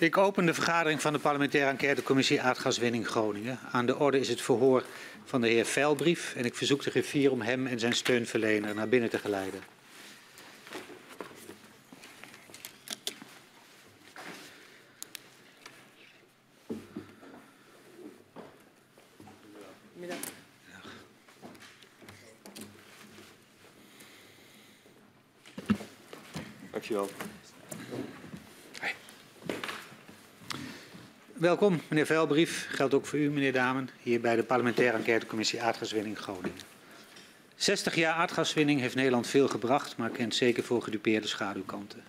Ik open de vergadering van de parlementaire enquêtecommissie aardgaswinning Groningen. Aan de orde is het verhoor van de heer Veilbrief en ik verzoek de griffier om hem en zijn steunverlener naar binnen te geleiden. Dankjewel. Welkom, meneer Veilbrief. Geldt ook voor u, meneer Damen, hier bij de parlementaire enquêtecommissie aardgaswinning Groningen. 60 jaar aardgaswinning heeft Nederland veel gebracht, maar kent zeker voor gedupeerde schaduwkanten.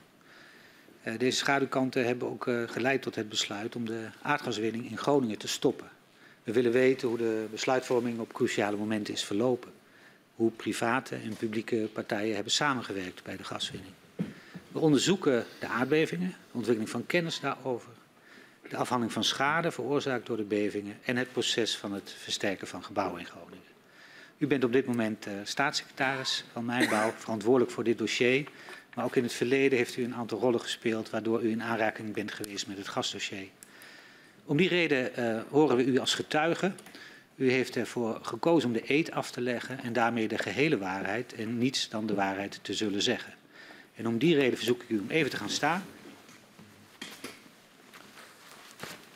Uh, deze schaduwkanten hebben ook uh, geleid tot het besluit om de aardgaswinning in Groningen te stoppen. We willen weten hoe de besluitvorming op cruciale momenten is verlopen. Hoe private en publieke partijen hebben samengewerkt bij de gaswinning. We onderzoeken de aardbevingen, de ontwikkeling van kennis daarover, de afhandeling van schade veroorzaakt door de bevingen en het proces van het versterken van gebouwen in Groningen. U bent op dit moment uh, staatssecretaris van Mijnbouw, verantwoordelijk voor dit dossier. Maar ook in het verleden heeft u een aantal rollen gespeeld waardoor u in aanraking bent geweest met het gasdossier. Om die reden uh, horen we u als getuige. U heeft ervoor gekozen om de eed af te leggen en daarmee de gehele waarheid en niets dan de waarheid te zullen zeggen. En om die reden verzoek ik u om even te gaan staan.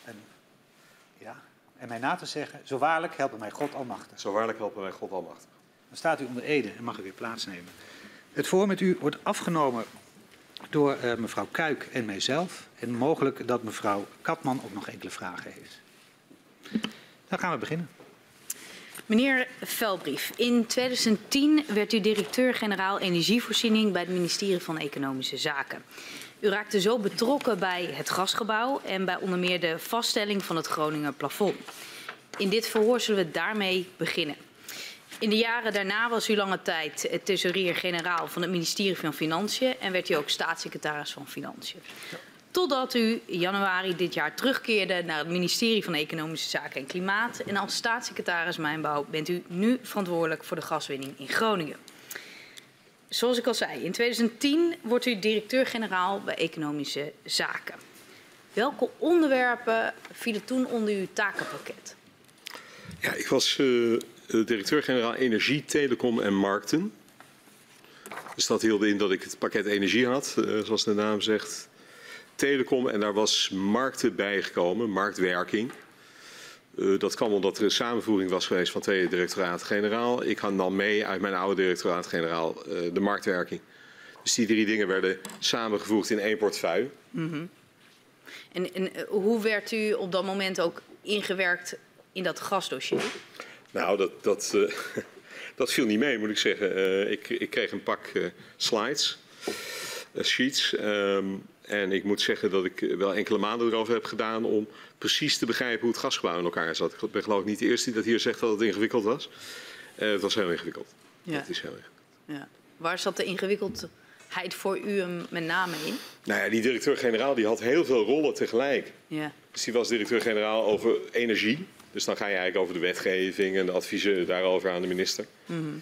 En, ja, en mij na te zeggen, zo waarlijk helpen mij God almachtig. Zo waarlijk helpen mij God almachtig. Dan staat u onder ede en mag u weer plaatsnemen. Het voor met u wordt afgenomen door uh, mevrouw Kuik en mijzelf. En mogelijk dat mevrouw Katman ook nog enkele vragen heeft. Dan gaan we beginnen. Meneer Velbrief, in 2010 werd u directeur-generaal energievoorziening bij het ministerie van Economische Zaken. U raakte zo betrokken bij het gasgebouw en bij onder meer de vaststelling van het Groninger plafond. In dit verhoor zullen we daarmee beginnen. In de jaren daarna was u lange tijd tesourier-generaal van het ministerie van Financiën en werd u ook staatssecretaris van Financiën. Totdat u januari dit jaar terugkeerde naar het ministerie van Economische Zaken en Klimaat. En als staatssecretaris Mijnbouw bent u nu verantwoordelijk voor de gaswinning in Groningen. Zoals ik al zei, in 2010 wordt u directeur-generaal bij Economische Zaken. Welke onderwerpen vielen toen onder uw takenpakket? Ja, ik was uh, directeur-generaal Energie, Telecom en Markten. Dus dat hield in dat ik het pakket energie had, uh, zoals de naam zegt telecom en daar was markten bijgekomen, marktwerking. Uh, dat kwam omdat er een samenvoering was geweest van twee directoraten-generaal. Ik nam mee uit mijn oude directoraat-generaal uh, de marktwerking. Dus die drie dingen werden samengevoegd in één portefeuille. Mm -hmm. En, en uh, hoe werd u op dat moment ook ingewerkt in dat gasdossier? Nou, dat, dat, dat viel niet mee, moet ik zeggen. ik, ik kreeg een pak slides, sheets. Um, en ik moet zeggen dat ik wel enkele maanden erover heb gedaan om precies te begrijpen hoe het gasgebouw in elkaar zat. Ik ben geloof ik niet de eerste die dat hier zegt dat het ingewikkeld was. Uh, het was heel ingewikkeld. Ja. Het is heel ingewikkeld. Ja. Waar zat de ingewikkeldheid voor u met name in? Nou ja, die directeur-generaal die had heel veel rollen tegelijk. Ja. Dus die was directeur-generaal over energie. Dus dan ga je eigenlijk over de wetgeving en de adviezen daarover aan de minister. Mm -hmm.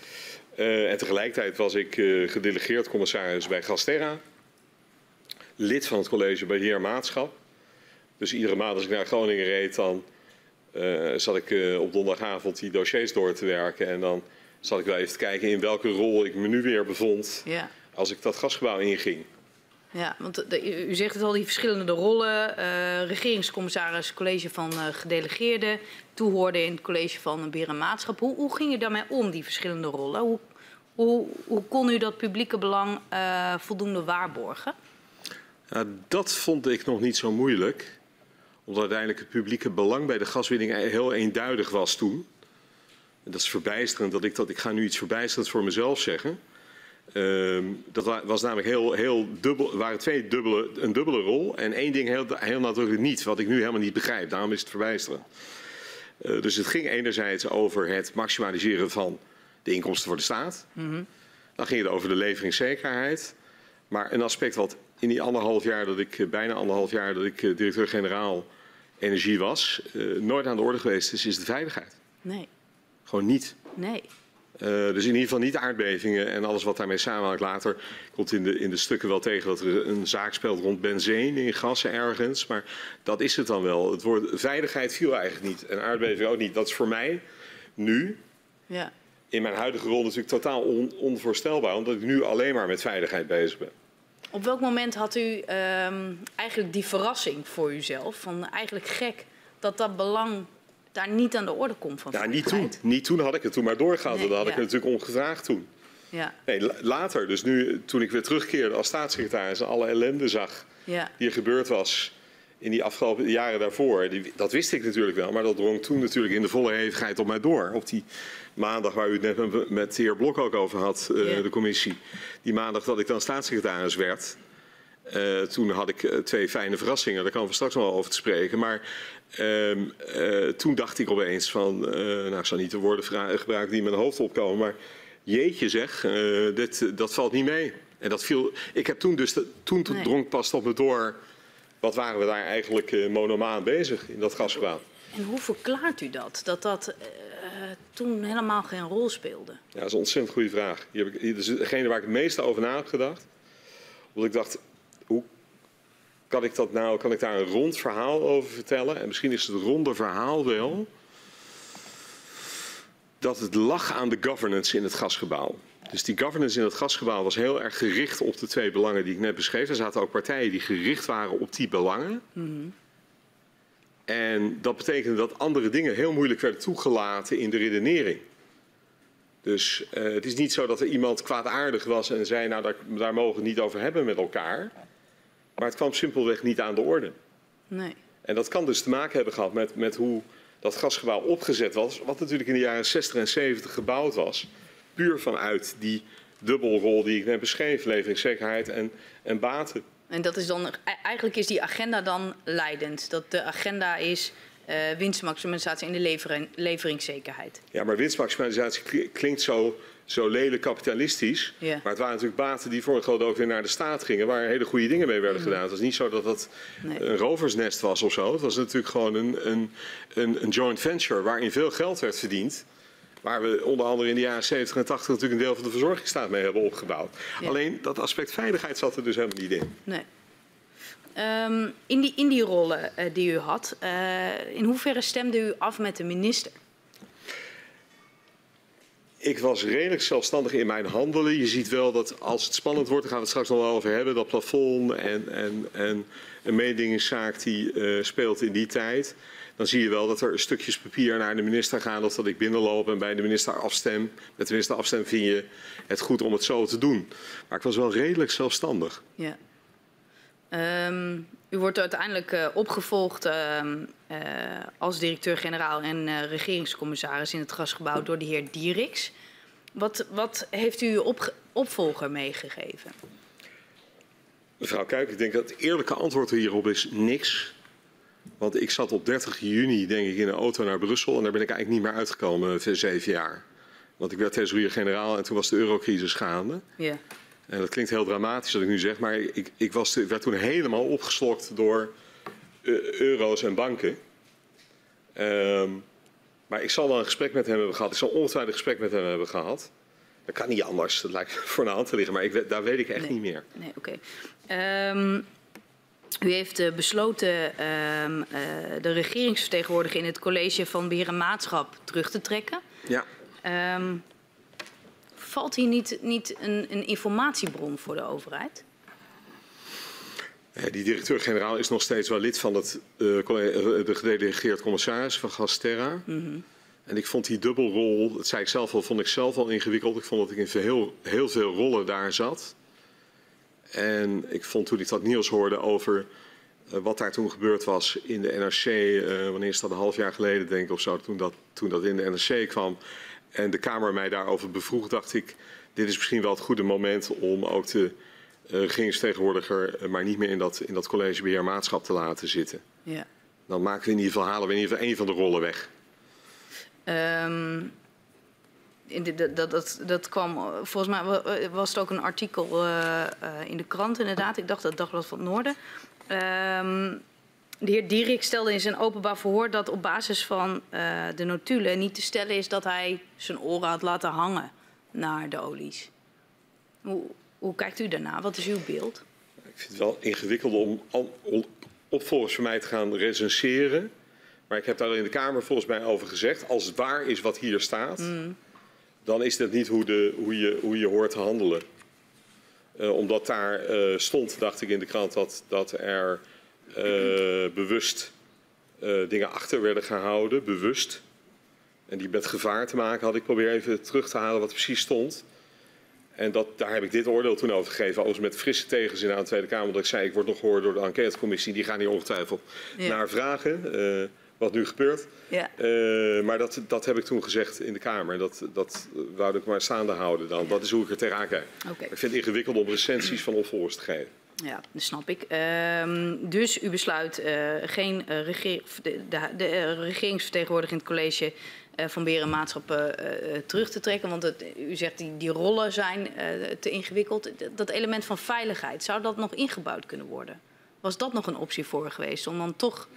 uh, en tegelijkertijd was ik uh, gedelegeerd commissaris bij Gasterra lid van het college beheer maatschap. Dus iedere maand als ik naar Groningen reed, dan uh, zat ik uh, op donderdagavond die dossiers door te werken. En dan zat ik wel even te kijken in welke rol ik me nu weer bevond ja. als ik dat gasgebouw inging. Ja, want de, u zegt het al, die verschillende rollen. Uh, regeringscommissaris, college van gedelegeerden, toehoorde in het college van beheer en maatschap. Hoe, hoe ging u daarmee om, die verschillende rollen? Hoe, hoe, hoe kon u dat publieke belang voldoende waarborgen? Ja, dat vond ik nog niet zo moeilijk. Omdat uiteindelijk het publieke belang bij de gaswinning heel eenduidig was toen. En dat is verbijsterend dat ik dat. Ik ga nu iets verbijsterends voor mezelf zeggen. Um, dat was namelijk heel, heel dubbel. Waren twee dubbele, een dubbele rol. En één ding heel, heel nadrukkelijk niet, wat ik nu helemaal niet begrijp. Daarom is het verbijsterend. Uh, dus het ging enerzijds over het maximaliseren van de inkomsten voor de staat. Mm -hmm. Dan ging het over de leveringszekerheid. Maar een aspect wat in die anderhalf jaar dat ik, bijna anderhalf jaar dat ik directeur-generaal energie was, uh, nooit aan de orde geweest is, is de veiligheid. Nee. Gewoon niet. Nee. Uh, dus in ieder geval niet aardbevingen en alles wat daarmee samenhangt. Later komt in de, in de stukken wel tegen dat er een zaak speelt rond benzine in gassen ergens. Maar dat is het dan wel. Het woord veiligheid viel eigenlijk niet en aardbeving ook niet. Dat is voor mij nu ja. in mijn huidige rol natuurlijk totaal on, onvoorstelbaar. Omdat ik nu alleen maar met veiligheid bezig ben. Op welk moment had u um, eigenlijk die verrassing voor uzelf? Van eigenlijk gek dat dat belang daar niet aan de orde komt van Ja, niet toen. Niet toen had ik het toen maar doorgehaald. Nee, dat had ja. ik natuurlijk ongevraagd toen. Ja. Nee, later, dus nu, toen ik weer terugkeerde als staatssecretaris en alle ellende zag ja. die er gebeurd was in die afgelopen jaren daarvoor. Die, dat wist ik natuurlijk wel, maar dat drong toen natuurlijk in de volle hevigheid op mij door. Op die maandag waar u het net met de heer Blok ook over had, uh, de commissie. Die maandag dat ik dan staatssecretaris werd. Uh, toen had ik uh, twee fijne verrassingen, daar kan we straks nog wel over te spreken. Maar uh, toen dacht ik opeens van, nou ik zal niet de woorden gebruiken die in mijn hoofd opkomen, maar jeetje zeg, dit, dat valt niet mee. En dat viel, ik heb toen dus, toen nee. drong pas op me door, wat waren we daar eigenlijk monomaan bezig in dat gasgebouw. En hoe verklaart u dat, dat dat toen helemaal geen rol speelde? Ja, dat is een ontzettend goede vraag. Hier heb ik, dat is degene waar ik het meeste over na heb gedacht. Omdat ik dacht, hoe kan ik, dat nou, kan ik daar een rond verhaal over vertellen? En misschien is het ronde verhaal wel dat het lag aan de governance in het gasgebouw. Dus die governance in het gasgebouw was heel erg gericht op de twee belangen die ik net beschreef. Er zaten ook partijen die gericht waren op die belangen. Mm -hmm. En dat betekende dat andere dingen heel moeilijk werden toegelaten in de redenering. Dus uh, het is niet zo dat er iemand kwaadaardig was en zei, nou daar, daar mogen we het niet over hebben met elkaar. Maar het kwam simpelweg niet aan de orde. Nee. En dat kan dus te maken hebben gehad met, met hoe dat gasgebouw opgezet was. Wat natuurlijk in de jaren 60 en 70 gebouwd was. Puur vanuit die dubbelrol die ik net beschreef. Leveringszekerheid en, en baten. En dat is dan, eigenlijk is die agenda dan leidend. Dat de agenda is uh, winstmaximalisatie en de levering, leveringszekerheid. Ja, maar winstmaximalisatie klinkt zo zo lelijk kapitalistisch. Yeah. Maar het waren natuurlijk baten die voor een groot ook weer naar de staat gingen, waar hele goede dingen mee werden mm. gedaan. Het was niet zo dat dat nee. een roversnest was of zo. Het was natuurlijk gewoon een, een, een, een joint venture waarin veel geld werd verdiend. Waar we onder andere in de jaren 70 en 80 natuurlijk een deel van de verzorgingsstaat mee hebben opgebouwd. Alleen dat aspect veiligheid zat er dus helemaal niet in. Nee. Um, in, die, in die rollen uh, die u had, uh, in hoeverre stemde u af met de minister? Ik was redelijk zelfstandig in mijn handelen. Je ziet wel dat als het spannend wordt, daar gaan we het straks nog wel over hebben, dat plafond en, en, en een mededingingszaak die uh, speelt in die tijd. Dan zie je wel dat er stukjes papier naar de minister gaan of dat ik binnenloop en bij de minister afstem. Met de minister afstem vind je het goed om het zo te doen. Maar ik was wel redelijk zelfstandig. Ja. Um, u wordt uiteindelijk uh, opgevolgd uh, uh, als directeur-generaal en uh, regeringscommissaris in het gasgebouw door de heer Dierix. Wat, wat heeft u uw op, opvolger meegegeven? Mevrouw Kuik, ik denk dat het eerlijke antwoord hierop is niks. Want ik zat op 30 juni denk ik in een auto naar Brussel en daar ben ik eigenlijk niet meer uitgekomen voor zeven jaar. Want ik werd thesaurier-generaal en toen was de eurocrisis gaande. Ja. En dat klinkt heel dramatisch wat ik nu zeg, maar ik, ik, was, ik werd toen helemaal opgeslokt door uh, euro's en banken. Um, maar ik zal dan een gesprek met hem hebben gehad. Ik zal ongetwijfeld een gesprek met hem hebben gehad. Dat kan niet anders. Dat lijkt voor de hand te liggen. Maar ik, daar weet ik echt nee. niet meer. Nee, oké. Okay. Um, u heeft uh, besloten um, uh, de regeringsvertegenwoordiger in het college van beheer en maatschap terug te trekken. Ja. Um, valt hier niet, niet een, een informatiebron voor de overheid? Die directeur-generaal is nog steeds wel lid van het, uh, de gedelegeerd commissaris van Gasterra. Mm -hmm. En ik vond die dubbelrol, dat zei ik zelf al, vond ik zelf al ingewikkeld. Ik vond dat ik in heel, heel veel rollen daar zat. En ik vond toen ik dat nieuws hoorde over uh, wat daar toen gebeurd was in de NRC, uh, wanneer is dat een half jaar geleden denk ik of zo, toen dat, toen dat in de NRC kwam en de Kamer mij daarover bevroeg, dacht ik, dit is misschien wel het goede moment om ook de uh, regeringsvertegenwoordiger maar niet meer in dat, in dat college beheer maatschap te laten zitten. Ja. Dan maken we in ieder geval, halen we in ieder geval één van de rollen weg. Um, de, dat, dat, dat kwam, volgens mij was het ook een artikel uh, in de krant inderdaad. Ik dacht dat Dagblad van het Noorden. Um, De heer Dierik stelde in zijn openbaar verhoor dat op basis van de notulen niet te stellen is dat hij zijn oren had laten hangen naar de olies. Hoe, hoe kijkt u daarna? Wat is uw beeld? Ik vind het wel ingewikkeld om, om opvolgers van mij te gaan recenseren. Maar ik heb daar in de Kamer volgens mij over gezegd. Als het waar is wat hier staat, mm. Dan is dat niet hoe, de, hoe, je, hoe je hoort te handelen. Uh, omdat daar uh, stond, dacht ik in de krant, dat, dat er uh, bewust dingen achter werden gehouden. Bewust. En die met gevaar te maken had. Ik probeer even terug te halen wat precies stond. En dat, daar heb ik dit oordeel toen over gegeven. Overigens met frisse tegenzin aan de Tweede Kamer. Dat ik zei, ik word nog gehoord door de enquêtecommissie. Die gaan hier ongetwijfeld ja. naar vragen. Wat nu gebeurt. Ja. Uh, maar dat, dat heb ik toen gezegd in de Kamer. Dat, dat wou ik maar staande houden dan. Dat is hoe ik er tegenaan kijk. Okay. Ik vind het ingewikkeld om recensies van opvolgers te geven. Ja, dat snap ik. Uh, dus u besluit uh, geen regeer, de, de, de regeringsvertegenwoordiger in het college van berenmaatschappen uh, terug te trekken? Want het, u zegt die, die rollen zijn te ingewikkeld. Dat element van veiligheid, zou dat nog ingebouwd kunnen worden? Was dat nog een optie voor geweest om dan toch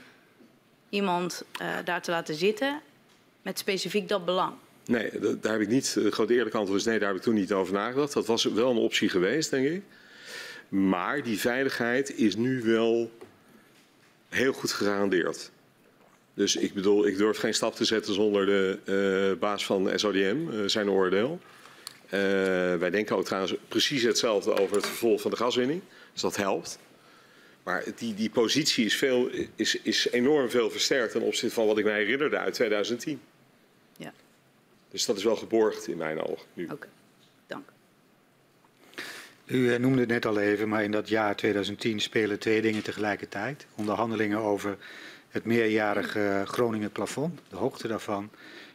iemand daar te laten zitten met specifiek dat belang? Nee, daar heb ik niet. Het grote eerlijke antwoord is nee, daar heb ik toen niet over nagedacht. Dat was wel een optie geweest, denk ik. Maar die veiligheid is nu wel heel goed gegarandeerd. Dus ik bedoel, ik durf geen stap te zetten zonder de uh, baas van SODM, eh, zijn oordeel. Wij denken ook trouwens precies hetzelfde over het vervolg van de gaswinning. Dus dat helpt. Maar die, die positie is, veel, is, is enorm veel versterkt ten opzichte van wat ik mij herinnerde uit 2010. Ja. Dus dat is wel geborgd in mijn ogen nu. Oké, dank. U noemde het net al even, maar in dat jaar 2010 spelen twee dingen tegelijkertijd. Onderhandelingen over het meerjarige Groningen plafond, de hoogte daarvan.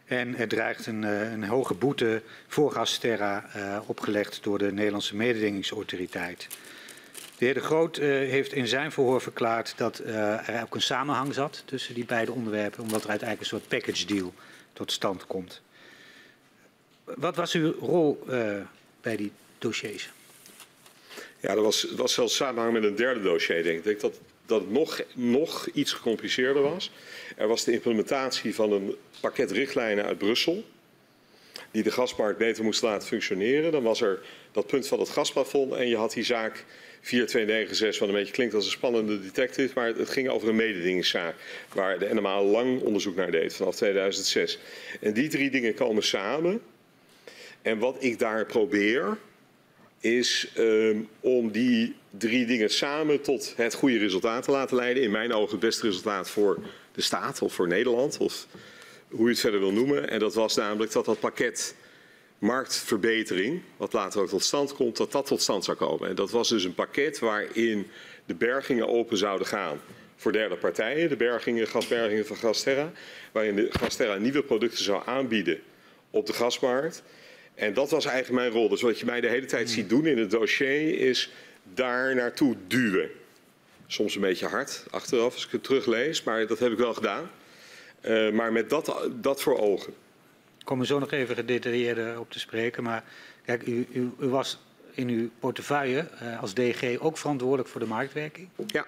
En er dreigt een, eh, een hoge boete voor Gasterra uh, opgelegd door de Nederlandse mededingingsautoriteit. De heer De Groot uh, heeft in zijn verhoor verklaard dat uh, er ook een samenhang zat tussen die beide onderwerpen, omdat er uiteindelijk een soort package deal tot stand komt. Wat was uw rol bij die dossiers? Ja, er was, was zelfs samenhang met een derde dossier, denk ik. Ik denk dat dat het nog, nog iets gecompliceerder was. Er was de implementatie van een pakket richtlijnen uit Brussel. Die de gasmarkt beter moest laten functioneren. Dan was er dat punt van het gasplafond. En je had die zaak 4296, wat een beetje klinkt als een spannende detective. Maar het ging over een mededingingszaak. Waar de NMA lang onderzoek naar deed vanaf 2006. En die drie dingen komen samen. En wat ik daar probeer, is um, om die drie dingen samen tot het goede resultaat te laten leiden. In mijn ogen het beste resultaat voor de staat of voor Nederland, of hoe je het verder wil noemen. En dat was namelijk dat dat pakket marktverbetering, wat later ook tot stand komt, dat dat tot stand zou komen. En dat was dus een pakket waarin de bergingen open zouden gaan voor derde partijen, de bergingen, gasbergingen van Gasterra, waarin de Gasterra nieuwe producten zou aanbieden op de gasmarkt. En dat was eigenlijk mijn rol. Dus wat je mij de hele tijd ziet doen in het dossier is daar naartoe duwen. Soms een beetje hard achteraf als ik het teruglees, maar dat heb ik wel gedaan. Uh, maar met dat, dat voor ogen. Ik kom er zo nog even gedetailleerder op te spreken. Maar kijk, u, u, u was in uw portefeuille uh, als DG ook verantwoordelijk voor de marktwerking. Ja.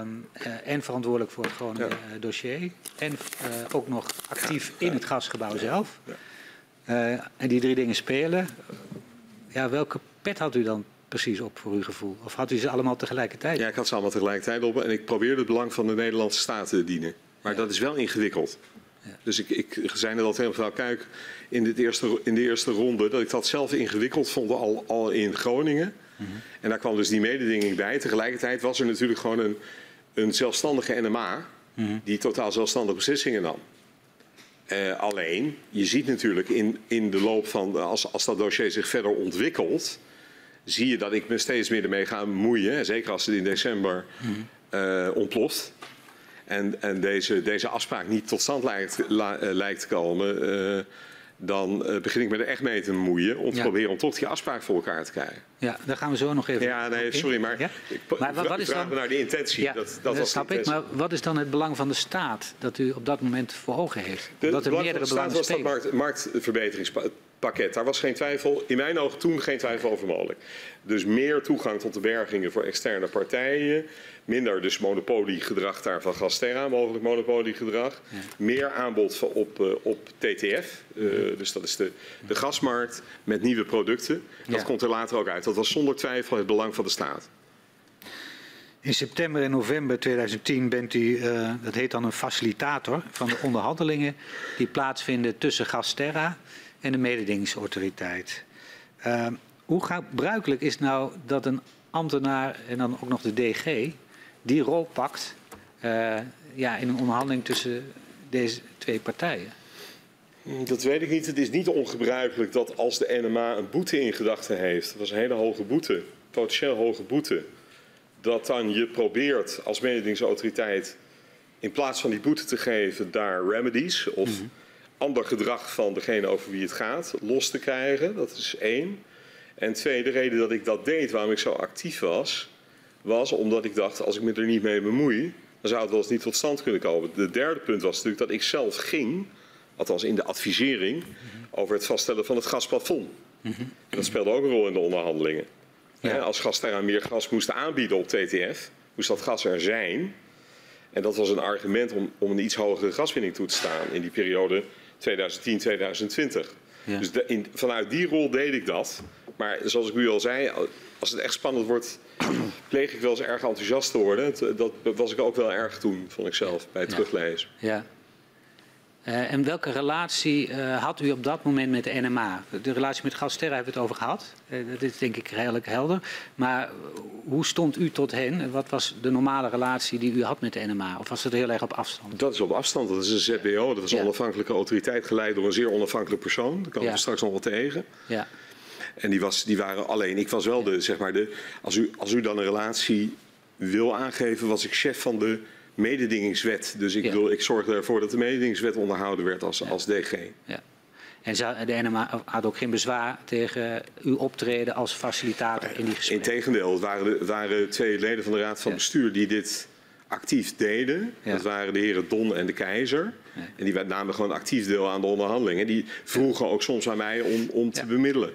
Um, uh, en verantwoordelijk voor het gewone ja. dossier. En ook nog actief in het gasgebouw zelf. Ja. En die drie dingen spelen. Ja, welke pet had u dan precies op voor uw gevoel? Of had u ze allemaal tegelijkertijd? Ja, ik had ze allemaal tegelijkertijd op en ik probeerde het belang van de Nederlandse staat te dienen. Maar ja. dat is wel ingewikkeld. Dus ik, ik zei net al tegen mevrouw Kuik in, dit eerste, in de eerste ronde dat ik dat zelf ingewikkeld vond al, al in Groningen. En daar kwam dus die mededinging bij. Tegelijkertijd was er natuurlijk gewoon een, een zelfstandige NMA die totaal zelfstandige beslissingen nam. Uh, alleen, je ziet natuurlijk in, in de loop van, als, als dat dossier zich verder ontwikkelt, zie je dat ik me steeds meer ermee ga bemoeien. Zeker als het in december uh, ontploft. En, en deze, deze afspraak niet tot stand lijkt, la, uh, lijkt te komen. Uh, dan uh, begin ik me er echt mee te bemoeien om te ja. proberen om toch die afspraak voor elkaar te krijgen. Ja, daar gaan we zo nog even. Ja, nee, sorry, maar, ja? ik, maar wat, is dan naar de intentie. Ja, dat, dat, dat snap ik. Maar wat is dan het belang van de staat dat u op dat moment voor ogen heeft? De, dat er meerdere belangen van de staat was dat markt, pakket. Daar was geen twijfel, in mijn ogen toen geen twijfel over mogelijk. Dus meer toegang tot de bergingen voor externe partijen. Minder dus monopoliegedrag daar van Gasterra, mogelijk monopoliegedrag. Meer aanbod op, uh, op TTF, uh, dus dat is de, de gasmarkt met nieuwe producten. Dat Ja. komt er later ook uit. Dat was zonder twijfel het belang van de staat. In september en november 2010 bent u, eh, dat heet dan een facilitator van de onderhandelingen die plaatsvinden tussen Gasterra en de mededingingsautoriteit. Eh, hoe gebruikelijk is nou dat een ambtenaar en dan ook nog de DG die rol pakt eh, ja, in een onderhandeling tussen deze twee partijen? Dat weet ik niet. Het is niet ongebruikelijk dat als de NMA een boete in gedachten heeft, dat was een hele hoge boete, potentieel hoge boete, dat dan je probeert als mededingingsautoriteit in plaats van die boete te geven daar remedies of ander gedrag van degene over wie het gaat los te krijgen. Dat is één. En twee, de reden dat ik dat deed, waarom ik zo actief was, was omdat ik dacht, als ik me er niet mee bemoei, dan zou het wel eens niet tot stand kunnen komen. De derde punt was natuurlijk dat ik zelf ging, althans in de advisering, over het vaststellen van het gasplafond. En dat speelde ook een rol in de onderhandelingen. Ja. Als Gasterra meer gas moest aanbieden op TTF, moest dat gas er zijn. En dat was een argument om, om een iets hogere gaswinning toe te staan in die periode 2010-2020. Ja. Dus de- in, vanuit die rol deed ik dat. Maar zoals ik u al zei, als het echt spannend wordt, pleeg ik wel eens erg enthousiast te worden. Het- Dat was ik ook wel erg toen, vond ik zelf, bij het Ja. teruglezen. Ja. Eh, en welke relatie eh, had u op dat moment met de NMA? De relatie met Gasterra hebben we het over gehad. Eh, dat is denk ik redelijk helder. Maar hoe stond u tot hen? Wat was de normale relatie die u had met de NMA? Of was het heel erg op afstand? Dat is op afstand, dat is een ZBO, dat is een Ja. onafhankelijke autoriteit geleid door een zeer onafhankelijk persoon. Daar komen Ja. we straks nog wel tegen. Ja, En die, was, die waren alleen. Ik was wel de, zeg maar, de. Als u, als u dan een relatie wil aangeven, was ik chef van de mededingingswet. Dus ik, Ja. wil, ik zorgde ervoor dat de mededingingswet onderhouden werd als, als DG. ja. En de NMA had ook geen bezwaar tegen uw optreden als facilitator in die gesprekken? Integendeel, het waren, de- het waren twee leden van de Raad van. Bestuur die dit actief deden. Dat waren de heren Don en de Keizer. En die namen gewoon actief deel aan de onderhandelingen. Die vroegen ook soms aan mij om, om te bemiddelen.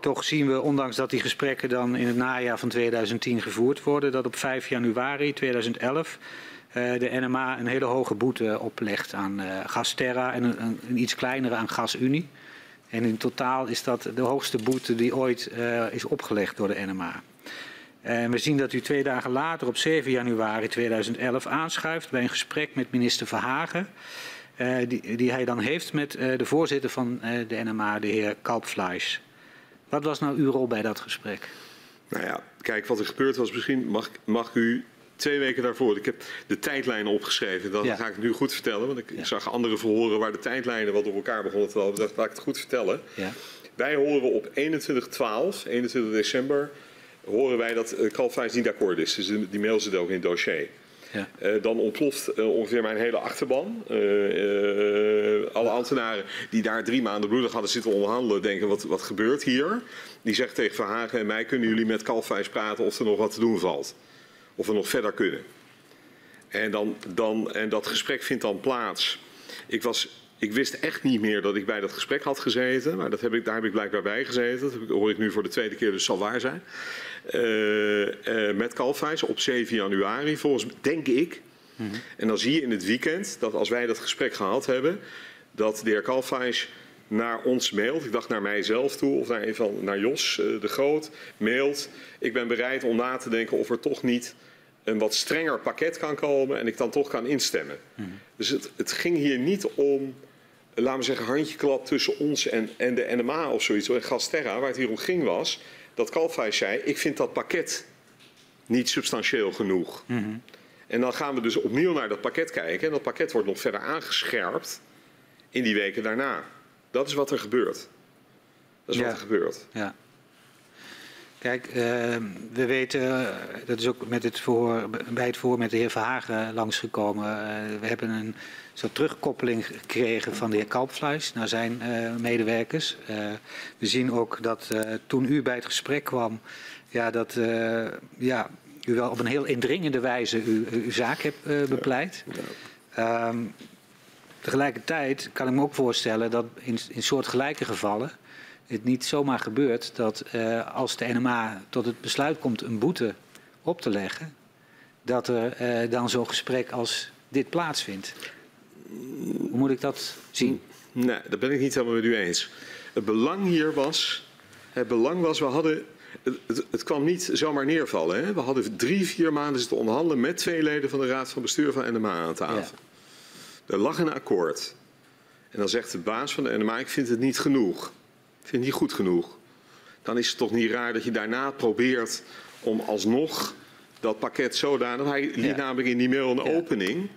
Toch zien we, ondanks dat die gesprekken dan in het najaar van 2010 gevoerd worden, dat op 5 januari 2011 eh, de NMA een hele hoge boete oplegt aan eh Gasterra en een, een, iets kleinere aan GasUnie. En in totaal is dat de hoogste boete die ooit eh, is opgelegd door de NMA. En we zien dat u twee dagen later, op 7 januari 2011, aanschuift bij een gesprek met minister Verhagen. die, die hij dan heeft met de voorzitter van de NMA, de heer Kalpfleisch. Wat was nou uw rol bij dat gesprek? Nou ja, kijk, wat er gebeurd was, misschien mag, mag ik u twee weken daarvoor. Ik heb de tijdlijnen opgeschreven. Dat Ja. ga ik nu goed vertellen. Want ik, Ja. ik zag andere verhoren waar de tijdlijnen wat op elkaar begonnen te lopen. Dat laat ik het goed vertellen. Ja. Wij horen op 21-12, 21 december, horen wij dat uh, niet akkoord is. Dus die mail zit ook in het dossier. Ja. Eh, dan ontploft eh, ongeveer mijn hele achterban. Eh, alle ambtenaren die daar drie maanden bloedig hadden zitten onderhandelen, denken: wat, wat gebeurt hier? Die zegt tegen Verhagen en mij: kunnen jullie met Kalfijs praten of er nog wat te doen valt? Of we nog verder kunnen? En, dan, dan, en dat gesprek vindt dan plaats. Ik, was, ik wist echt niet meer dat ik bij dat gesprek had gezeten. Maar dat heb ik, daar heb ik blijkbaar bij gezeten. Dat hoor ik nu voor de tweede keer, dus zal waar zijn. Eh, eh, met Kalfijs op 7 januari, volgens denk ik. En dan zie je in het weekend dat als wij dat gesprek gehad hebben, dat de heer Kalfijs naar ons mailt. Ik dacht naar mijzelf toe of naar, een van, naar Jos eh, de Groot mailt. Ik ben bereid om na te denken of er toch niet een wat strenger pakket kan komen en ik dan toch kan instemmen. Dus het, het ging hier niet om, laten we zeggen, handjeklap tussen ons en, en de NMA of zoiets. En Gasterra, waar het hier om ging was, dat Kalfijs zei, ik vind dat pakket niet substantieel genoeg. En dan gaan we dus opnieuw naar dat pakket kijken. En dat pakket wordt nog verder aangescherpt in die weken daarna. Dat is wat er gebeurt. Dat is Ja. wat er gebeurt. Ja. Kijk, eh, we weten, eh, dat is ook met het voor, bij het voor met de heer Verhagen langsgekomen. eh, we hebben een soort terugkoppeling gekregen van de heer Kalpfleisch naar zijn eh, medewerkers. We zien ook dat toen u bij het gesprek kwam, ja, dat ja, u wel op een heel indringende wijze uw, uw zaak hebt bepleit. Ehm, tegelijkertijd kan ik me ook voorstellen dat in, in soortgelijke gevallen het niet zomaar gebeurt dat uh, als de NMA tot het besluit komt een boete op te leggen, dat er uh, dan zo'n gesprek als dit plaatsvindt. Hoe moet ik dat zien? Nee, dat ben ik niet helemaal met u eens. Het belang hier was, het belang was, we hadden, het, het kwam niet zomaar neervallen. Hè? We hadden drie, vier maanden zitten onderhandelen met twee leden van de Raad van Bestuur van NMA aan tafel. Ja. Er lag een akkoord. En dan zegt de baas van de NMA, ik vind het niet genoeg. Vind niet goed genoeg. Dan is het toch niet raar dat je daarna probeert om alsnog dat pakket zodanig... Hij liet ja. namelijk in die mail een ja. opening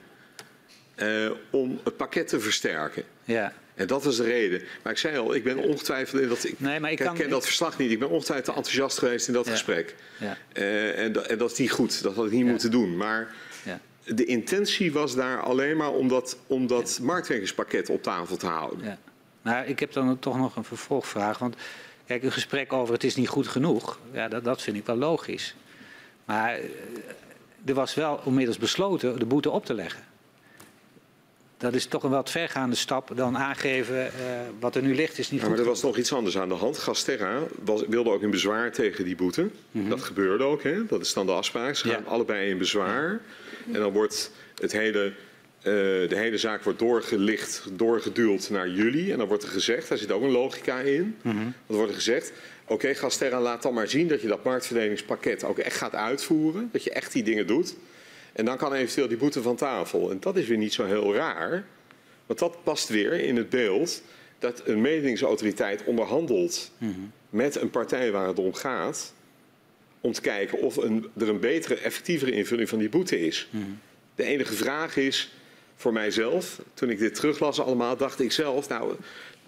uh, om het pakket te versterken. Ja. En dat was de reden. Maar ik zei al, ik ben ongetwijfeld in dat ik, nee, maar ik, ken dat verslag niet. Ik ben ongetwijfeld te enthousiast geweest in dat ja. gesprek. Ja. Uh, en, dat, en, dat is niet goed. Dat had ik niet ja. moeten doen. Maar de intentie was daar alleen maar om dat, om dat marktwerkingspakket op tafel te houden. Maar ik heb dan toch nog een vervolgvraag. Want kijk, een gesprek over het is niet goed genoeg, ja, dat, dat vind ik wel logisch. Maar uh, er was wel onmiddels besloten de boete op te leggen. Dat is toch een wat vergaande stap dan aangeven uh, wat er nu ligt is niet ja. Maar er was nog iets anders aan de hand. Gasterra was, wilde ook in bezwaar tegen die boete. Mm -hmm. Dat gebeurde ook, hè? dat is dan de afspraak. Ze gaan ja. allebei in bezwaar. En dan wordt het hele, uh, de hele zaak wordt doorgelicht, doorgeduwd naar jullie. En dan wordt er gezegd, daar zit ook een logica in. Mm -hmm. Dan wordt er gezegd, oké okay, Gasterra laat dan maar zien dat je dat marktverdelingspakket ook echt gaat uitvoeren. Dat je echt die dingen doet. En dan kan eventueel die boete van tafel. En dat is weer niet zo heel raar. Want dat past weer in het beeld dat een mededingingsautoriteit onderhandelt mm -hmm. met een partij waar het om gaat. Om te kijken of een, er een betere, effectievere invulling van die boete is. Mm -hmm. De enige vraag is voor mijzelf, toen ik dit teruglas allemaal, dacht ik zelf, nou,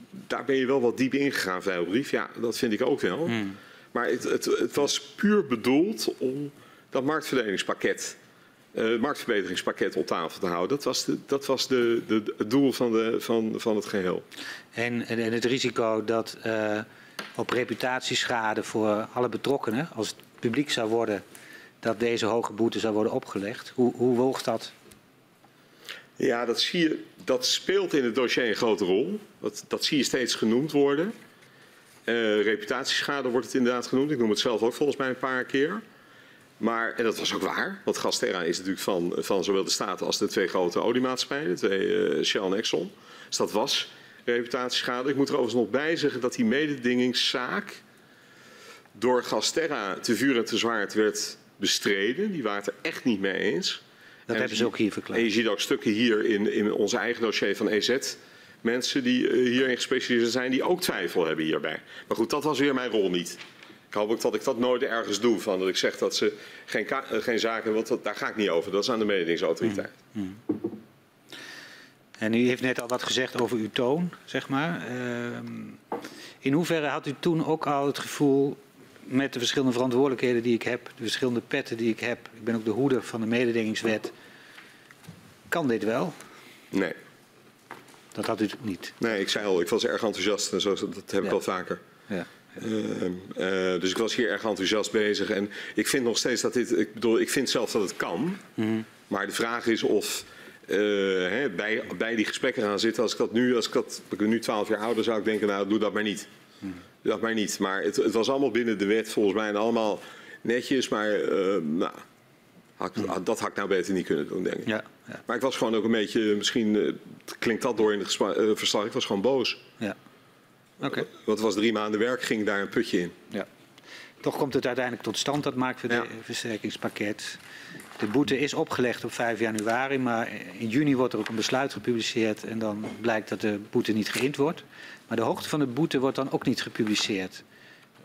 daar ben je wel wat diep ingegaan, Veilbrief. Ja, dat vind ik ook wel. Mm. Maar het, het, het was puur bedoeld om dat marktverdelingspakket uh, het marktverbeteringspakket op tafel te houden. Dat was, de, dat was de, de, het doel van, de, van, van het geheel. En, en het risico dat uh, op reputatieschade voor alle betrokkenen, als het publiek zou worden, dat deze hoge boete zou worden opgelegd. Hoe, hoe woog dat? Ja, dat, zie je, dat speelt in het dossier een grote rol. Dat, dat zie je steeds genoemd worden. Uh, reputatieschade wordt het inderdaad genoemd. Ik noem het zelf ook volgens mij een paar keer. Maar, en dat was ook waar, want Gasterra is natuurlijk van, van zowel de Staten als de twee grote oliemaatschappijen, twee uh, Shell en Exxon. Dus dat was reputatieschade. Ik moet er overigens nog bij zeggen dat die mededingingszaak door Gasterra te vuur en te zwaard werd bestreden. Die waren het er echt niet mee eens. Dat en hebben ze ook hier verklaard. En je ziet ook stukken hier in, in ons eigen dossier van EZ. Mensen die uh, hierin gespecialiseerd zijn, die ook twijfel hebben hierbij. Maar goed, dat was weer mijn rol niet. Ik hoop ook dat ik dat nooit ergens doe. Van dat ik zeg dat ze geen, geen zaken, want dat, daar ga ik niet over. Dat is aan de mededingingsautoriteit. Mm. Mm. En u heeft net al wat gezegd over uw toon, zeg maar. Uh, in hoeverre had u toen ook al het gevoel, met de verschillende verantwoordelijkheden die ik heb, de verschillende petten die ik heb, ik ben ook de hoeder van de mededingingswet, kan dit wel? Nee. Dat had u niet? Nee, ik zei al, ik was erg enthousiast en zo, dat heb ik al vaker. Ja. Uh, uh, dus ik was hier erg enthousiast bezig. En ik vind nog steeds dat dit. Ik bedoel, ik vind zelf dat het kan. Mm. Maar de vraag is of. Uh, hè, bij, bij die gesprekken gaan zitten. Als ik dat nu, als ik dat. Ik ben nu 12 jaar ouder, zou ik denken, nou, doe dat maar niet. Dat maar niet. Maar het, het, was allemaal binnen de wet volgens mij. En allemaal netjes. Maar nou, had, mm. dat had ik nou beter niet kunnen doen, denk ik. Ja, ja. Maar ik was gewoon ook een beetje. Misschien klinkt dat door in het verslag. Ik was gewoon boos. Ja. Okay. Wat was drie maanden werk, ging daar een putje in. Ja. Toch komt het uiteindelijk tot stand, dat marktversterkingspakket. De boete is opgelegd op 5 januari, maar in juni wordt er ook een besluit gepubliceerd en dan blijkt dat de boete niet geïnd wordt. Maar de hoogte van de boete wordt dan ook niet gepubliceerd.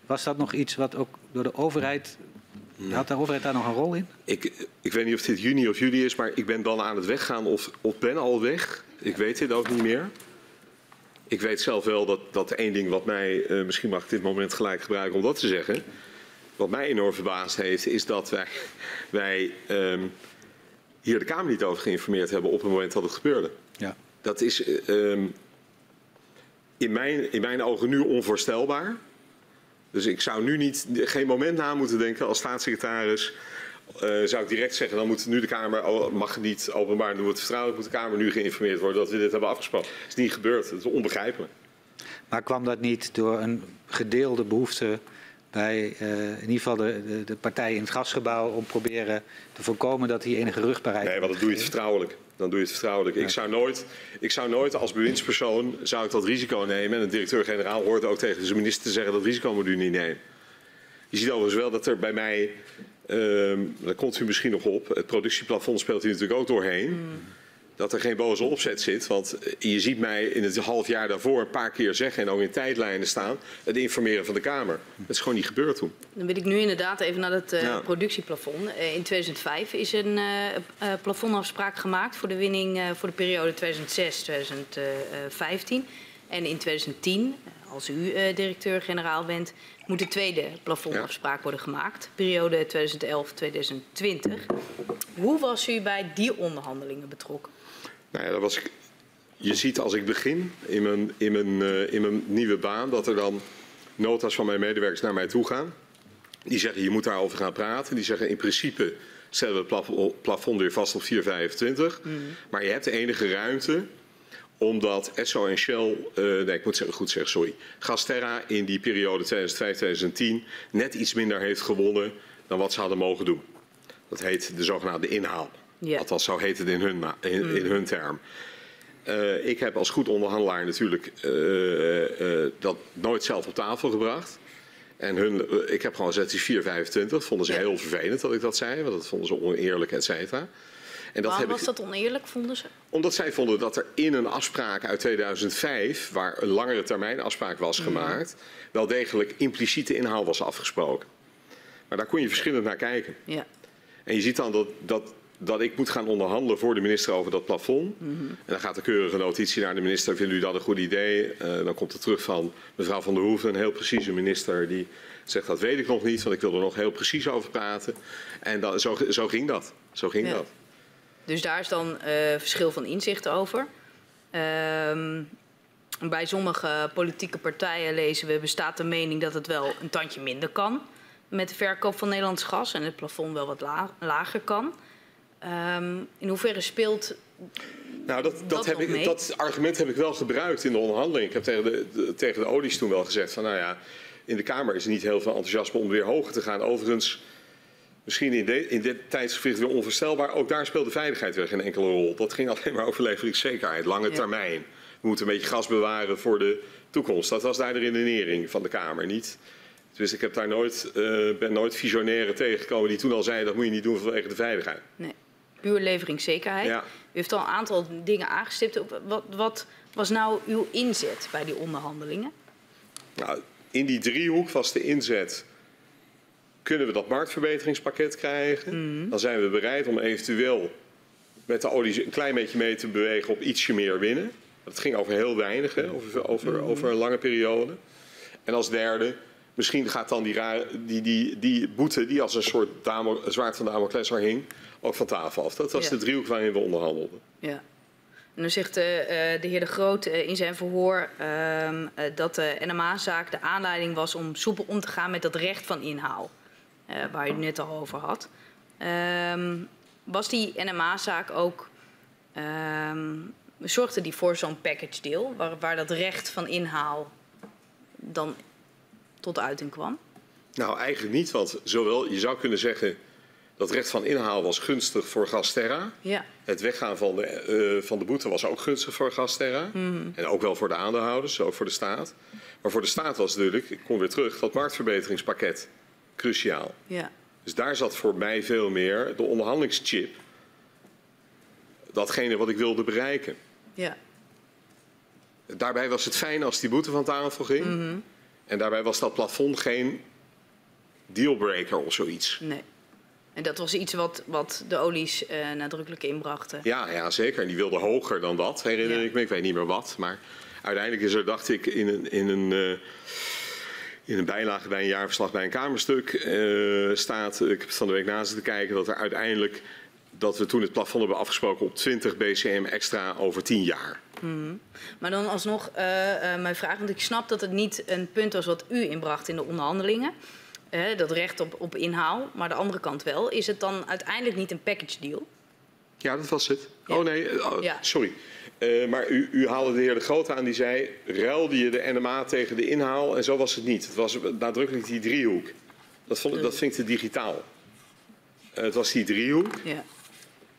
Was dat nog iets wat ook door de overheid Nee. Had de overheid daar nog een rol in? Ik, ik weet niet of dit juni of juli is, maar ik ben dan aan het weggaan of, of ben al weg. Ik weet dit ook niet meer. Ik weet zelf wel dat, dat één ding wat mij, uh, misschien mag ik dit moment gelijk gebruiken om dat te zeggen. Wat mij enorm verbaasd heeft, is dat wij, wij um, hier de Kamer niet over geïnformeerd hebben op het moment dat het gebeurde. Ja. Dat is um, in, mijn, in mijn ogen nu onvoorstelbaar. Dus ik zou nu niet, geen moment na moeten denken als staatssecretaris eh, zou ik direct zeggen, dan moet nu de Kamer, oh, mag niet openbaar doen, het vertrouwelijk, moet de Kamer nu geïnformeerd worden dat we dit hebben afgesproken. Dat is niet gebeurd, dat is onbegrijpelijk. Maar kwam dat niet door een gedeelde behoefte bij eh, in ieder geval de, de, de partijen in het gasgebouw om proberen te voorkomen dat die enige rugbaarheid Nee, want dan doe je het vertrouwelijk. Dan doe je het vertrouwelijk. Ik, zou nooit, ik zou nooit als bewindspersoon zou ik dat risico nemen. En de directeur-generaal hoort ook tegen zijn minister te zeggen dat risico moet u niet nemen. Je ziet overigens wel dat er bij mij, ehm daar komt u misschien nog op, het productieplafond speelt hier natuurlijk ook doorheen. Dat er geen boze opzet zit. Want je ziet mij in het half jaar daarvoor een paar keer zeggen en ook in tijdlijnen staan. Het informeren van de Kamer. Dat is gewoon niet gebeurd toen. Dan wil ik nu inderdaad even naar het eh, Ja. productieplafond. Eh, in 2005 is een eh, eh, plafondafspraak gemaakt voor de winning eh, voor de periode 2006-2015. En in 2010, eh, als u eh, directeur-generaal bent, moet de tweede plafondafspraak worden gemaakt. Periode 2011-2020. Hoe was u bij die onderhandelingen betrokken? Nou ja, dat was. Je ziet als ik begin in mijn, in, mijn, eh, in mijn nieuwe baan dat er dan nota's van mijn medewerkers naar mij toe gaan. Die zeggen je moet daarover gaan praten. Die zeggen in principe stellen we het plafo- plafond weer vast op 4,25. Maar je hebt enige ruimte omdat Esso en Shell, eh, nee ik moet zeggen, goed zeggen, sorry. Gasterra in die periode 2005-2010 net iets minder heeft gewonnen dan wat ze hadden mogen doen. Dat heet de zogenaamde inhaal. Ja. Althans, zo heet het in hun, in, in hun term. Eh, ik heb als goed onderhandelaar natuurlijk eh, eh, dat nooit zelf op tafel gebracht. En hun, ik heb gewoon gezegd, die 4,25 vonden ze heel vervelend dat ik dat zei. Want dat vonden ze oneerlijk, et cetera. En dat Waarom was ik, dat oneerlijk, vonden ze? omdat zij vonden dat er in een afspraak uit 2005, waar een langere termijn afspraak was gemaakt, wel degelijk impliciete inhaal was afgesproken. Maar daar kon je verschillend naar kijken. Ja. En je ziet dan dat, dat, dat ik moet gaan onderhandelen voor de minister over dat plafond. En dan gaat de keurige notitie naar de minister. Vindt u dat een goed idee? Eh, dan komt er terug van mevrouw Van der Hoeven, een heel precieze minister. Die zegt dat weet ik nog niet, want ik wil er nog heel precies over praten. En zo, zo ging dat. Zo ging Ja. dat. Dus daar is dan eh, verschil van inzicht over. Ehm, bij sommige politieke partijen lezen we bestaat de mening dat het wel een tandje minder kan met de verkoop van Nederlands gas en het plafond wel wat la- lager kan. Ehm, in hoeverre speelt Nou, dat, dat, Dat heb ik, dat argument heb ik wel gebruikt in de onderhandeling. Ik heb tegen de, de- tegen de olies toen wel gezegd van, nou ja, in de Kamer is er niet heel veel enthousiasme om weer hoger te gaan. Overigens, misschien in, de, in dit tijdsgevricht weer onvoorstelbaar, ook daar speelde veiligheid weer geen enkele rol. Dat ging alleen maar over leveringszekerheid, lange Ja. termijn. We moeten een beetje gas bewaren voor de toekomst. Dat was daar de redenering van de Kamer, niet? Dus ik heb daar nooit, eh, ben nooit visionairen tegengekomen die toen al zeiden dat moet je niet doen vanwege de veiligheid. nee, puur leveringszekerheid? Ja. U heeft al een aantal dingen aangestipt. Wat, wat was nou uw inzet bij die onderhandelingen? Nou, in die driehoek was de inzet. Kunnen we dat marktverbeteringspakket krijgen? Dan zijn we bereid om eventueel met de olie een klein beetje mee te bewegen op ietsje meer winnen. Dat ging over heel weinig, hè, over, over, over een lange periode. En als derde, misschien gaat dan die, die, die, die boete die als een soort damo, zwaard van Damocles er hing, ook van tafel af. Dat was Ja. de driehoek waarin we onderhandelden. Ja. En dan zegt eh, eh, de heer De Groot eh, in zijn verhoor ehm, eh, dat de NMA-zaak de aanleiding was om soepel om te gaan met dat recht van inhaal, waar u het net al over had. Ehm, was die NMA-zaak ook, ehm, zorgde die voor zo'n package deal, waar, waar dat recht van inhaal dan tot uiting kwam? Nou, eigenlijk niet, want zowel, je zou kunnen zeggen dat recht van inhaal was gunstig voor Gasterra. Ja, Het weggaan van de, eh, van de boete was ook gunstig voor Gasterra. En ook wel voor de aandeelhouders, ook voor de staat. Maar voor de staat was natuurlijk, ik kom weer terug, dat marktverbeteringspakket cruciaal. ja, Dus daar zat voor mij veel meer de onderhandelingschip. Datgene wat ik wilde bereiken. ja, Daarbij was het fijn als die boete van tafel ging. En daarbij was dat plafond geen dealbreaker of zoiets. nee. En dat was iets wat, wat de olies eh, nadrukkelijk inbrachten. Ja, ja, zeker. En die wilde hoger dan dat, herinner Ja. ik me. Ik weet niet meer wat. Maar uiteindelijk is er, dacht ik, in een, in een, eh, in een bijlage bij een jaarverslag bij een Kamerstuk eh, staat... Ik heb van de week na zitten kijken dat er uiteindelijk... dat we toen het plafond hebben afgesproken op 20 BCM extra over 10 jaar. Maar dan alsnog mijn vraag, want ik snap dat het niet een punt was wat u inbracht in de onderhandelingen. Hè, dat recht op, op inhaal, maar de andere kant wel. Is het dan uiteindelijk niet een package deal? Ja, dat was het. Ja. Oh nee, oh, Ja. sorry. Eh, maar u, u haalde de heer De Groot aan die zei, ruilde je de NMA tegen de inhaal? En zo was het niet. Het was nadrukkelijk die driehoek. Dat, vond, dat vind ik te digitaal. Eh, het was die driehoek Ja,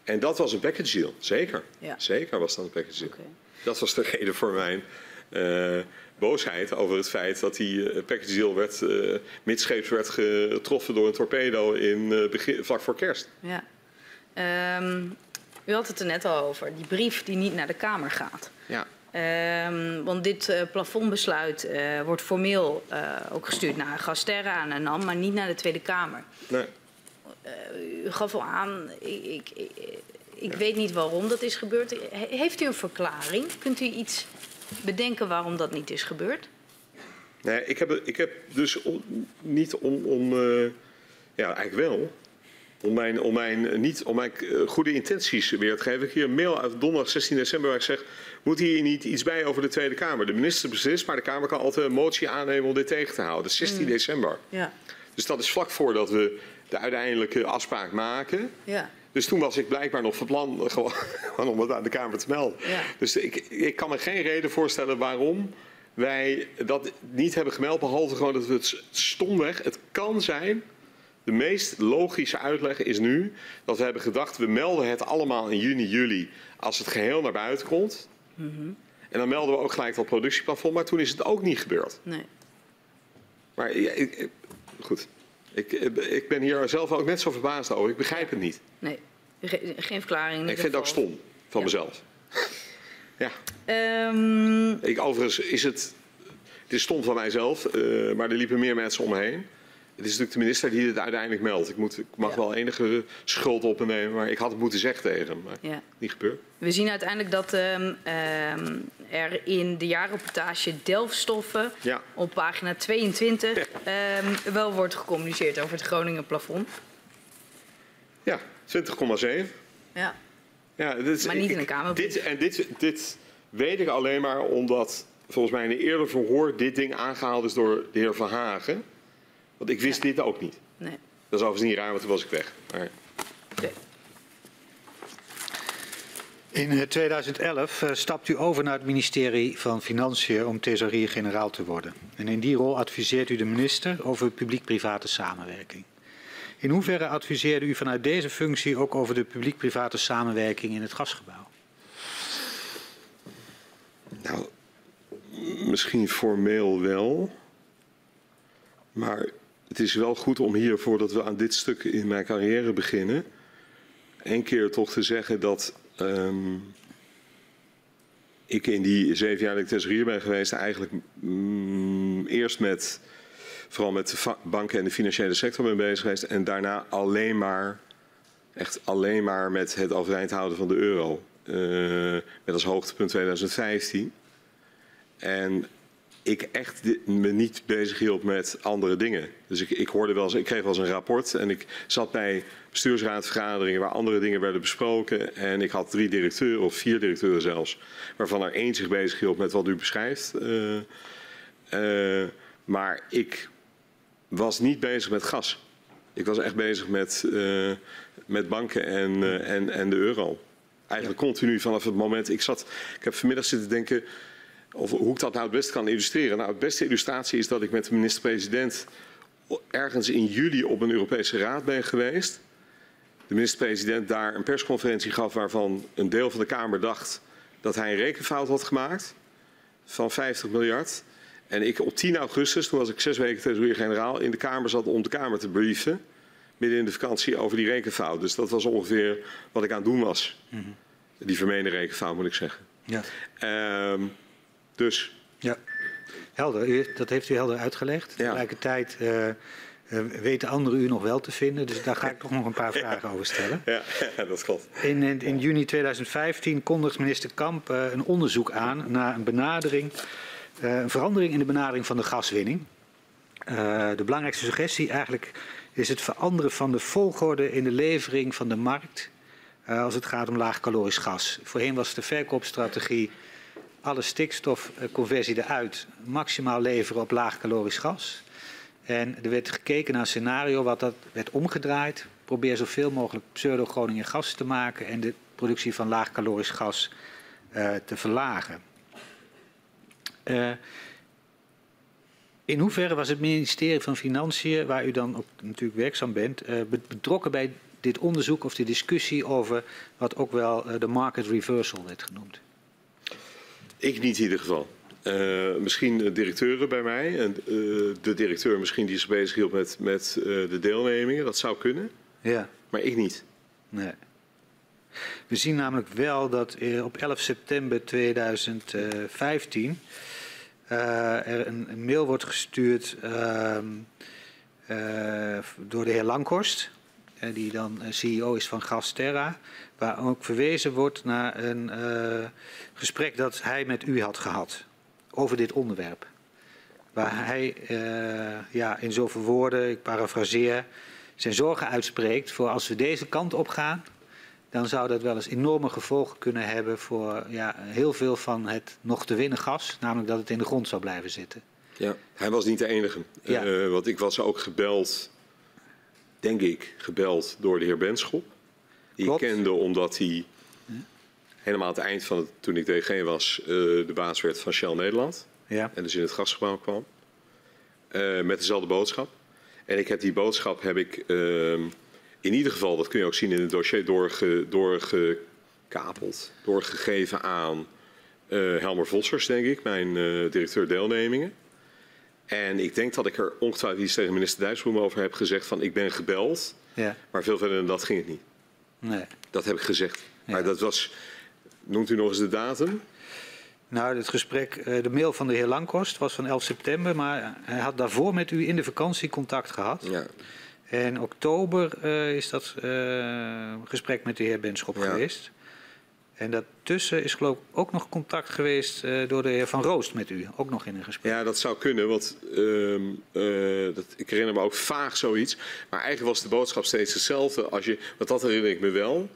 en dat was een package deal. Zeker. Ja. Zeker was dat een package deal. Dat was de reden voor mijn eh, boosheid over het feit dat die eh, package deal werd, eh midscheeps werd getroffen door een torpedo in, eh, begin, vlak voor kerst. Ja. Ehm, u had het er net al over, die brief die niet naar de Kamer gaat. Ja. Ehm, want dit plafondbesluit wordt formeel ook gestuurd naar Gasterra en NAM, maar niet naar de Tweede Kamer. Nee. U gaf al aan, ik, ik, ik, ik weet niet waarom dat is gebeurd. He- Heeft u een verklaring? Kunt u iets bedenken waarom dat niet is gebeurd? Nee, ik heb, ik heb dus om- niet om, om eh, ja, eigenlijk wel, om mijn, om mijn, niet, om mijn eh, goede intenties weer te geven. Ik heb hier een mail uit donderdag 16 december waar ik zeg, moet hier niet iets bij over de Tweede Kamer? De minister beslist, maar de Kamer kan altijd een motie aannemen om dit tegen te houden. 16 december. Ja. Dus dat is vlak voordat we de uiteindelijke afspraak maken. Ja. Dus toen was ik blijkbaar nog van plan gewoon, gewoon om het aan de Kamer te melden. Ja. Dus ik, ik kan me geen reden voorstellen waarom wij dat niet hebben gemeld. Behalve gewoon dat we het stomweg. Het kan zijn. De meest logische uitleg is nu dat we hebben gedacht. We melden het allemaal in juni, juli. Als het geheel naar buiten komt. En dan melden we ook gelijk dat productieplafond. Maar toen is het ook niet gebeurd. Nee. Maar ja, ik, ik- goed. Ik, ik ben hier zelf ook net zo verbaasd over. Ik begrijp het niet. Nee. Ge- geen verklaring. in Ik vind het ook stom van Ja. mezelf. Ja, Ehm, ik, overigens is het, het is stom van mijzelf, eh, maar er liepen meer mensen om me heen. Het is natuurlijk de minister die het uiteindelijk meldt. Ik, moet, ik mag Ja. wel enige schuld op me nemen, maar ik had het moeten zeggen tegen hem. Maar ja. niet gebeurd. We zien uiteindelijk dat ehm, ehm, er in de jaarrapportage delfstoffen Ja. op pagina 22 ehm, wel wordt gecommuniceerd over het Groningen plafond. Ja, 20,7. Ja. Ja, dit is, Maar niet in een Kamerbrief. Dit, en dit, dit weet ik alleen maar omdat volgens mij in een eerder verhoor dit ding aangehaald is door de heer Van Hagen. Want ik wist Ja. dit ook niet. Nee. Dat is overigens niet raar, want toen was ik weg. Maar. In eh, 2011 eh, stapt u over naar het ministerie van Financiën om thesaurier-generaal te worden. En in die rol adviseert u de minister over publiek-private samenwerking. In hoeverre adviseerde u vanuit deze functie ook over de publiek-private samenwerking in het gasgebouw? nou, misschien formeel wel. Maar het is wel goed om hier, voordat we aan dit stuk in mijn carrière beginnen, één keer toch te zeggen dat ehm, ik in die zeven jaar dat ik thesaurier ben geweest, eigenlijk mm, eerst met, vooral met de banken en de financiële sector ben bezig geweest. En daarna alleen maar, echt alleen maar met het overeind houden van de euro. Eh, met als hoogtepunt 2015. En ik echt me niet bezig hield met andere dingen. Dus ik, ik hoorde wel eens, ik kreeg wel eens een rapport en ik zat bij bestuursraadvergaderingen waar andere dingen werden besproken. En ik had drie directeuren, of vier directeuren zelfs, waarvan er één zich bezig hield met wat u beschrijft. Eh, eh, maar ik was niet bezig met gas. Ik was echt bezig met, eh, met banken en, eh, en, en de euro. Eigenlijk continu vanaf het moment. Ik, zat, ik heb vanmiddag zitten denken over hoe ik dat nou het beste kan illustreren. Nou, het beste illustratie is dat ik met de minister-president ergens in juli op een Europese raad ben geweest. De minister-president daar een persconferentie gaf waarvan een deel van de Kamer dacht dat hij een rekenfout had gemaakt van 50 miljard. En ik op 10 augustus, toen was ik zes weken thesaurier-generaal, in de Kamer zat om de Kamer te brieven. Midden in de vakantie over die rekenfout. Dus dat was ongeveer wat ik aan het doen was. Die vermeende rekenfout moet ik zeggen. Ja. Ehm, dus Ja, helder. U, dat heeft u helder uitgelegd. Ja. Tegelijkertijd eh, eh, weten anderen u nog wel te vinden, dus daar ga ik toch nog een paar vragen over stellen. ja, dat klopt. In, in, in juni 2015 kondigt minister Kamp eh, een onderzoek aan naar een benadering, een verandering in de benadering van de gaswinning. Eh, de belangrijkste suggestie eigenlijk is het veranderen van de volgorde in de levering van de markt eh, als het gaat om laagcalorisch gas. Voorheen was de verkoopstrategie alle stikstofconversie eruit, maximaal leveren op laagcalorisch gas. En er werd gekeken naar een scenario wat dat werd omgedraaid. Probeer zoveel mogelijk pseudo-Groningen gas te maken en de productie van laagkalorisch gas te verlagen. Uh, in hoeverre was het ministerie van Financiën, waar u dan ook natuurlijk werkzaam bent, uh, betrokken bij dit onderzoek of de discussie over wat ook wel de market reversal werd genoemd? Ik niet in ieder geval. Uh, misschien directeuren bij mij. En uh, de directeur misschien die zich bezig hield met, met uh, de deelnemingen. Dat zou kunnen. Ja. Maar ik niet. Nee. We zien namelijk wel dat op 11 september 2015 er een, een, mail wordt gestuurd ehm, door de heer Lankhorst. die dan CEO is van Gasterra. Waar ook verwezen wordt naar een gesprek dat hij met u had gehad over dit onderwerp. Waar hij ja, in zoveel woorden, ik parafraseer, zijn zorgen uitspreekt voor als we deze kant op gaan, dan zou dat wel eens enorme gevolgen kunnen hebben voor ja, heel veel van het nog te winnen gas, namelijk dat het in de grond zou blijven zitten. Ja, hij was niet de enige. Ja. Uh, want ik was ook gebeld, denk ik, gebeld door de heer Benschop. Die Klopt. ik kende omdat hij helemaal aan het eind van het, toen ik DG was, uh, de baas werd van Shell Nederland. Ja. En dus in het gasgebouw kwam. Uh, met dezelfde boodschap. En ik heb die boodschap heb ik uh, in ieder geval, dat kun je ook zien in het dossier, doorge, doorgekapeld, doorgegeven aan uh, Helmer Vossers, denk ik, mijn directeur deelnemingen. En ik denk dat ik er ongetwijfeld iets tegen minister Dijsselbloem over heb gezegd van ik ben gebeld. Ja. Maar veel verder dan dat ging het niet. Nee. Dat heb ik gezegd. Ja. Maar dat was, Noemt u nog eens de datum? Nou, het gesprek, eh, de mail van de heer Langkost was van 11 september, maar hij had daarvoor met u in de vakantie contact gehad. Ja. En oktober uh, is dat uh, gesprek met de heer Benschop ja. geweest. En daartussen is geloof ik ook nog contact geweest uh, door de heer Van Roost met u, ook nog in een gesprek. Ja, dat zou kunnen, want uh, dat, ik herinner me ook vaag zoiets. Maar eigenlijk was de boodschap steeds hetzelfde. Als je, want dat herinner ik me wel.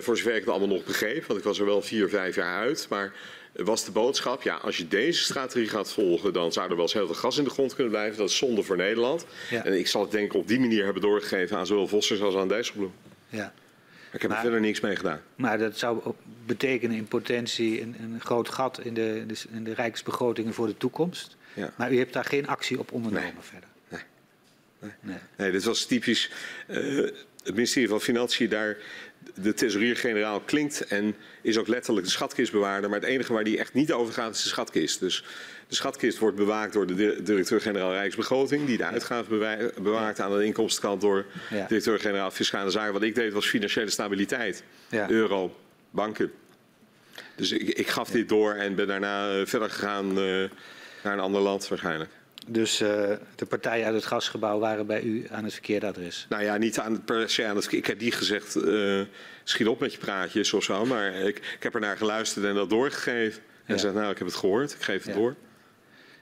Voor zover ik het allemaal nog begreep, want ik was er wel vier, vijf jaar uit. Maar was de boodschap, ja, als je deze strategie gaat volgen, dan zou er wel eens heel veel gas in de grond kunnen blijven. Dat is zonde voor Nederland. Ja. En ik zal het denk ik op die manier hebben doorgegeven aan zowel Vossers als aan Dijsselbloem. Ja. Maar ik heb maar, er verder niks mee gedaan. Maar dat zou ook betekenen in potentie een, een groot gat in de, in de rijksbegrotingen voor de toekomst. Ja. Maar u hebt daar geen actie op ondernomen nee. verder. Nee. Nee. nee. nee. dit was typisch. Uh, het ministerie van Financiën daar de thesaurier-generaal klinkt en is ook letterlijk de schatkistbewaarder. Maar het enige waar die echt niet over gaat is de schatkist. Dus de schatkist wordt bewaakt door de directeur-generaal Rijksbegroting. Die de uitgaven bewaakt aan de inkomstenkant door ja. directeur-generaal Fiscale Zaken. Wat ik deed was financiële stabiliteit. Ja. Euro, banken. Dus ik, ik gaf dit door en ben daarna uh, verder gegaan uh, naar een ander land waarschijnlijk. Dus uh, de partijen uit het gasgebouw waren bij u aan het verkeerde adres? Nou ja, niet aan, per se aan het Ik heb die gezegd, uh, schiet op met je praatjes of zo. Maar ik, ik heb er naar geluisterd en dat doorgegeven. En Ja. zei, nou, ik heb het gehoord. Ik geef het Ja. door.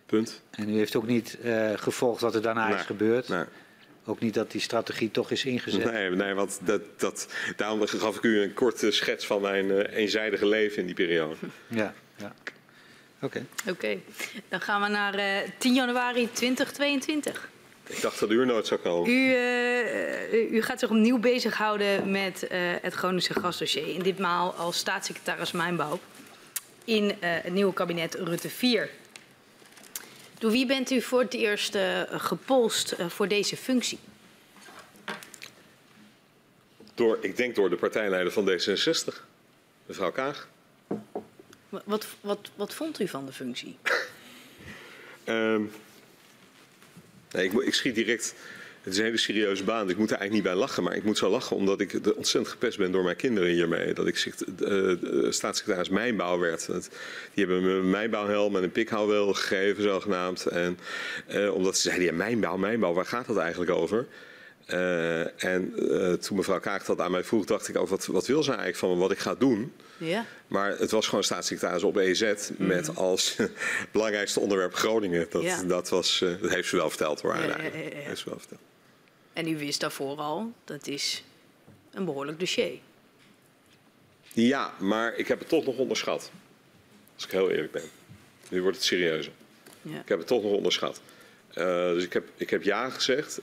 Punt. En u heeft ook niet uh, gevolgd wat er daarna Nee. is gebeurd? Nee. Ook niet dat die strategie toch is ingezet? Nee, nee, want dat, dat, daarom gaf ik u een korte schets van mijn eenzijdige leven in die periode. Ja, ja. Oké. Oké, okay. dan gaan we naar uh, 10 januari 2022. Ik dacht dat u er nooit zou komen. U, uh, u gaat zich opnieuw bezighouden met uh, het Groningse gasdossier. In ditmaal als staatssecretaris Mijnbouw in uh, het nieuwe kabinet Rutte 4. Door wie bent u voor het eerst uh, gepolst uh, voor deze functie? Door, ik denk door de partijleider van D66, mevrouw Kaag. Wat, wat, wat vond u van de functie? nee, ik, ik schiet direct. Het is een hele serieuze baan. Ik moet er eigenlijk niet bij lachen. Maar ik moet zo lachen omdat ik ontzettend gepest ben door mijn kinderen hiermee. Dat ik uh, staatssecretaris Mijnbouw werd. Die hebben me een mijnbouwhelm en een pikhouwel gegeven, zogenaamd. En uh, omdat ze zeiden, ja, mijnbouw, mijnbouw, waar gaat dat eigenlijk over? Uh, en uh, toen mevrouw Kaag dat aan mij vroeg, dacht ik ook, wat, wat wil ze eigenlijk van me, wat ik ga doen? Ja. Maar het was gewoon staatssecretaris op EZ mm. met als belangrijkste onderwerp Groningen. Dat, ja. dat, was, uh, dat heeft ze wel verteld hoor. Ja, heeft ze wel verteld. En u wist daarvoor al, dat is een behoorlijk dossier. Ja, maar ik heb het toch nog onderschat. Als ik heel eerlijk ben. Nu wordt het serieuzer. Ja. Ik heb het toch nog onderschat. Dus ik heb, ik heb ja gezegd.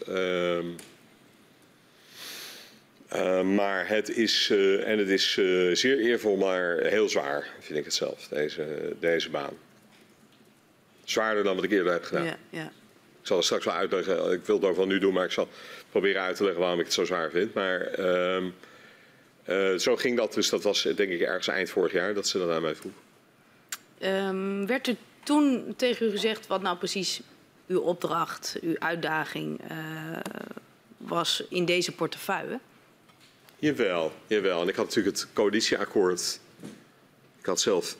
Uh, uh, maar het is, uh, en het is zeer eervol, maar heel zwaar, vind ik het zelf, deze, deze baan. Zwaarder dan wat ik eerder heb gedaan. Ja, ja. Ik zal het straks wel uitleggen. Ik wil het ook wel nu doen, maar ik zal proberen uit te leggen waarom ik het zo zwaar vind. Maar ehm, zo ging dat dus. Dat was denk ik ergens eind vorig jaar dat ze dat aan mij vroeg. Um, werd er toen tegen u gezegd wat nou precies uw opdracht, uw uitdaging was in deze portefeuille? Jawel, jawel. En ik had natuurlijk het coalitieakkoord. Ik had zelf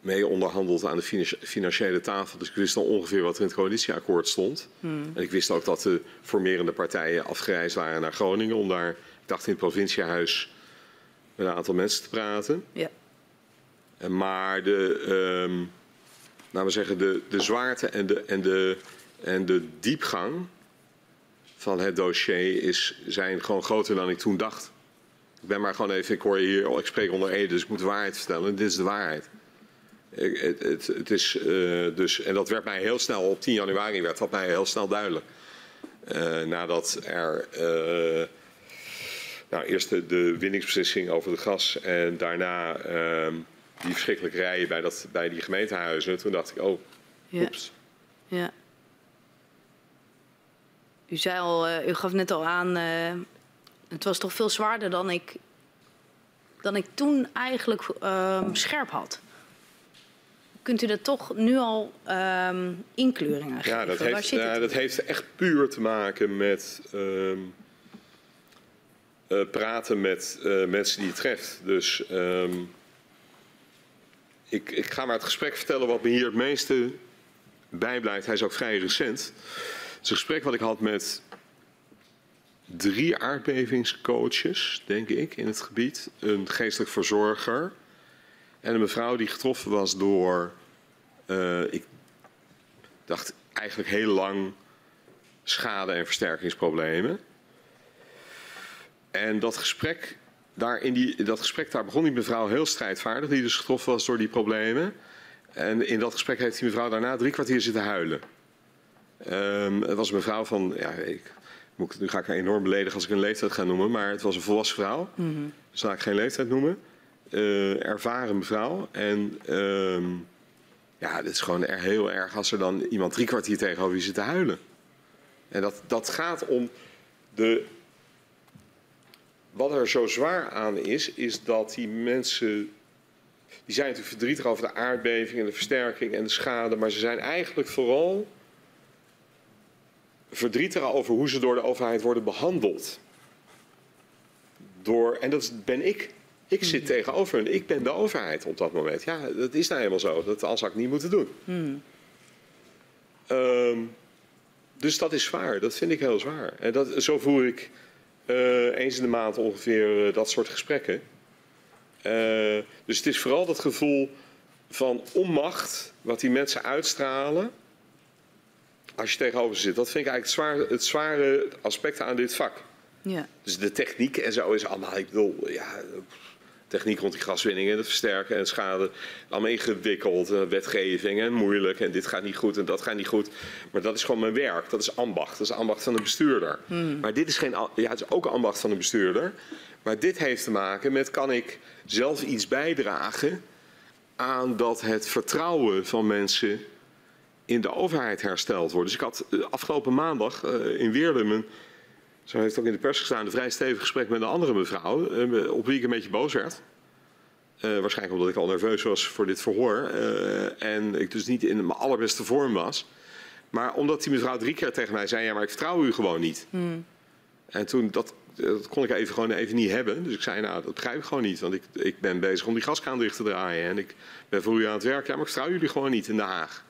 mee onderhandeld aan de financiële tafel. Dus ik wist al ongeveer wat er in het coalitieakkoord stond. Hmm. En ik wist ook dat de formerende partijen afgereisd waren naar Groningen om daar, ik dacht in het provinciehuis, met een aantal mensen te praten. Ja. Maar de, um, laten we zeggen, de, de zwaarte en de, en, de, en de diepgang van het dossier is, zijn gewoon groter dan ik toen dacht. Ik ben maar gewoon even, ik hoor je hier, ik spreek onder Ede, dus ik moet de waarheid vertellen. Dit is de waarheid. Ik, het, het, het, is, uh, dus, en dat werd mij heel snel, op 10 januari werd dat mij heel snel duidelijk. Uh, nadat er uh, nou, eerst de, de, winningsbeslissing over de gas en daarna die verschrikkelijke rijen bij, dat, bij die gemeentehuizen. Toen dacht ik, oh, oeps. Ja. ja. U, zei al, u gaf net al aan, het was toch veel zwaarder dan ik, dan ik toen eigenlijk um, scherp had. Kunt u dat toch nu al um, inkleuringen geven? Ja, dat heeft, ja, dat heeft echt puur te maken met um, uh, praten met uh, mensen die het treft. Dus ik, ik ga maar het gesprek vertellen wat me hier het meeste bijblijft. Hij is ook vrij recent. Het is een gesprek wat ik had met drie aardbevingscoaches, denk ik, in het gebied. Een geestelijk verzorger en een mevrouw die getroffen was door, uh, ik dacht eigenlijk heel lang, schade- en versterkingsproblemen. En dat gesprek, daar in die, dat gesprek, daar begon die mevrouw heel strijdvaardig, die dus getroffen was door die problemen. En in dat gesprek heeft die mevrouw daarna drie kwartier zitten huilen. Um, het was een mevrouw van, ja, ik nu ga ik haar enorm beledigen als ik een leeftijd ga noemen, maar het was een volwassen vrouw. Mm -hmm. Dus laat ik geen leeftijd noemen. Uh, ervaren mevrouw. En uh, ja, het is gewoon er heel erg als er dan iemand drie kwartier tegenover je zit te huilen. En dat, dat gaat om de. Wat er zo zwaar aan is, is dat die mensen. Die zijn natuurlijk verdrietig over de aardbeving en de versterking en de schade, maar ze zijn eigenlijk vooral verdrietig over hoe ze door de overheid worden behandeld. Door, en dat ben ik. Ik zit hmm. tegenover hen. Ik ben de overheid op dat moment. Ja, dat is nou helemaal zo. Dat als ik niet moeten doen. Hmm. Um, dus dat is zwaar. Dat vind ik heel zwaar. En dat, zo voer ik uh, eens in de maand ongeveer uh, dat soort gesprekken. Uh, dus het is vooral dat gevoel van onmacht wat die mensen uitstralen als je tegenover zit. Dat vind ik eigenlijk het zware, het zware aspect aan dit vak. Ja. Dus de techniek en zo is allemaal, ik bedoel, ja, techniek rond die gaswinning en het versterken en het schade. Allemaal ingewikkeld, uh, wetgeving en moeilijk en dit gaat niet goed en dat gaat niet goed. Maar dat is gewoon mijn werk, dat is ambacht, dat is ambacht van een bestuurder. Hmm. Maar dit is geen, ja, het is ook ambacht van een bestuurder. Maar dit heeft te maken met kan ik zelf iets bijdragen aan dat het vertrouwen van mensen in de overheid hersteld wordt. Dus ik had eh, afgelopen maandag uh, in Weerden, zo heeft ook in de pers gestaan, een vrij stevig gesprek met een andere mevrouw, uh, op wie ik een beetje boos werd. waarschijnlijk omdat ik al nerveus was voor dit verhoor en ik dus niet in mijn allerbeste vorm was. Maar omdat die mevrouw drie keer tegen mij zei, ja maar ik vertrouw u gewoon niet. Hmm. En toen, dat, dat kon ik even gewoon even niet hebben. Dus ik zei, nou dat begrijp ik gewoon niet. Want ik, ik ben bezig om die gaskraan dicht te draaien. En ik ben voor u aan het werk. Ja, maar ik vertrouw jullie gewoon niet in Den Haag.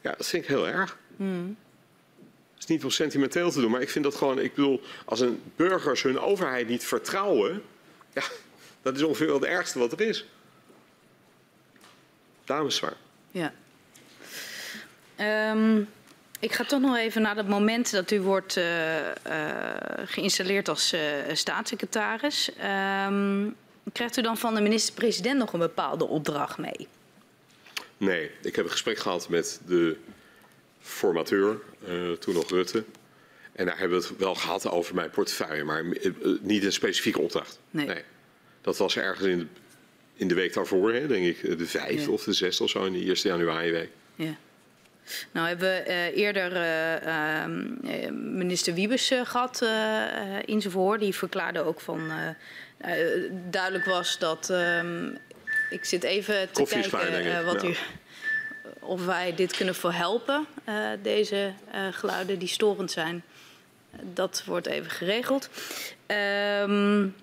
Ja, dat vind ik heel erg. Hmm. Het is niet om sentimenteel te doen, maar ik vind dat gewoon, ik bedoel, als een burgers hun overheid niet vertrouwen, ja, dat is ongeveer wel het ergste wat er is. Dameszwaar. Ja. Um, ik ga toch nog even naar het moment dat u wordt uh, uh, geïnstalleerd als uh, staatssecretaris. Um, krijgt u dan van de minister-president nog een bepaalde opdracht mee? Nee, ik heb een gesprek gehad met de formateur, uh, toen nog Rutte. En daar hebben we het wel gehad over mijn portefeuille, maar uh, niet een specifieke opdracht. Nee. nee. Dat was ergens in de, in de week daarvoor, hè, denk ik, de vijf ja. of de zesde of zo, in de eerste januari week. Ja. Nou hebben we uh, eerder uh, uh, minister Wiebes gehad in zijn verhoor. Die verklaarde ook van duidelijk was dat ehm, ik zit even te kijken wat ja. u, of wij dit kunnen verhelpen, deze geluiden die storend zijn. Dat wordt even geregeld. Um,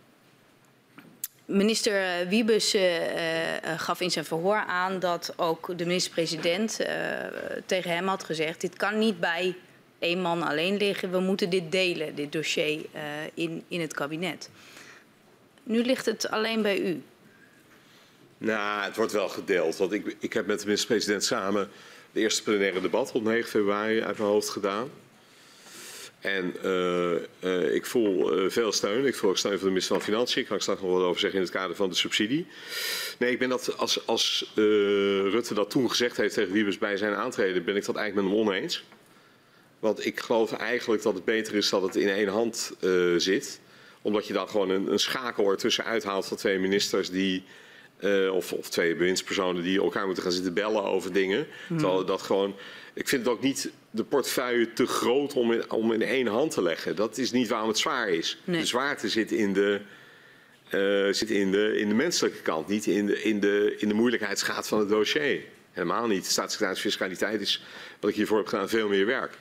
Minister Wiebes uh, gaf in zijn verhoor aan dat ook de minister-president uh, tegen hem had gezegd: dit kan niet bij één man alleen liggen, we moeten dit delen, dit dossier, in, in het kabinet. Nu ligt het alleen bij u. Nou, het wordt wel gedeeld. Want ik, ik heb met de minister-president samen de eerste plenaire debat op 9 februari uit mijn hoofd gedaan. En uh, uh, ik voel uh, veel steun. Ik voel ook steun van de minister van Financiën. Ik kan straks nog wat over zeggen in het kader van de subsidie. Nee, ik ben dat als, als Rutte dat toen gezegd heeft tegen Wiebes bij zijn aantreden, ben ik dat eigenlijk met hem oneens. Want ik geloof eigenlijk dat het beter is dat het in één hand zit. Omdat je dan gewoon een, een schakel ertussen uithaalt van twee ministers die of, of, twee bewindspersonen die elkaar moeten gaan zitten bellen over dingen. Hmm. Terwijl dat gewoon. Ik vind het ook niet de portefeuille te groot om in, om in één hand te leggen. Dat is niet waarom het zwaar is. Nee. De zwaarte zit in de, uh, zit in de, in de menselijke kant, niet in de, in, de, in de moeilijkheidsgraad van het dossier. Helemaal niet. Staatssecretaris Fiscaliteit is, wat ik hiervoor heb gedaan, veel meer werk.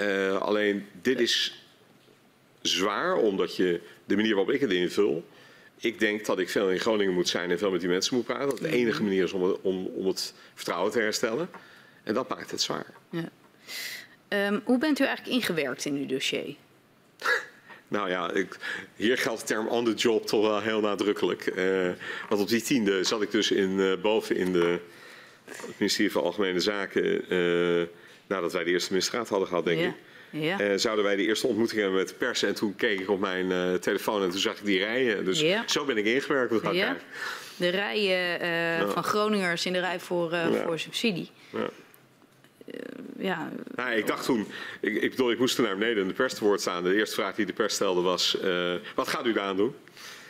Uh, alleen dit is zwaar, omdat je de manier waarop ik het invul. Ik denk dat ik veel in Groningen moet zijn en veel met die mensen moet praten. Dat de enige manier is om, om, om het vertrouwen te herstellen. En dat maakt het zwaar. Ja. Um, hoe bent u eigenlijk ingewerkt in uw dossier? Nou ja, ik, hier geldt de term on the job toch wel heel nadrukkelijk. Uh, want op die tiende zat ik dus in, uh, boven in de, het ministerie van Algemene Zaken. Uh, nadat wij de eerste ministerraad hadden gehad, denk ja. ik. Ja. zouden wij de eerste ontmoeting hebben met de pers. En toen keek ik op mijn telefoon en toen zag ik die rijen. Dus ja. zo ben ik ingewerkt ja. De rijen van Groningers in de rij voor, voor subsidie. ja. Nou, ik dacht toen, ik, ik, bedoel, ik moest toen naar beneden de pers te woord staan. De eerste vraag die de pers stelde was, wat gaat u daaraan doen?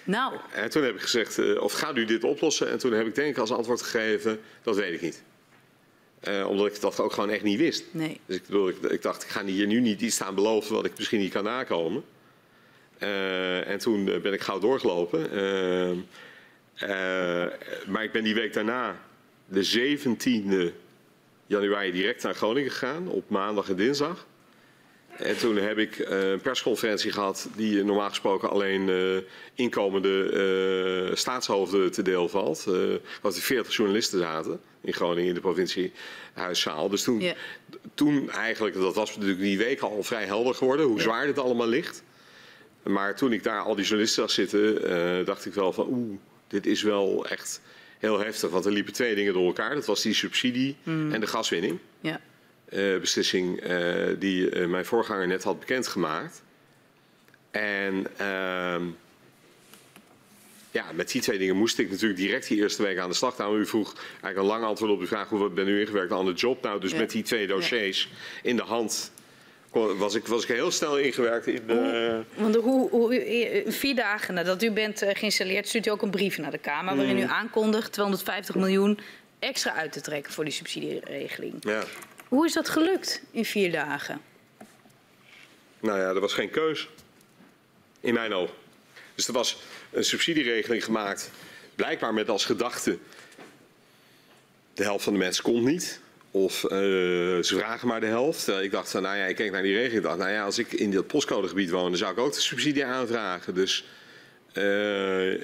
Nou. En toen heb ik gezegd, of gaat u dit oplossen? En toen heb ik denk ik als antwoord gegeven, dat weet ik niet. Uh, omdat ik dat ook gewoon echt niet wist. Nee. Dus ik, bedoel, ik, ik, dacht, ik ga hier nu niet iets staan beloven wat ik misschien niet kan nakomen. en toen ben ik gauw doorgelopen. maar ik ben die week daarna, de 17e januari direct naar Groningen gegaan, op maandag en dinsdag. En toen heb ik uh, een persconferentie gehad die normaal gesproken alleen uh, inkomende staatshoofden te deel valt. Wat er 40 journalisten zaten in Groningen in de provinciehuiszaal. Dus toen, yeah. toen eigenlijk, dat was natuurlijk die week al vrij helder geworden hoe zwaar dit allemaal ligt. Maar toen ik daar al die journalisten zag zitten, dacht ik wel van oeh, dit is wel echt heel heftig. Want er liepen twee dingen door elkaar. Dat was die subsidie mm. en de gaswinning. Ja. Uh, beslissing uh, die uh, mijn voorganger net had bekendgemaakt. En ehm, ja, met die twee dingen moest ik natuurlijk direct die eerste week aan de slag gaan. U vroeg eigenlijk een lang antwoord op de vraag hoe ben u ingewerkt aan de job. Nou, dus ja. met die twee dossiers ja. in de hand was ik, was ik heel snel ingewerkt in de... Hoe, want hoe, hoe, vier dagen nadat u bent geïnstalleerd, stuurt u ook een brief naar de Kamer... waarin u aankondigt 250 miljoen extra uit te trekken voor die subsidieregeling. Ja. Hoe is dat gelukt in vier dagen? Nou ja, er was geen keus. In mijn oog. Dus er was een subsidieregeling gemaakt, blijkbaar met als gedachte... de helft van de mensen komt niet... Of uh, ze vragen maar de helft. Uh, ik dacht, nou ja, ik keek naar die regeling. Ik dacht, nou ja, als ik in dat postcodegebied woon, dan zou ik ook de subsidie aanvragen. Dus uh,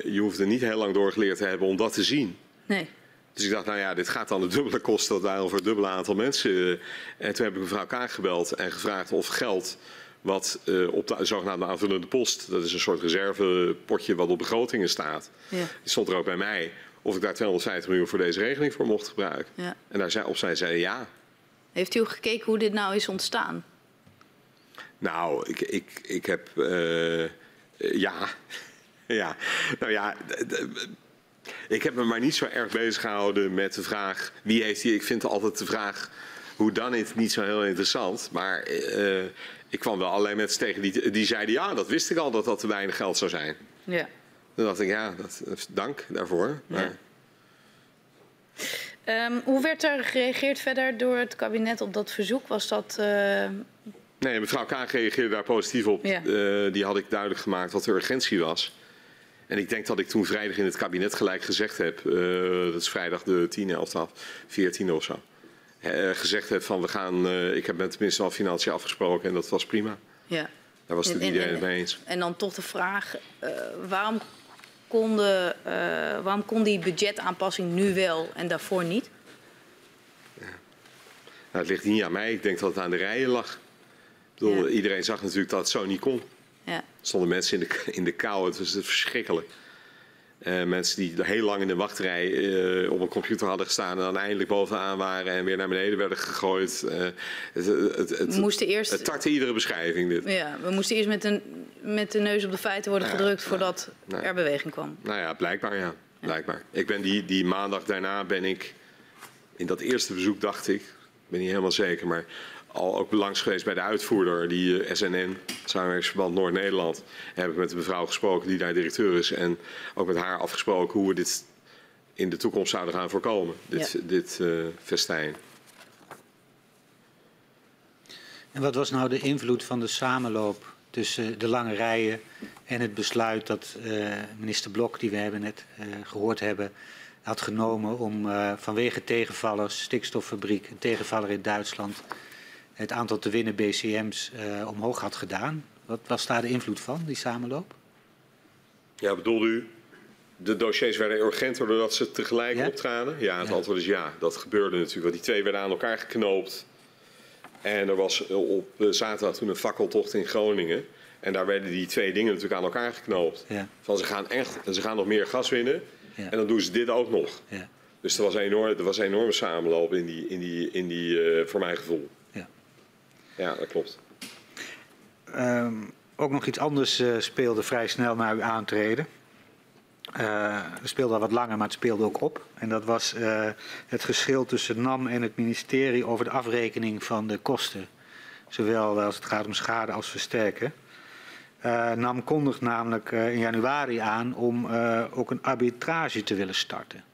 je hoeft er niet heel lang doorgeleerd te hebben om dat te zien. Nee. Dus ik dacht, nou ja, dit gaat dan de dubbele kosten. Dat waren voor het dubbele aantal mensen. En toen heb ik mevrouw Kaag gebeld en gevraagd of geld wat uh, op de zogenaamde aanvullende post, dat is een soort reservepotje wat op begrotingen staat, ja. die stond er ook bij mij of ik daar 250 miljoen voor deze regeling voor mocht gebruiken. Ja. En daar zei, op zij zei ja. Heeft u gekeken hoe dit nou is ontstaan? Nou, ik, ik, ik heb. Uh, ja. ja. Nou ja. Ik heb me maar niet zo erg bezig gehouden met de vraag. Wie heeft hier. Ik vind altijd de vraag. hoe dan is niet zo heel interessant. Maar eh, ik kwam wel allerlei mensen tegen die, die zeiden... ja, dat wist ik al dat dat te weinig geld zou zijn. Ja. Toen dacht ik, ja, dat, dank daarvoor. Maar, Ehm, hoe werd er gereageerd verder door het kabinet op dat verzoek? Was dat... eh, Nee, mevrouw Kaag reageerde daar positief op. Ja. Eh, die had ik duidelijk gemaakt wat de urgentie was. En ik denk dat ik toen vrijdag in het kabinet gelijk gezegd heb... eh, dat is vrijdag de 10e, 11, 12, 14e of zo... eh, gezegd heb van we gaan... eh, ik heb met de minister van Financiën afgesproken en dat was prima. ja. Daar was het En- en- iedereen en- het mee eens. En dan toch de vraag, waarom, konden, waarom kon die budgetaanpassing nu wel en daarvoor niet? Nou, het ligt niet aan mij. Ik denk dat het aan de rijen lag. Ik bedoel, Ja. Iedereen zag natuurlijk dat het zo niet kon. Ja. Stonden mensen in de, in de kou. Het was verschrikkelijk. Eh, mensen die heel lang in de wachtrij eh, op een computer hadden gestaan... en dan eindelijk bovenaan waren en weer naar beneden werden gegooid. Eh, het, het, het, moesten eerst, het tartte iedere beschrijving, dit. ja, we moesten eerst met, een, met de neus op de feiten worden gedrukt voordat nee. er beweging kwam. Nou ja, blijkbaar ja. Blijkbaar. Ik ben die, die maandag daarna ben ik... In dat eerste bezoek dacht ik, ik ben niet helemaal zeker... maar al ook langs geweest bij de uitvoerder, die eh, SNN, Samenwerkingsverband Noord-Nederland. Heb ik met de mevrouw gesproken die daar directeur is. En ook met haar afgesproken hoe we dit in de toekomst zouden gaan voorkomen. Dit, Ja. dit eh, festijn. En wat was nou de invloed van de samenloop tussen de lange rijen en het besluit dat eh, minister Blok, die we hebben net eh, gehoord hebben, had genomen om eh, vanwege tegenvallers, stikstoffabriek, een tegenvaller in Duitsland, het aantal te winnen BCM's eh, omhoog had gedaan? Wat was daar de invloed van, die samenloop? Ja, bedoelde u? De dossiers werden urgenter doordat ze tegelijk Ja? optraden? Ja, het Ja. antwoord is ja. Dat gebeurde natuurlijk. Want die twee werden aan elkaar geknoopt. En er was eh, op eh, zaterdag toen een fakkeltocht in Groningen. En daar werden die twee dingen natuurlijk aan elkaar geknoopt. Ja, Van ze gaan echt, ze gaan nog meer gas winnen. En dan doen ze dit ook nog. ja, Dus er was, een enorm, er was een enorme samenloop in die, in die, in die voor mijn gevoel. Ja. Dat klopt. Ehm, ook nog iets anders eh, speelde vrij snel na uw aantreden. Eh, het speelde al wat langer, maar het speelde ook op. En dat was eh, het geschil tussen NAM en het ministerie over de afrekening van de kosten. Zowel als het gaat om schade als versterken. NAM kondigt namelijk in januari aan om ook een arbitrage te willen starten.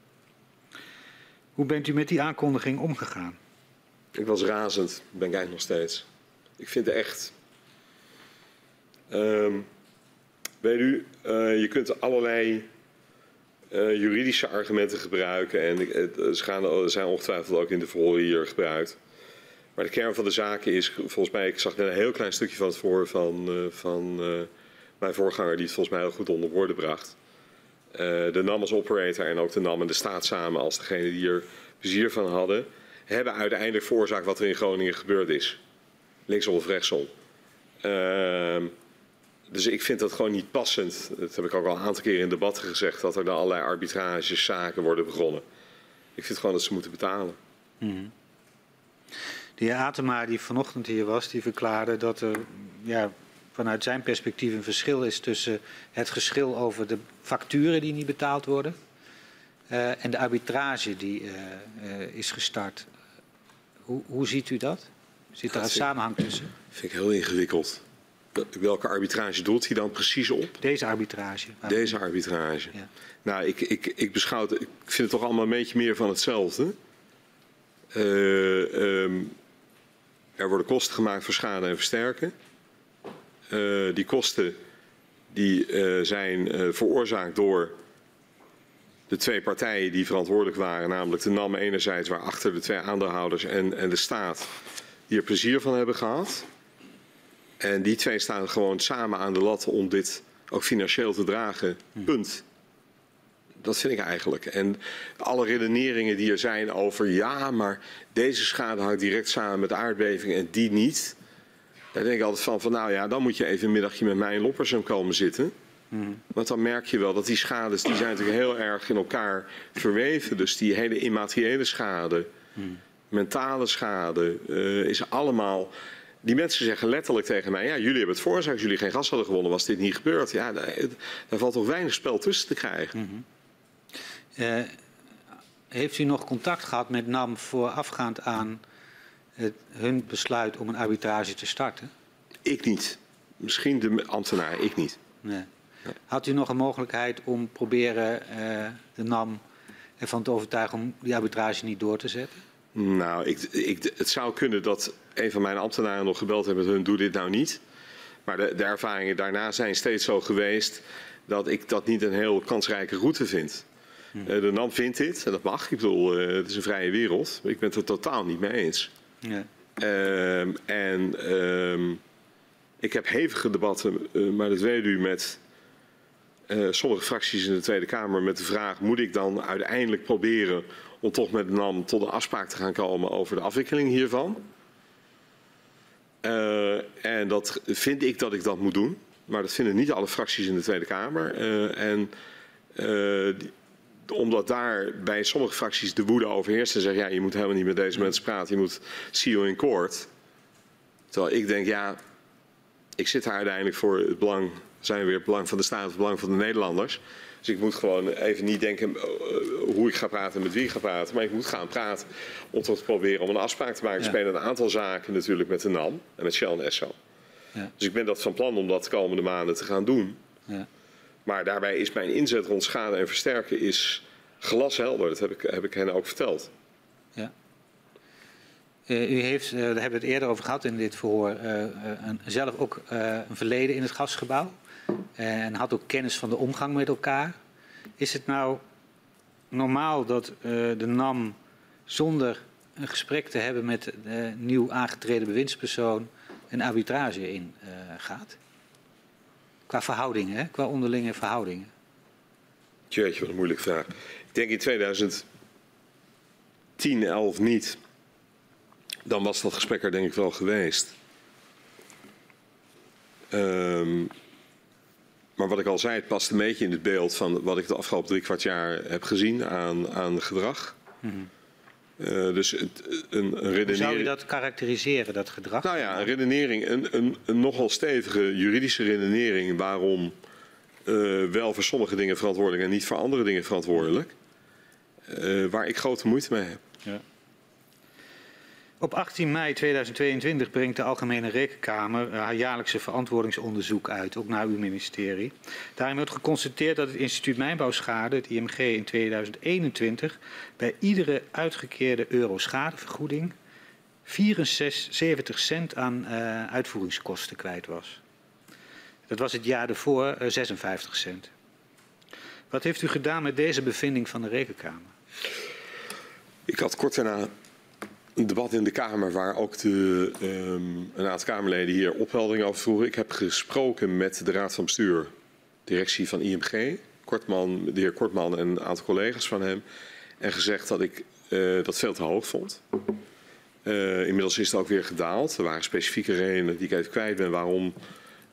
Hoe bent u met die aankondiging omgegaan? Ik was razend, ben ik eigenlijk nog steeds. Ik vind het echt. Ehm, weet u, eh, je kunt allerlei eh, juridische argumenten gebruiken. En het- ze gaan, zijn ongetwijfeld ook in de verhoren hier gebruikt. Maar de kern van de zaken is, volgens mij, ik zag net een heel klein stukje van het verhoor van, eh, van eh, mijn voorganger, die het volgens mij heel goed onder woorden bracht. Eh, de NAM als operator en ook de NAM en de staat samen als degene die er plezier van hadden, hebben uiteindelijk veroorzaakt wat er in Groningen gebeurd is. Linksom of rechtsom. Ehm, dus ik vind dat gewoon niet passend. Dat heb ik ook al een aantal keer in debatten gezegd, dat er dan allerlei arbitragezaken worden begonnen. Ik vind gewoon dat ze moeten betalen. De heer Atema, die vanochtend hier was, die verklaarde dat er ja, vanuit zijn perspectief een verschil is tussen het geschil over de facturen die niet betaald worden eh, en de arbitrage die eh, eh, is gestart. Hoe, hoe ziet u dat? Zit daar een samenhang tussen? vind ik heel ingewikkeld. Welke arbitrage doelt hij dan precies op? Deze arbitrage. Deze arbitrage. Ja. Nou, ik, ik, ik beschouw het, ik vind het toch allemaal een beetje meer van hetzelfde. Eh, ehm, er worden kosten gemaakt voor schade en versterken. Eh, die kosten die, eh, zijn veroorzaakt door de twee partijen die verantwoordelijk waren, namelijk de NAM enerzijds, waarachter de twee aandeelhouders en, en de staat, die er plezier van hebben gehad. En die twee staan gewoon samen aan de lat om dit ook financieel te dragen. Punt. Dat vind ik eigenlijk. En alle redeneringen die er zijn over ja, maar deze schade hangt direct samen met aardbevingen en die niet. Daar denk ik altijd van, van nou ja, dan moet je even een middagje met mij in Loppersum komen zitten. Want dan merk je wel dat die schades, die zijn natuurlijk heel erg in elkaar verweven. Dus die hele immateriële schade, mentale schade, eh, is allemaal... Die mensen zeggen letterlijk tegen mij, ja, jullie hebben het veroorzaakt. Als jullie geen gas hadden gewonnen, was dit niet gebeurd. Ja, daar, daar valt toch weinig spel tussen te krijgen. Eh, heeft u nog contact gehad met NAM voorafgaand aan het, hun besluit om een arbitrage te starten? Ik niet. Misschien de ambtenaar, ik niet. Nee. Had u nog een mogelijkheid om proberen uh, de NAM ervan te overtuigen om die arbitrage niet door te zetten? Nou, ik, ik, het zou kunnen dat een van mijn ambtenaren nog gebeld heeft met hun, doe dit nou niet. Maar de, de ervaringen daarna zijn steeds zo geweest dat ik dat niet een heel kansrijke route vind. Uh, de NAM vindt dit, en dat mag. Ik bedoel, uh, het is een vrije wereld. Ik ben het er totaal niet mee eens. Ja. Uh, en ehm, ik heb hevige debatten, eh, maar dat weet u, met sommige fracties in de Tweede Kamer met de vraag: moet ik dan uiteindelijk proberen om toch met NAM tot een afspraak te gaan komen over de afwikkeling hiervan? en dat vind ik dat ik dat moet doen. Maar dat vinden niet alle fracties in de Tweede Kamer. en die, omdat daar bij sommige fracties de woede overheerst en zeggen, ja, je moet helemaal niet met deze mensen praten, je moet see you in court. Terwijl ik denk, ja, ik zit daar uiteindelijk voor het belang, zijn we weer het belang van de staat, het belang van de Nederlanders. Dus ik moet gewoon even niet denken uh, hoe ik ga praten en met wie ik ga praten, maar ik moet gaan praten om te proberen om een afspraak te maken. Ja. Er spelen een aantal zaken natuurlijk met de NAM en met Shell en Esso. Ja. Dus ik ben dat van plan om dat de komende maanden te gaan doen. Ja. Maar daarbij is mijn inzet rond schade en versterken is glashelder. Dat heb ik, heb ik hen ook verteld. Ja. Uh, u heeft, uh, daar hebben we het eerder over gehad in dit verhoor, uh, zelf ook een verleden in het gasgebouw. En had ook kennis van de omgang met elkaar. Is het nou normaal dat de NAM zonder een gesprek te hebben met de nieuw aangetreden bewindspersoon een arbitrage in gaat? Qua verhoudingen, qua onderlinge verhoudingen. Jeetje, wat een moeilijke vraag. Ik denk in 2010, 11 niet. Dan was dat gesprek er denk ik wel geweest. Um, maar wat ik al zei, het past een beetje in het beeld van wat ik de afgelopen drie kwart jaar heb gezien aan, aan gedrag. Mm -hmm. Uh, dus het, een, een redenering... Hoe zou je dat karakteriseren, dat gedrag? Nou ja, een redenering, een, een, een nogal stevige juridische redenering waarom uh, wel voor sommige dingen verantwoordelijk en niet voor andere dingen verantwoordelijk. Uh, waar ik grote moeite mee heb. Ja. Op 18 mei 2022 brengt de Algemene Rekenkamer haar jaarlijkse verantwoordingsonderzoek uit, ook naar uw ministerie. Daarin wordt geconstateerd dat het instituut Mijnbouwschade, het IMG, in 2021 bij iedere uitgekeerde euro schadevergoeding 74 cent aan uh, uitvoeringskosten kwijt was. Dat was het jaar uh, 56 cent. Wat heeft u gedaan met deze bevinding van de Rekenkamer? Ik had kort daarna een debat in de Kamer waar ook de, um, een aantal Kamerleden hier opheldering over vroegen. Ik heb gesproken met de Raad van Bestuur, directie van IMG, Kortman, de heer Kortman en een aantal collega's van hem. En gezegd dat ik uh, dat veel te hoog vond. Uh, inmiddels is het ook weer gedaald. Er waren specifieke redenen die ik even kwijt ben waarom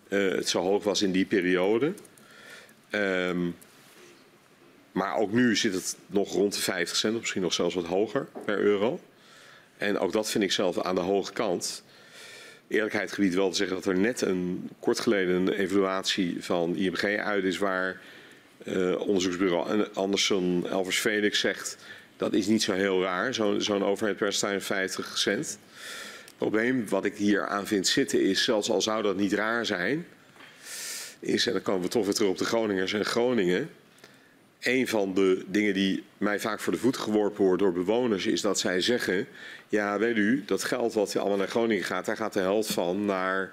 uh, het zo hoog was in die periode. Um, maar ook nu zit het nog rond de 50 cent, misschien nog zelfs wat hoger per euro. En ook dat vind ik zelf aan de hoge kant. Eerlijkheidsgebied wel te zeggen dat er net een kort geleden een evaluatie van IMG uit is waar uh, onderzoeksbureau Anderson Elvers Felix zegt dat is niet zo heel raar, zo'n zo overheidspercentage 50 cent. Het probleem wat ik hier aan vind zitten is, zelfs al zou dat niet raar zijn, is, en dan komen we toch weer terug op de Groningers en Groningen, een van de dingen die mij vaak voor de voet geworpen wordt door bewoners is dat zij zeggen: Ja, weet u, dat geld wat allemaal naar Groningen gaat, daar gaat de helft van naar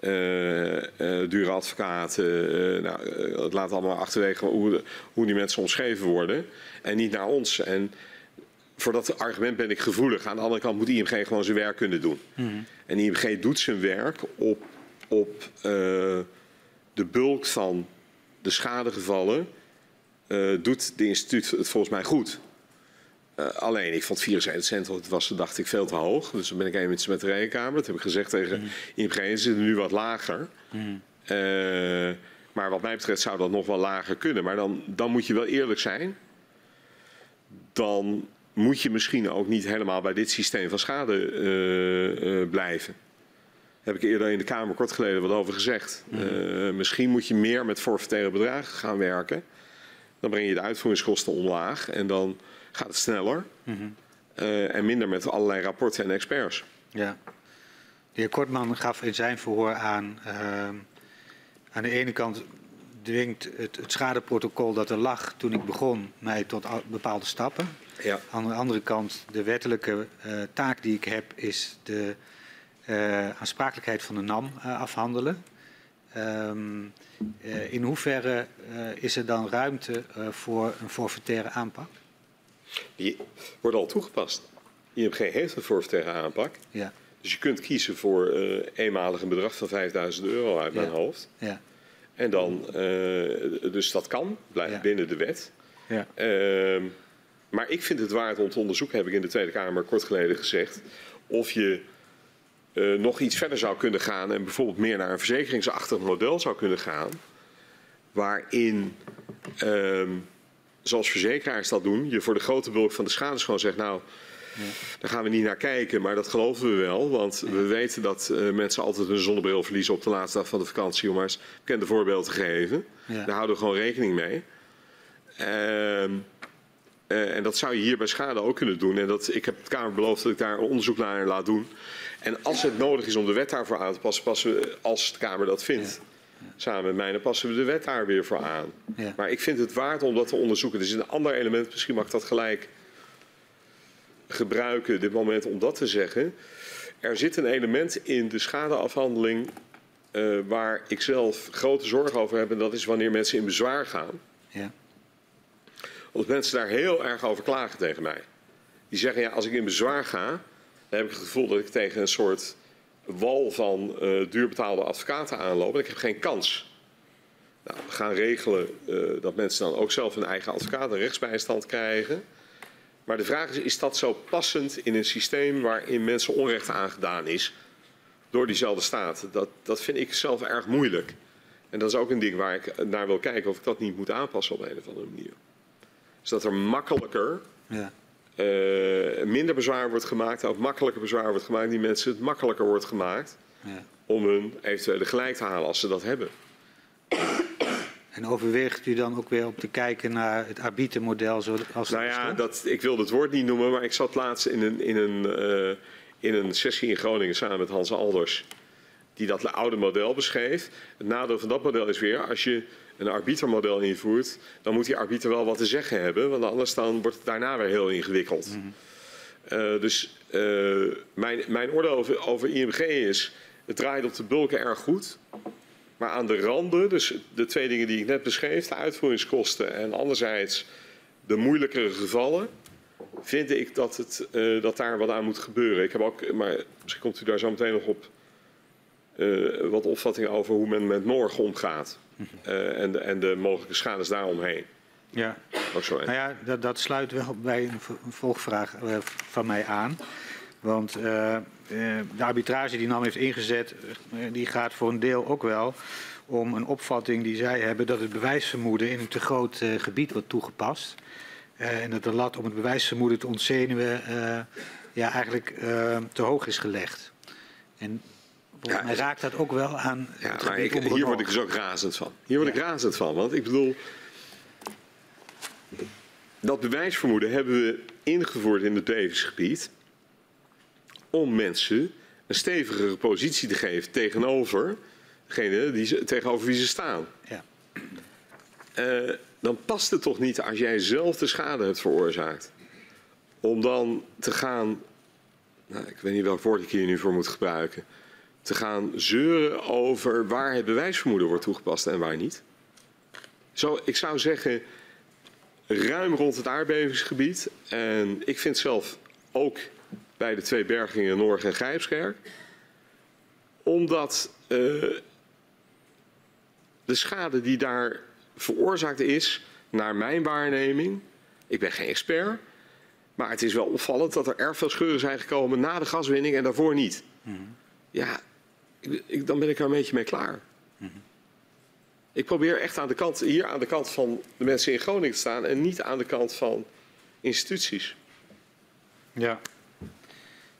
uh, uh, dure advocaten. Uh, nou, het laat allemaal achterwege hoe, hoe die mensen omschreven worden en niet naar ons. En voor dat argument ben ik gevoelig. Aan de andere kant moet IMG gewoon zijn werk kunnen doen. Mm -hmm. En IMG doet zijn werk op, op de bulk van de schadegevallen uh, doet de instituut het volgens mij goed. Uh, alleen, ik vond 74 cent, dat was, dacht ik, veel te hoog. Dus dan ben ik even met de rekenkamer. Dat heb ik gezegd tegen mm. IMG. Ze zitten nu wat lager. Mm. Uh, maar wat mij betreft zou dat nog wel lager kunnen. Maar dan, dan moet je wel eerlijk zijn. Dan moet je misschien ook niet helemaal bij dit systeem van schade uh, blijven. Daar heb ik eerder in de Kamer kort geleden wat over gezegd. Mm. misschien moet je meer met forfaitaire bedragen gaan werken. Dan breng je de uitvoeringskosten omlaag en dan gaat het sneller. Mm -hmm. uh, en minder met allerlei rapporten en experts. Ja. De heer Kortman gaf in zijn verhoor aan, ehm, aan de ene kant dwingt het, het schadeprotocol dat er lag toen ik begon mij tot al- bepaalde stappen. Ja. Aan de andere kant, de wettelijke eh, taak die ik heb is de eh, aansprakelijkheid van de NAM eh, afhandelen. Ehm, eh, in hoeverre eh, is er dan ruimte eh, voor een forfaitaire aanpak? Die worden al toegepast. IMG heeft een forfaitaire aanpak. Ja, Dus je kunt kiezen voor eenmalig een bedrag van 5000 euro uit mijn hoofd. ja, En dan, dus dat kan, blijft Ja. binnen de wet. ja, Ehm, maar ik vind het waard om te onderzoeken, heb ik in de Tweede Kamer kort geleden gezegd, of je eh, nog iets verder zou kunnen gaan en bijvoorbeeld meer naar een verzekeringsachtig model zou kunnen gaan, waarin, ehm, zoals verzekeraars dat doen, je voor de grote bulk van de schades gewoon zegt, nou, daar gaan we niet naar kijken, maar dat geloven we wel, want we weten dat eh, mensen altijd hun zonnebril verliezen op de laatste dag van de vakantie, om maar eens een bekende voorbeeld te geven. Ja. Daar houden we gewoon rekening mee. Ehm, eh, en dat zou je hier bij schade ook kunnen doen. En dat, ik heb het Kamer beloofd dat ik daar een onderzoek naar laat doen. En als het nodig is om de wet daarvoor aan te passen, passen we, als de Kamer dat vindt, samen met mij, dan passen we de wet daar weer voor aan. Maar ik vind het waard om dat te onderzoeken. Er is een ander element, misschien mag ik dat gelijk gebruiken, dit moment, om dat te zeggen. Er zit een element in de schadeafhandeling eh, waar ik zelf grote zorgen over heb. En dat is wanneer mensen in bezwaar gaan ja, omdat mensen daar heel erg over klagen tegen mij. Die zeggen, ja, als ik in bezwaar ga, dan heb ik het gevoel dat ik tegen een soort wal van eh duurbetaalde advocaten aanloop. En ik heb geen kans. Nou, we gaan regelen eh, dat mensen dan ook zelf hun eigen advocaat en rechtsbijstand krijgen. Maar de vraag is, is dat zo passend in een systeem waarin mensen onrecht aangedaan is door diezelfde staat? Dat, dat vind ik zelf erg moeilijk. En dat is ook een ding waar ik naar wil kijken of ik dat niet moet aanpassen op een of andere manier. Dus dat er makkelijker, ja, eh, minder bezwaar wordt gemaakt, of makkelijker bezwaar wordt gemaakt, die mensen het makkelijker wordt gemaakt ja. om hun eventuele gelijk te halen als ze dat hebben. En overweegt u dan ook weer om te kijken naar het arbitermodel zoals Nou ja, dat, ik wil het woord niet noemen, maar ik zat laatst in een, in een, eh, in een sessie in Groningen samen met Hans Alders. Die dat oude model beschreef. Het nadeel van dat model is weer, als je een arbitermodel invoert, dan moet die arbiter wel wat te zeggen hebben. Want anders dan wordt het daarna weer heel ingewikkeld. Eh, dus eh, mijn, mijn oordeel over, over IMG is, het draait op de bulken erg goed. Maar aan de randen, dus de twee dingen die ik net beschreef, de uitvoeringskosten en anderzijds de moeilijkere gevallen, vind ik dat, het, eh, dat daar wat aan moet gebeuren. Ik heb ook, maar misschien komt u daar zo meteen nog op, wat opvattingen over hoe men met morgen omgaat. Eh, en, de, en de mogelijke schades daaromheen. Ja, Ook zo. nou ja, dat, dat sluit wel bij een volgvraag eh, van mij aan. Want eh, de arbitrage die NAM heeft ingezet, die gaat voor een deel ook wel om een opvatting die zij hebben dat het bewijsvermoeden in een te groot gebied wordt toegepast. En dat de lat om het bewijsvermoeden te ontzenuwen ja, eigenlijk te hoog is gelegd. En volgens mij raakt dat ook wel aan Ja, maar ik, hier word ik dus ook razend van. Hier word ik razend van. Want ik bedoel, dat bewijsvermoeden hebben we ingevoerd in het bevingsgebied om mensen een stevigere positie te geven tegenover degene die ze, tegenover wie ze staan. Ja. Eh, dan past het toch niet als jij zelf de schade hebt veroorzaakt. Om dan te gaan, nou, ik weet niet welk woord ik hier nu voor moet gebruiken, te gaan zeuren over waar het bewijsvermoeden wordt toegepast en waar niet. Zo, ik zou zeggen, ruim rond het aardbevingsgebied. En ik vind zelf ook bij de twee bergingen Noord en Grijpskerk. Omdat eh, de schade die daar veroorzaakt is, naar mijn waarneming, ik ben geen expert, maar het is wel opvallend dat er erg veel scheuren zijn gekomen na de gaswinning en daarvoor niet. Ja, ik, dan ben ik er een beetje mee klaar. Ik probeer echt aan de kant, hier aan de kant van de mensen in Groningen te staan en niet aan de kant van instituties. Ja.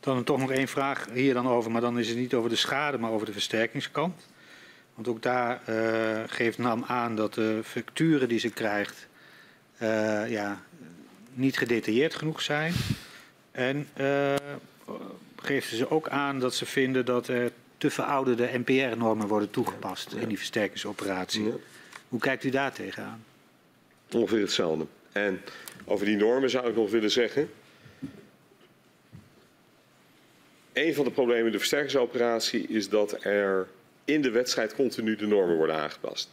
Dan toch nog één vraag hier dan over, maar dan is het niet over de schade, maar over de versterkingskant. Want ook daar eh, geeft NAM aan dat de facturen die ze krijgt eh, ja, niet gedetailleerd genoeg zijn. En eh, geven ze ook aan dat ze vinden dat er te verouderde NPR-normen worden toegepast in die versterkingsoperatie. Hoe kijkt u daar tegenaan? Ongeveer hetzelfde. En over die normen zou ik nog willen zeggen. Een van de problemen in de versterkingsoperatie is dat er in de wedstrijd continu de normen worden aangepast.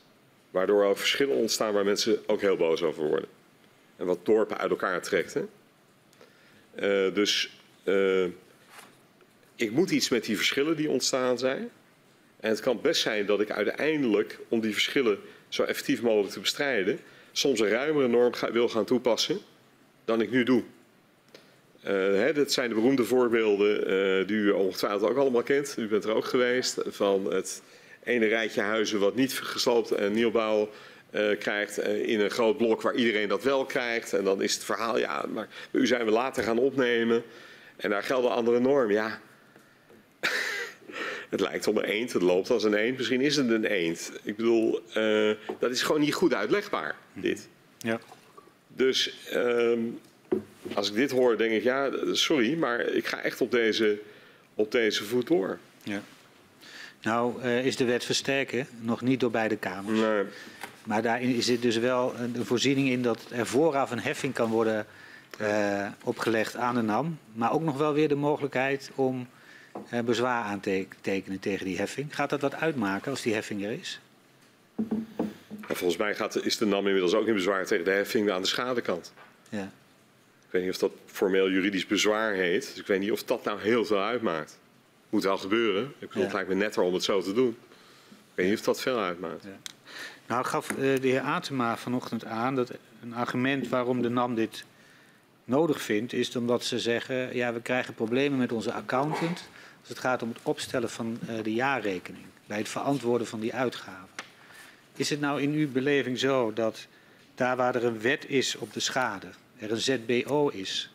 Waardoor er verschillen ontstaan waar mensen ook heel boos over worden. En wat dorpen uit elkaar trekt. Hè? Eh, dus eh, ik moet iets met die verschillen die ontstaan zijn. En het kan best zijn dat ik uiteindelijk, om die verschillen zo effectief mogelijk te bestrijden, soms een ruimere norm ga- wil gaan toepassen dan ik nu doe. Eh, hè, dat zijn de beroemde voorbeelden eh, die u ongetwijfeld ook allemaal kent. U bent er ook geweest. Van het ene rijtje huizen wat niet gesloopt en nieuwbouw eh, krijgt in een groot blok waar iedereen dat wel krijgt. En dan is het verhaal, ja, maar u zijn we later gaan opnemen. En daar gelden andere normen. Ja, het lijkt op een eend, het loopt als een eend. Misschien is het een eend. Ik bedoel, eh, dat is gewoon niet goed uitlegbaar, dit. Ja. Dus ehm, als ik dit hoor, denk ik, ja, sorry, maar ik ga echt op deze, op deze voet door. ja. Nou eh, is de wet versterken nog niet door beide kamers. Nee. Maar daarin zit dus wel een een voorziening in dat er vooraf een heffing kan worden eh, opgelegd aan de NAM. Maar ook nog wel weer de mogelijkheid om eh, bezwaar aan te tekenen tegen die heffing. Gaat dat wat uitmaken als die heffing er is? En volgens mij gaat, is de NAM inmiddels ook in bezwaar tegen de heffing aan de schadekant. Ja. Ik weet niet of dat formeel juridisch bezwaar heet. Dus ik weet niet of dat nou heel veel uitmaakt. Moet wel gebeuren. Ik bedoel, Ja. Het lijkt me netter om het zo te doen. Ik weet niet of dat veel uitmaakt. Nou gaf eh, de heer Atema vanochtend aan dat een argument waarom de NAM dit nodig vindt, is omdat ze zeggen, ja, we krijgen problemen met onze accountant als het gaat om het opstellen van eh, de jaarrekening, bij het verantwoorden van die uitgaven. Is het nou in uw beleving zo dat daar waar er een wet is op de schade, er een ZBO is,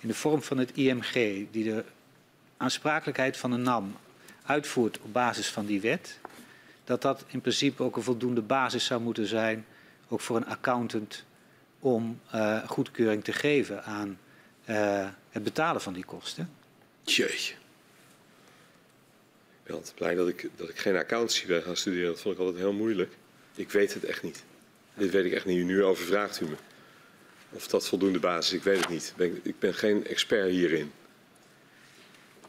in de vorm van het IMG, die de aansprakelijkheid van de NAM uitvoert op basis van die wet, dat dat in principe ook een voldoende basis zou moeten zijn, ook voor een accountant, om eh, goedkeuring te geven aan eh, het betalen van die kosten. Jeetje. Altijd blij dat ik, dat ik geen accountancy ben gaan studeren. Dat vond ik altijd heel moeilijk. Ik weet het echt niet. Dit weet ik echt niet. Nu overvraagt u me. Of dat voldoende basis is, ik weet het niet. Ik ben, ik ben geen expert hierin.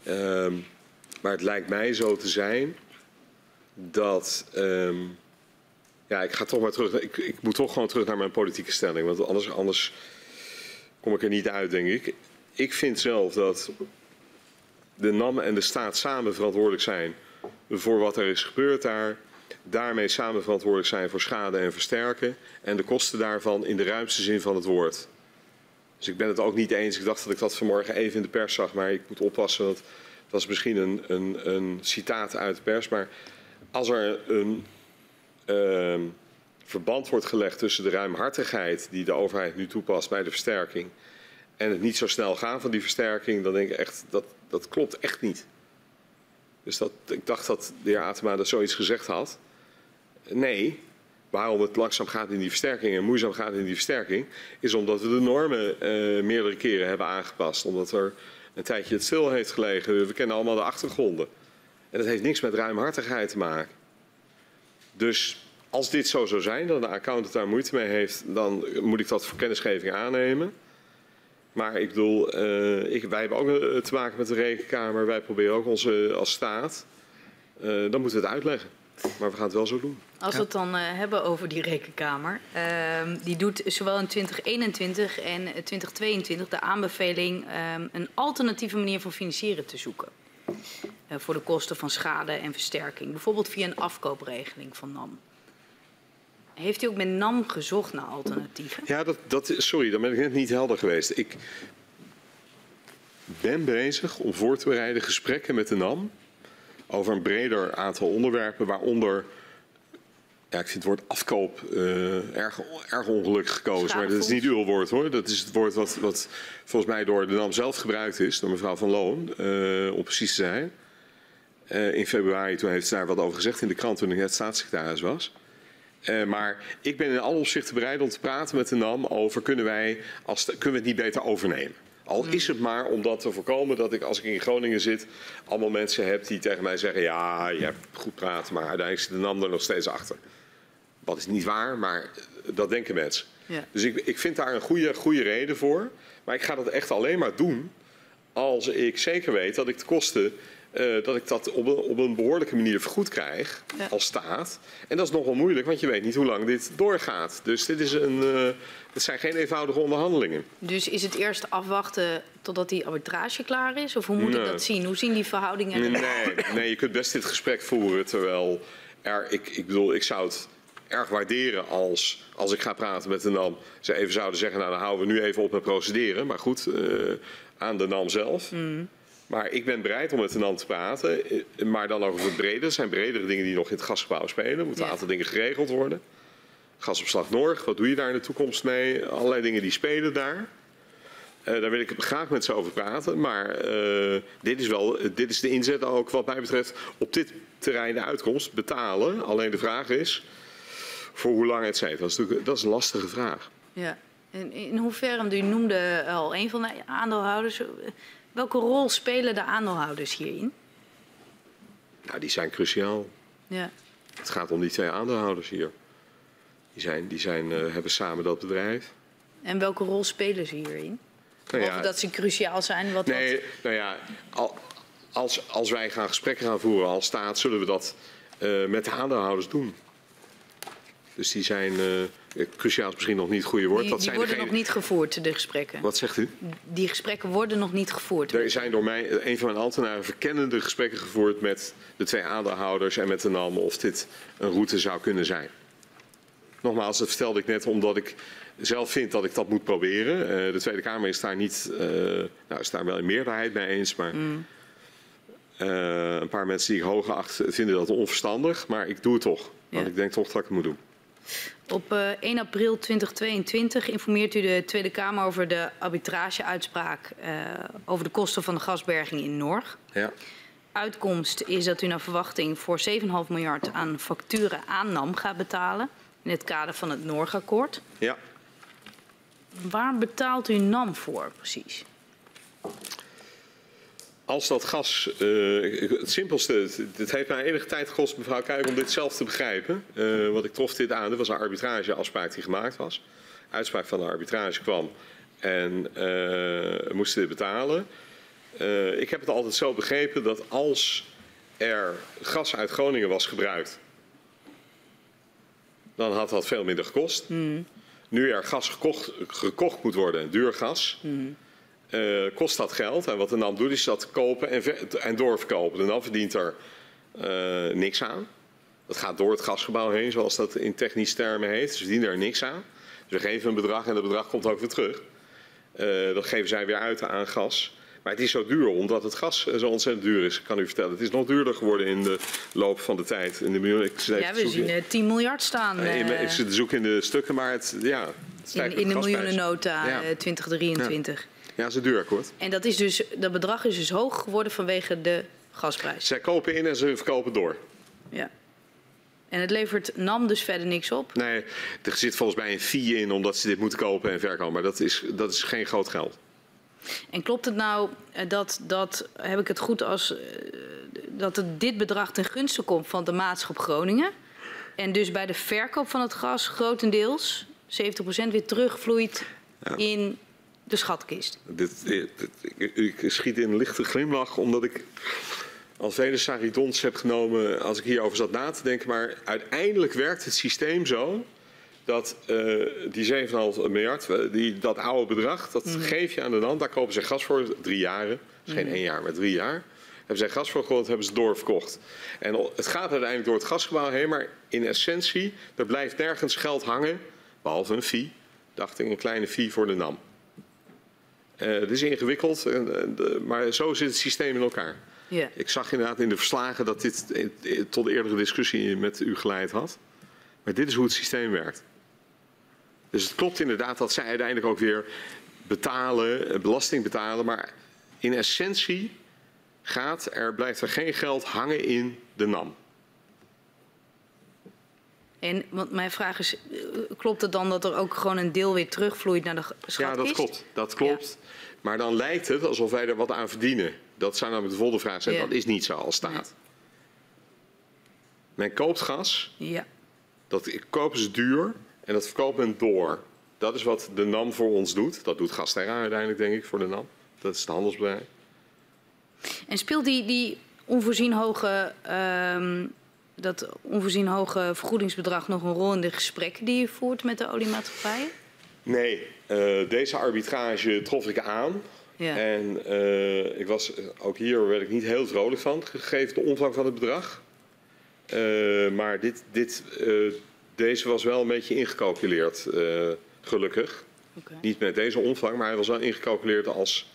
Ehm, maar het lijkt mij zo te zijn dat. ehm, ja, ik ga toch maar terug. Ik, ik moet toch gewoon terug naar mijn politieke stelling. Want anders, anders kom ik er niet uit, denk ik. Ik vind zelf dat de NAM en de staat samen verantwoordelijk zijn voor wat er is gebeurd daar. Daarmee samen verantwoordelijk zijn voor schade en versterken. En de kosten daarvan in de ruimste zin van het woord. Dus ik ben het ook niet eens. Ik dacht dat ik dat vanmorgen even in de pers zag. Maar ik moet oppassen, want dat is misschien een, een, een citaat uit de pers. Maar als er een ehm, verband wordt gelegd tussen de ruimhartigheid die de overheid nu toepast bij de versterking en het niet zo snel gaan van die versterking, dan denk ik echt, dat, dat klopt echt niet. Dus dat, ik dacht dat de heer Atema dat zoiets gezegd had. Nee, waarom het langzaam gaat in die versterking en moeizaam gaat in die versterking, is omdat we de normen eh, meerdere keren hebben aangepast. Omdat er een tijdje het stil heeft gelegen. We kennen allemaal de achtergronden. En dat heeft niks met ruimhartigheid te maken. Dus als dit zo zou zijn, dat de accountant daar moeite mee heeft, dan moet ik dat voor kennisgeving aannemen. Maar ik bedoel, eh, ik, wij hebben ook eh, te maken met de rekenkamer. Wij proberen ook onze als staat. Eh, dan moeten we het uitleggen. Maar we gaan het wel zo doen. Als we het dan hebben over die rekenkamer. ehm, die doet zowel in 2021 en 2022 de aanbeveling ehm, een alternatieve manier van financieren te zoeken. Voor de kosten van schade en versterking. Bijvoorbeeld via een afkoopregeling van NAM. Heeft u ook met NAM gezocht naar alternatieven? Ja, dat, dat, sorry, dan ben ik net niet helder geweest. Ik ben bezig om voor te bereiden gesprekken met de NAM over een breder aantal onderwerpen, waaronder, ja, ik vind het woord afkoop eh, erg, erg ongelukkig gekozen, maar dat is niet uw woord hoor. Dat is het woord wat, wat volgens mij door de NAM zelf gebruikt is, door mevrouw Van Loon, eh, om precies te zijn. Eh, in februari, toen heeft ze daar wat over gezegd in de krant toen ik net staatssecretaris was. Eh, maar ik ben in alle opzichten bereid om te praten met de NAM over kunnen wij als, kunnen we het niet beter overnemen. Al is het maar om dat te voorkomen dat ik als ik in Groningen zit, allemaal mensen heb die tegen mij zeggen: ja, je hebt goed praten, maar uiteindelijk zit de NAM er nog steeds achter. Wat is niet waar, maar dat denken mensen. Ja. Dus ik, ik vind daar een goede, goede reden voor. Maar ik ga dat echt alleen maar doen als ik zeker weet dat ik de kosten eh, dat ik dat op een, op een behoorlijke manier vergoed krijg Ja. als staat. En dat is nogal moeilijk, want je weet niet hoe lang dit doorgaat. Dus dit is een, eh, het zijn geen eenvoudige onderhandelingen. Dus is het eerst afwachten totdat die arbitrage klaar is? Of hoe moet ik dat zien? Hoe zien die verhoudingen eruit? Nee, nee, je kunt best dit gesprek voeren. Terwijl er, ik, ik bedoel, ik zou het erg waarderen als, als ik ga praten met de NAM. Ze even zouden zeggen, nou dan houden we nu even op met procederen. Maar goed, eh, aan de NAM zelf. Maar ik ben bereid om met de NAM te praten. eh, Maar dan over het brede. Er zijn bredere dingen die nog in het gasgebouw spelen. Er moeten een Ja. aantal dingen geregeld worden. Gasopslag Norg, wat doe je daar in de toekomst mee? Allerlei dingen die spelen daar. Eh, daar wil ik het graag met ze over praten. Maar eh, dit, is wel, dit is de inzet ook wat mij betreft op dit terrein de uitkomst. Betalen. Alleen de vraag is voor hoe lang et cetera. Dat is, natuurlijk, dat is een lastige vraag. Ja. En in hoeverre, u noemde al een van de aandeelhouders. Welke rol spelen de aandeelhouders hierin? Nou, die zijn cruciaal. Ja. Het gaat om die twee aandeelhouders hier. Die, zijn, die zijn, eh, hebben samen dat bedrijf. En welke rol spelen ze hierin? Nou Behalve dat ze cruciaal zijn. Wat, Nee, nou ja, al- als, als wij gaan gesprekken gaan voeren als staat, zullen we dat eh, met de aandeelhouders doen. Dus die zijn, eh, cruciaal is misschien nog niet het goede woord. Die, die zijn worden degene- nog niet gevoerd, de gesprekken. Wat zegt u? Die gesprekken worden nog niet gevoerd. Er zijn door mij, een van mijn ambtenaren, verkennende gesprekken gevoerd met de twee aandeelhouders en met de NAM of dit een route zou kunnen zijn. Nogmaals, dat vertelde ik net omdat ik zelf vind dat ik dat moet proberen. Eh, de Tweede Kamer is daar niet, eh, nou is daar wel een meerderheid mee eens, maar eh, een paar mensen die ik hoog acht vinden dat onverstandig. Maar ik doe het toch, want Ja. ik denk toch dat ik het moet doen. Op eh, 1 april 2022 informeert u de Tweede Kamer over de arbitrageuitspraak eh, over de kosten van de gasberging in Norg. Ja. Uitkomst is dat u naar verwachting voor 7,5 miljard aan facturen aan NAM gaat betalen in het kader van het Norgakkoord. ja. Waar betaalt u NAM voor precies? Als dat gas, eh, het simpelste, het, het heeft mij enige tijd gekost, mevrouw Kuijper, om dit zelf te begrijpen. Eh, want ik trof dit aan, dit was een arbitrageafspraak die gemaakt was. Uitspraak van de arbitrage kwam en eh, we moesten dit betalen. Ik heb het altijd zo begrepen dat als er gas uit Groningen was gebruikt, dan had dat veel minder gekost. Nu er gas gekocht, gekocht moet worden, duur gas, eh, kost dat geld. En wat de NAM doet is dat kopen en, en doorverkopen. De NAM verdient er eh, niks aan. Dat gaat door het gasgebouw heen, zoals dat in technische termen heet. Ze verdienen er niks aan. Dus we geven een bedrag en dat bedrag komt ook weer terug. Eh, dat geven zij weer uit aan gas. Maar het is zo duur, omdat het gas zo ontzettend duur is. Kan u vertellen, het is nog duurder geworden in de loop van de tijd. In de miljoen, ik Ja, we zien eh, 10 miljard staan in- ik zit te zoeken in de stukken, maar het, ja, het in, in de miljoenennota Ja. eh, 2023. Ja, het is een duurakkoord. En dat, is dus, dat bedrag is dus hoog geworden vanwege de gasprijs. Zij kopen in en ze verkopen door. Ja. En het levert NAM dus verder niks op. Nee, er zit volgens mij een fee in omdat ze dit moeten kopen en verkopen. Maar dat is, dat is geen groot geld. En klopt het nou eh, dat, dat heb ik het goed als, eh, dat het dit bedrag ten gunste komt van de maatschap Groningen? En dus bij de verkoop van het gas grotendeels, 70% weer terugvloeit in de schatkist. Dit, dit- dit- ik, ik schiet in een lichte glimlach omdat ik al vele saridons heb genomen als ik hierover zat na te denken. Maar uiteindelijk werkt het systeem zo dat eh, die 7,5 miljard, eh, die, dat oude bedrag, dat geef je aan de land. Daar kopen ze gas voor, drie jaren. Dus geen één jaar, maar drie jaar. Hebben zij gas voor gekocht, hebben ze doorverkocht. En het gaat uiteindelijk door het gasgebouw heen, maar in essentie, er blijft nergens geld hangen, behalve een fee. Dacht ik, een kleine fee voor de NAM. Eh, het is ingewikkeld, en, en, de- maar zo zit het systeem in elkaar. Ja. Ik zag inderdaad in de verslagen dat dit eh, eh, tot de eerdere discussie met u geleid had. Maar dit is hoe het systeem werkt. Dus het klopt inderdaad dat zij uiteindelijk ook weer betalen, eh, belasting betalen. Maar in essentie gaat er, blijft er geen geld hangen in de NAM. En want mijn vraag is, eh, klopt het dan dat er ook gewoon een deel weer terugvloeit naar de g- Ja, schatkist? dat klopt. Dat klopt. Maar dan lijkt het alsof wij er wat aan verdienen. Dat zou namelijk de volgende vraag zijn. Ja. Dat is niet zo als staat. Men koopt gas, Ja, dat kopen ze duur en dat verkoopt men door. Dat is wat de NAM voor ons doet. Dat doet Gasterra uiteindelijk, denk ik, voor de NAM. Dat is het handelsbedrijf. en speelt die, die onvoorzien hoge, ehm, dat onvoorzien hoge vergoedingsbedrag nog een rol in de gesprekken die u voert met de oliemaatschappijen? Nee, eh, deze arbitrage trof ik aan. Ja. En eh, ik was, ook hier werd ik niet heel vrolijk van, gegeven de omvang van het bedrag. Eh, maar dit, dit, eh, deze was wel een beetje ingecalculeerd, eh, gelukkig. Niet met deze omvang, maar hij was wel ingecalculeerd als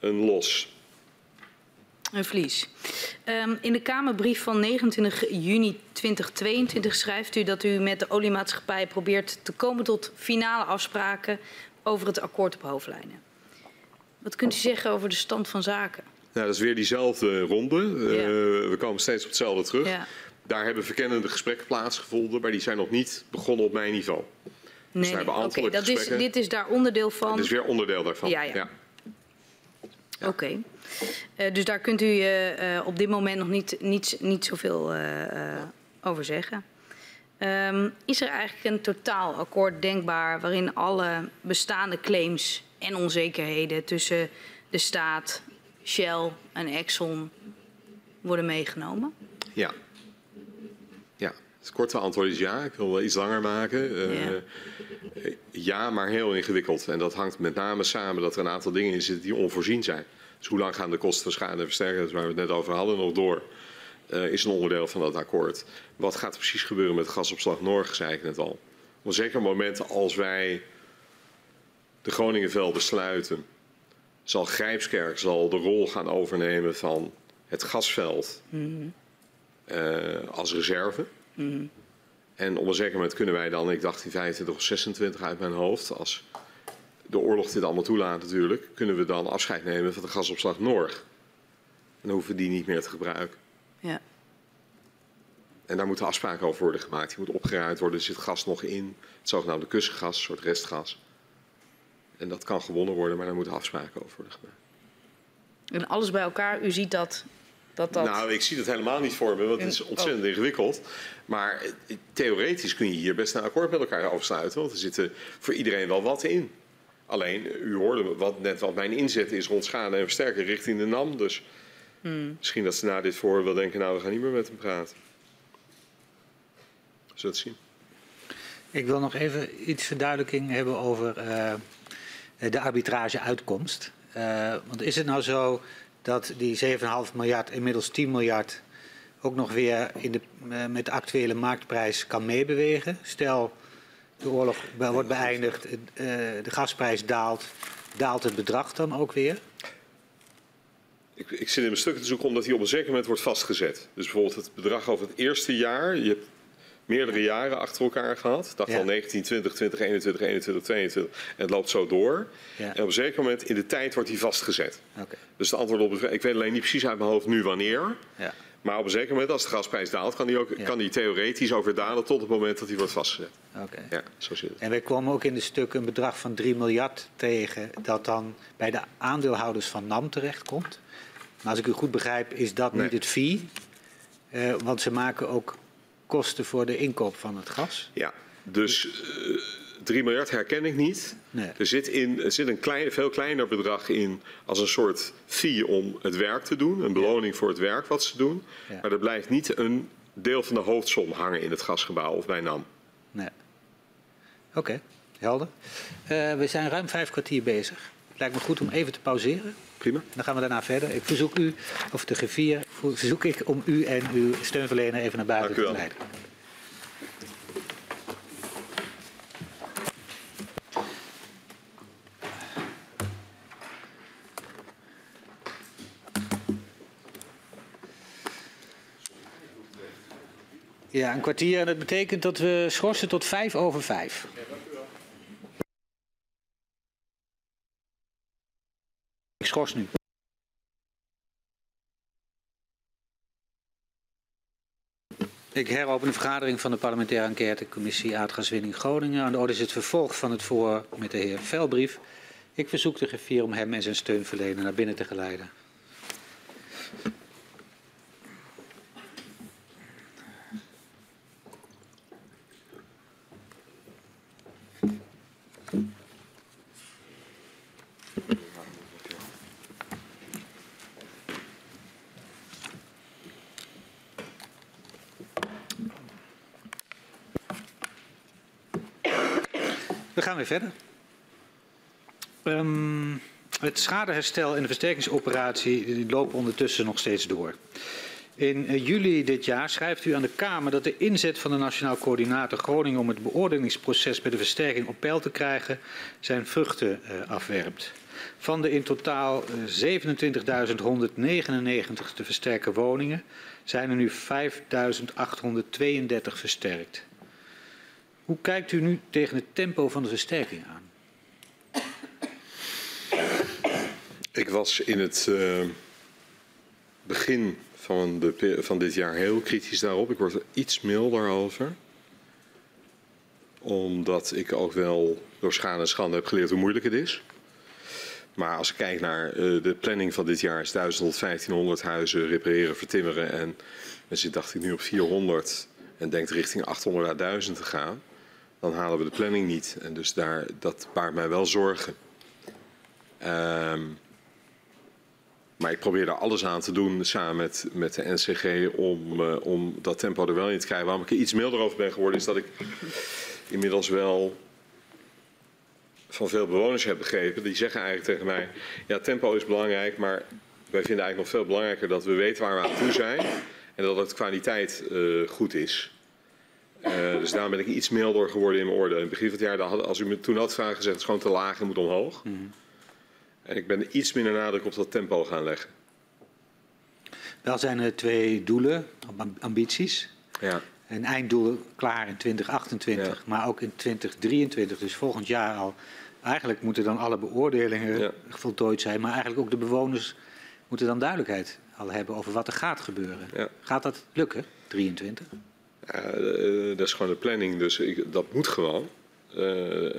een los. Een verlies. Ehm, in de Kamerbrief van 29 juni 2022 schrijft u dat u met de oliemaatschappij probeert te komen tot finale afspraken over het akkoord op hoofdlijnen. Wat kunt u zeggen over de stand van zaken? Nou, dat is weer diezelfde ronde. Eh, we komen steeds op hetzelfde terug. Ja. Daar hebben verkennende gesprekken plaatsgevonden, maar die zijn nog niet begonnen op mijn niveau. Nee, hebben oké, ambtelijke dat is, dit is daar onderdeel van. Dat is weer onderdeel daarvan. Ja, ja. Oké. Eh, dus daar kunt u eh, op dit moment nog niet, niet, niet zoveel eh, over zeggen. Ehm, is er eigenlijk een totaalakkoord denkbaar waarin alle bestaande claims en onzekerheden tussen de staat, Shell en Exxon worden meegenomen? Ja. Het korte antwoord is ja. Ik wil iets langer maken. Eh, Ja. ja, maar heel ingewikkeld. En dat hangt met name samen dat er een aantal dingen in zitten die onvoorzien zijn. Dus hoe lang gaan de kosten van schade en versterkers, waar we het net over hadden, nog door? Eh, is een onderdeel van dat akkoord. Wat gaat er precies gebeuren met gasopslag Noord, zei ik net al. Op een zeker moment als wij de Groningenvelden sluiten, zal Grijpskerk zal de rol gaan overnemen van het gasveld eh, als reserve. En op een zeker moment kunnen wij dan, ik dacht in 25 of 26 uit mijn hoofd, als de oorlog dit allemaal toelaat natuurlijk, kunnen we dan afscheid nemen van de gasopslag Noord. En dan hoeven we die niet meer te gebruiken. Ja. En daar moeten afspraken over worden gemaakt. Die moet opgeruimd worden. Er zit gas nog in. Het zogenaamde kussengas, een soort restgas. En dat kan gewonnen worden, maar daar moeten afspraken over worden gemaakt. En alles bij elkaar, u ziet dat dat. dat Nou, ik zie dat helemaal niet voor me, want het is En- ontzettend ingewikkeld. Maar eh, theoretisch kun je hier best een akkoord met elkaar over sluiten, want er zitten voor iedereen wel wat in. Alleen, u hoorde wat, net wat mijn inzet is rond schade en versterken richting de NAM. Dus misschien dat ze na dit voor wel denken, nou, we gaan niet meer met hem praten. Zullen we het zien? Ik wil nog even iets verduidelijking hebben over eh, de arbitrageuitkomst. Eh, want is het nou zo dat die 7,5 miljard, inmiddels 10 miljard, ook nog weer in de, eh, met de actuele marktprijs kan meebewegen? Stel, de oorlog wordt beëindigd, eh, de gasprijs daalt, daalt het bedrag dan ook weer? Ik, ik zit in mijn stukken te zoeken omdat hij op een zeker moment wordt vastgezet. Dus bijvoorbeeld het bedrag over het eerste jaar. Je meerdere jaren achter elkaar gehad. Ik dacht Ja. al 1920, 2021, 21, 22. En het loopt zo door. Ja. En op een zeker moment in de tijd wordt hij vastgezet. Dus de antwoord op de vraag, ik weet alleen niet precies uit mijn hoofd nu wanneer. Ja. Maar op een zeker moment, als de gasprijs daalt, kan die, ook, kan die theoretisch ook weer dalen tot het moment dat hij wordt vastgezet. Oké. Ja, zo zit het. En wij komen ook in de stukken een bedrag van 3 miljard tegen dat dan bij de aandeelhouders van NAM terechtkomt. Maar als ik u goed begrijp, is dat Nee. niet het fee. Eh, want ze maken ook kosten voor de inkoop van het gas. Ja, dus eh 3 miljard herken ik niet. Nee. Er zit, in, er zit een klein, veel kleiner bedrag in als een soort fee om het werk te doen. Een beloning voor het werk wat ze doen. Ja. Maar er blijft niet een deel van de hoofdsom hangen in het gasgebouw of bij NAM. Nee. Oké, helder. Eh, we zijn ruim vijf kwartier bezig. Het lijkt me goed om even te pauzeren. Prima. Dan gaan we daarna verder. Ik verzoek u, of de griffier, verzoek ik om u en uw steunverlener even naar buiten te leiden. Ja, een kwartier en dat betekent dat we schorsen tot vijf over vijf. Ik schors nu. Ik heropen de vergadering van de parlementaire enquêtecommissie aardgaswinning Groningen. Aan de orde is het vervolg van het voor met de heer Velbrief. Ik verzoek de griffier om hem en zijn steunverlener naar binnen te geleiden. We gaan weer verder. Um, het schadeherstel en de versterkingsoperatie lopen ondertussen nog steeds door. In uh, juli dit jaar schrijft u aan de Kamer dat de inzet van de Nationaal Coördinator Groningen om het beoordelingsproces bij de versterking op peil te krijgen zijn vruchten uh, afwerpt. Van de in totaal uh, 27.199 te versterken woningen zijn er nu 5.832 versterkt. Hoe kijkt u nu tegen het tempo van de versterking aan? Ik was in het uh, begin van, de, van, dit jaar heel kritisch daarop. Ik word er iets milder over. Omdat ik ook wel door schade en schande heb geleerd hoe moeilijk het is. Maar als ik kijk naar uh, de planning van dit jaar is 1500 huizen repareren, vertimmeren. En zitten dacht ik nu op 400 en denkt richting 800 à 1000 te gaan dan halen we de planning niet. En dus daar, dat baart mij wel zorgen. Um, maar ik probeer daar alles aan te doen samen met, met de NCG om, uh, om dat tempo er wel in te krijgen. Waarom ik er iets milder over ben geworden is dat ik inmiddels wel van veel bewoners heb begrepen. Die zeggen eigenlijk tegen mij, ja tempo is belangrijk, maar wij vinden eigenlijk nog veel belangrijker dat we weten waar we aan toe zijn. En dat het kwaliteit uh, goed is. Uh, dus daarom ben ik iets milder geworden in mijn orde. In het begin van het jaar, had, als u me toen had vragen gezegd, het is gewoon te laag en moet omhoog. Mm -hmm. En ik ben iets minder nadruk op dat tempo gaan leggen. Wel zijn er twee doelen, ambities. Ja. Een einddoel klaar in 2028, ja. maar ook in 2023, dus volgend jaar al. Eigenlijk moeten dan alle beoordelingen ja. voltooid zijn, maar eigenlijk ook de bewoners moeten dan duidelijkheid al hebben over wat er gaat gebeuren. Gaat dat lukken, 23? Uh, dat is gewoon de planning, dus ik, dat moet gewoon. Uh,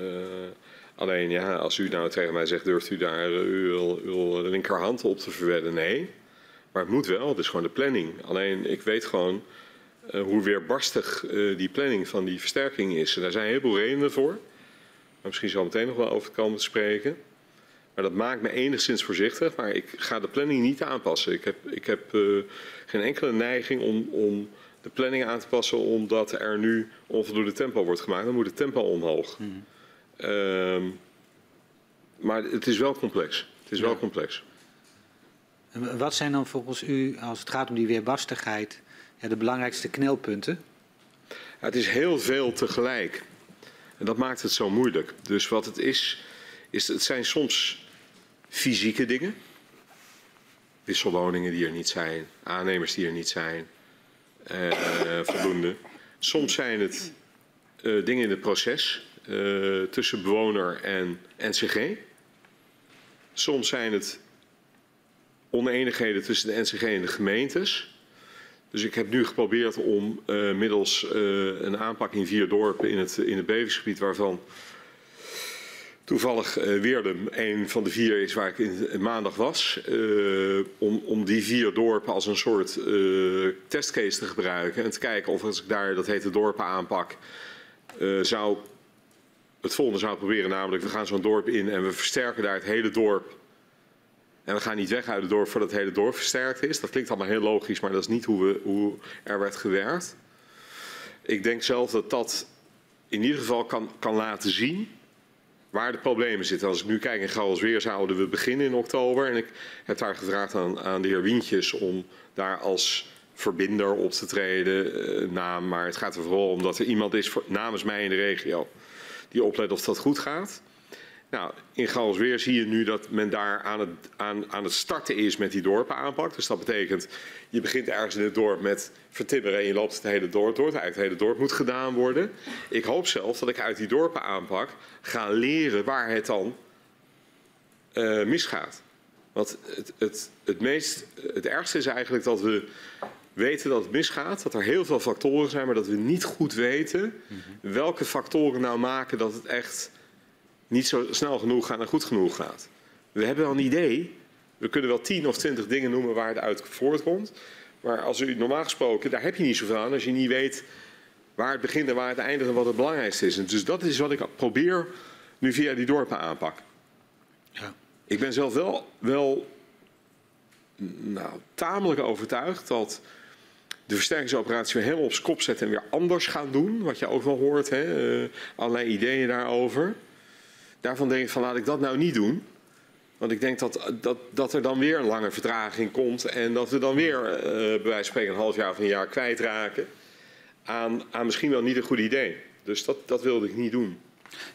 alleen ja, als u nou tegen mij zegt, durft u daar uw, uw linkerhand op te verwedden? Nee, maar het moet wel, het is gewoon de planning. Alleen ik weet gewoon hoe weerbarstig die planning van die versterking is. En daar zijn een heleboel redenen voor. Maar misschien zal meteen nog wel over komen te spreken. Maar dat maakt me enigszins voorzichtig. Maar ik ga de planning niet aanpassen. Ik heb, ik heb geen enkele neiging om, om de planning aan te passen omdat er nu onvoldoende tempo wordt gemaakt. Dan moet het tempo omhoog. Mm. Um, maar het is wel complex. Het is ja. wel complex. En wat zijn dan volgens u, als het gaat om die weerbarstigheid, ja, de belangrijkste knelpunten? Ja, het is heel veel tegelijk. En dat maakt het zo moeilijk. Dus wat het is, is het zijn soms fysieke dingen. Wisselwoningen die er niet zijn, aannemers die er niet zijn, voldoende. Soms zijn het uh, dingen in het proces uh, tussen bewoner en NCG. Soms zijn het oneenigheden tussen de NCG en de gemeentes. Dus ik heb nu geprobeerd om middels een aanpak in vier dorpen in het, in het bevingsgebied waarvan toevallig uh, Weerdum een van de vier is waar ik in, maandag was. Uh, om, om die vier dorpen als een soort uh, testcase te gebruiken. En te kijken of als ik daar, dat heet de dorpen aanpak, zou het volgende zou proberen. Namelijk we gaan zo'n dorp in en we versterken daar het hele dorp. En we gaan niet weg uit het dorp voordat het hele dorp versterkt is. Dat klinkt allemaal heel logisch, maar dat is niet hoe, we, hoe er werd gewerkt. Ik denk zelf dat dat in ieder geval kan, kan laten zien waar de problemen zitten. Als ik nu kijk in Gouwelsweer zouden we beginnen in oktober. En ik heb daar gevraagd aan, aan de heer Wientjes om daar als verbinder op te treden. Uh, naam, maar het gaat er vooral om dat er iemand is namens mij in de regio die oplet of dat goed gaat. Nou, in Galsweer zie je nu dat men daar aan het, aan, aan het starten is met die dorpen aanpak. Dus dat betekent, je begint ergens in het dorp met vertimmeren en je loopt het hele dorp door. Eigenlijk het hele dorp moet gedaan worden. Ik hoop zelf dat ik uit die dorpen aanpak ga leren waar het dan uh, misgaat. Want het, het, het, meest, het ergste is eigenlijk dat we weten dat het misgaat, dat er heel veel factoren zijn, maar dat we niet goed weten welke factoren nou maken dat het echt niet zo snel genoeg gaat en goed genoeg gaat. We hebben wel een idee. We kunnen wel tien of twintig dingen noemen waar het uit voortkomt. Maar als u normaal gesproken, daar heb je niet zoveel aan als je niet weet waar het begint en waar het eindigt en wat het belangrijkste is. En dus dat is wat ik probeer nu via die dorpen aanpak. Ja. Ik ben zelf wel, wel nou, tamelijk overtuigd dat de versterkingsoperatie weer helemaal op zijn kop zetten en weer anders gaan doen. Wat je ook wel hoort, hè? Uh, allerlei ideeën daarover. Daarvan denk ik van laat ik dat nou niet doen. Want ik denk dat, dat, dat er dan weer een lange vertraging komt en dat we dan weer uh, bij wijze van spreken een half jaar of een jaar kwijtraken aan, aan misschien wel niet een goed idee. Dus dat, dat wilde ik niet doen.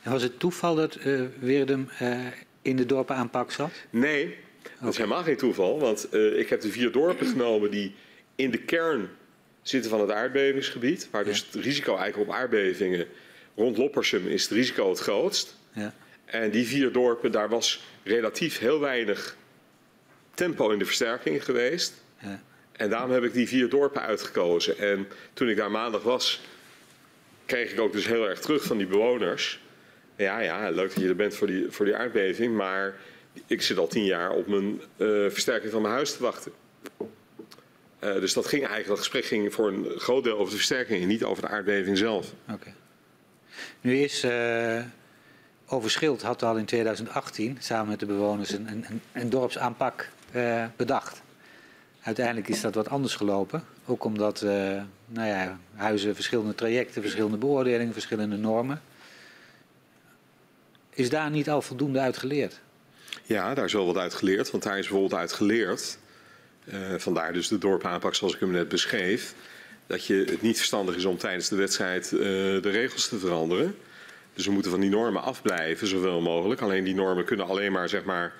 En was het toeval dat uh, Weerdum uh, in de dorpen aanpak zat? Nee, dat is helemaal geen toeval. Want uh, ik heb de vier dorpen genomen die in de kern zitten van het aardbevingsgebied. Waar dus het risico eigenlijk op aardbevingen rond Loppersum is het risico het grootst. Ja. En die vier dorpen, daar was relatief heel weinig tempo in de versterking geweest. Ja. En daarom heb ik die vier dorpen uitgekozen. En toen ik daar maandag was, kreeg ik ook dus heel erg terug van die bewoners. Ja, ja, leuk dat je er bent voor die, voor die aardbeving, maar ik zit al tien jaar op mijn uh, versterking van mijn huis te wachten. Uh, dus dat ging eigenlijk, dat gesprek ging voor een groot deel over de versterking en niet over de aardbeving zelf. Oké. Okay. Nu is uh, Overschild had al in 2018 samen met de bewoners een, een, een dorpsaanpak uh, bedacht. Uiteindelijk is dat wat anders gelopen. Ook omdat uh, nou ja, huizen verschillende trajecten, verschillende beoordelingen, verschillende normen. Is daar niet al voldoende uit geleerd? Ja, daar is wel wat uit geleerd. Want daar is bijvoorbeeld uit geleerd. Uh, vandaar dus de dorpaanpak zoals ik hem net beschreef. Dat je het niet verstandig is om tijdens de wedstrijd de regels te veranderen. Dus we moeten van die normen afblijven, zoveel mogelijk. Alleen die normen kunnen alleen maar, zeg maar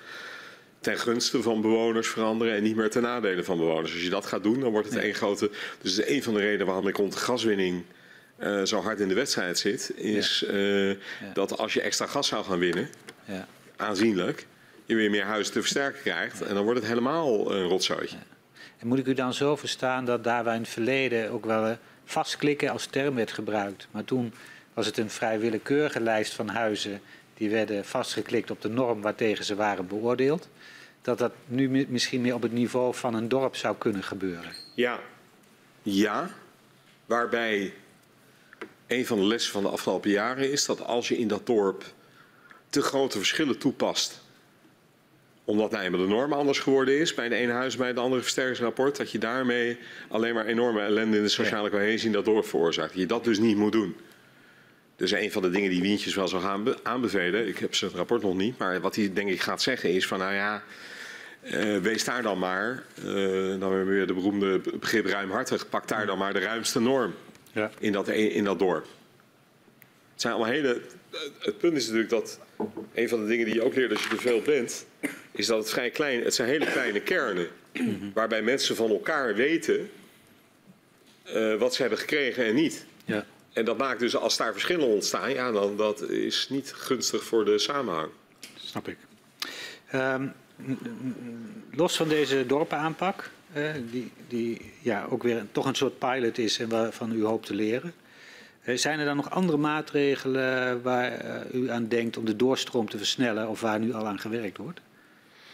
ten gunste van bewoners veranderen en niet meer ten nadele van bewoners. Als je dat gaat doen, dan wordt het één grote. Dus dat is een van de redenen waarom ik rond de gaswinning uh, zo hard in de wedstrijd zit, is ja. ja. dat als je extra gas zou gaan winnen, ja. aanzienlijk, je weer meer huizen te versterken krijgt en dan wordt het helemaal een rotzootje. En moet ik u dan zo verstaan dat daar waar in het verleden ook wel vastklikken als term werd gebruikt, maar toen was het een vrij willekeurige lijst van huizen die werden vastgeklikt op de norm waartegen ze waren beoordeeld. Dat dat nu misschien meer op het niveau van een dorp zou kunnen gebeuren. Ja, ja. Waarbij een van de lessen van de afgelopen jaren is dat als je in dat dorp te grote verschillen toepast, omdat nou eenmaal de norm anders geworden is bij de ene huis bij het andere versterkingsrapport, dat je daarmee alleen maar enorme ellende in de sociale cohesie in dat dorp veroorzaakt. Dat je dat dus niet moet doen. Dus een van de dingen die Wientjes wel zou gaan aanbevelen, ik heb zijn rapport nog niet, maar wat hij denk ik gaat zeggen is van nou ja, uh, wees daar dan maar, uh, dan hebben we weer de beroemde begrip ruimhartig, pak daar dan maar de ruimste norm ja. in, dat, in dat dorp. Het zijn allemaal hele, het punt is natuurlijk dat een van de dingen die je ook leert als je er veel bent, is dat het vrij klein, het zijn hele kleine kernen, waarbij mensen van elkaar weten uh, wat ze hebben gekregen en niet. Ja. En dat maakt dus als daar verschillen ontstaan, ja, dan dat is niet gunstig voor de samenhang. Snap ik. Um, los van deze dorpenaanpak, uh, die, die ja, ook weer toch een soort pilot is en waarvan u hoopt te leren. Uh, zijn er dan nog andere maatregelen waar uh, u aan denkt om de doorstroom te versnellen of waar nu al aan gewerkt wordt?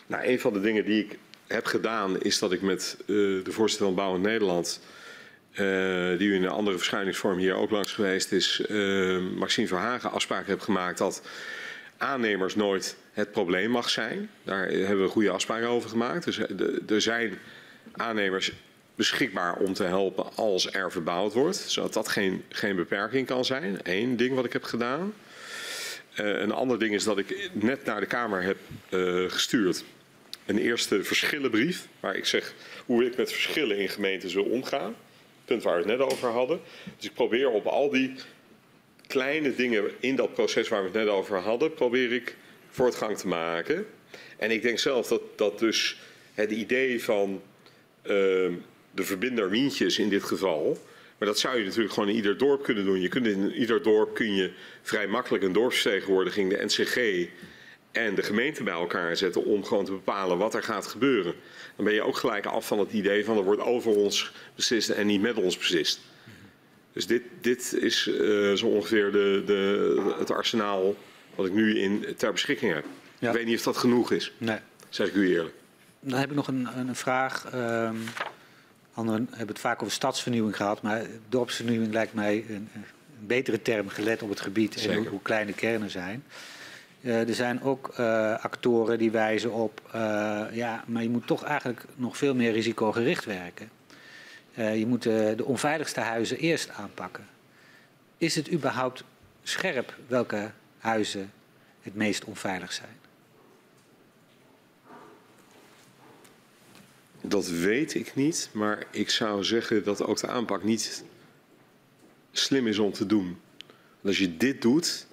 Nou, een van de dingen die ik heb gedaan is dat ik met de voorzitter van Bouw in Nederland uh, die u in een andere verschijningsvorm hier ook langs geweest is, uh, Maxime Verhagen afspraken heb gemaakt dat aannemers nooit het probleem mag zijn. Daar hebben we goede afspraken over gemaakt. Dus er zijn aannemers beschikbaar om te helpen als er verbouwd wordt, zodat dat geen, geen beperking kan zijn. Eén ding wat ik heb gedaan. Een ander ding is dat ik net naar de Kamer heb gestuurd een eerste verschillenbrief, waar ik zeg hoe ik met verschillen in gemeenten wil omgaan punt waar we het net over hadden. Dus ik probeer op al die kleine dingen in dat proces waar we het net over hadden, probeer ik voortgang te maken. En ik denk zelf dat, dat dus het idee van uh, de verbinder Wientjes in dit geval, maar dat zou je natuurlijk gewoon in ieder dorp kunnen doen. Je kunt in ieder dorp kun je vrij makkelijk een dorpsvertegenwoordiging, de NCG en de gemeente bij elkaar zetten om gewoon te bepalen wat er gaat gebeuren, dan ben je ook gelijk af van het idee van er wordt over ons beslist en niet met ons beslist. Dus dit, dit is uh, zo ongeveer de, de, het arsenaal wat ik nu in, ter beschikking heb. Ja. Ik weet niet of dat genoeg is, nee. zeg ik u eerlijk. Dan heb ik nog een, een vraag. Um, anderen hebben het vaak over stadsvernieuwing gehad, maar dorpsvernieuwing lijkt mij een, een betere term gelet op het gebied Zeker. en hoe, hoe klein de kernen zijn. Uh, er zijn ook uh, actoren die wijzen op, uh, ja, maar je moet toch eigenlijk nog veel meer risicogericht werken. je moet de onveiligste huizen eerst aanpakken. Is het überhaupt scherp welke huizen het meest onveilig zijn? Dat weet ik niet, maar ik zou zeggen dat ook de aanpak niet slim is om te doen. Want als je dit doet,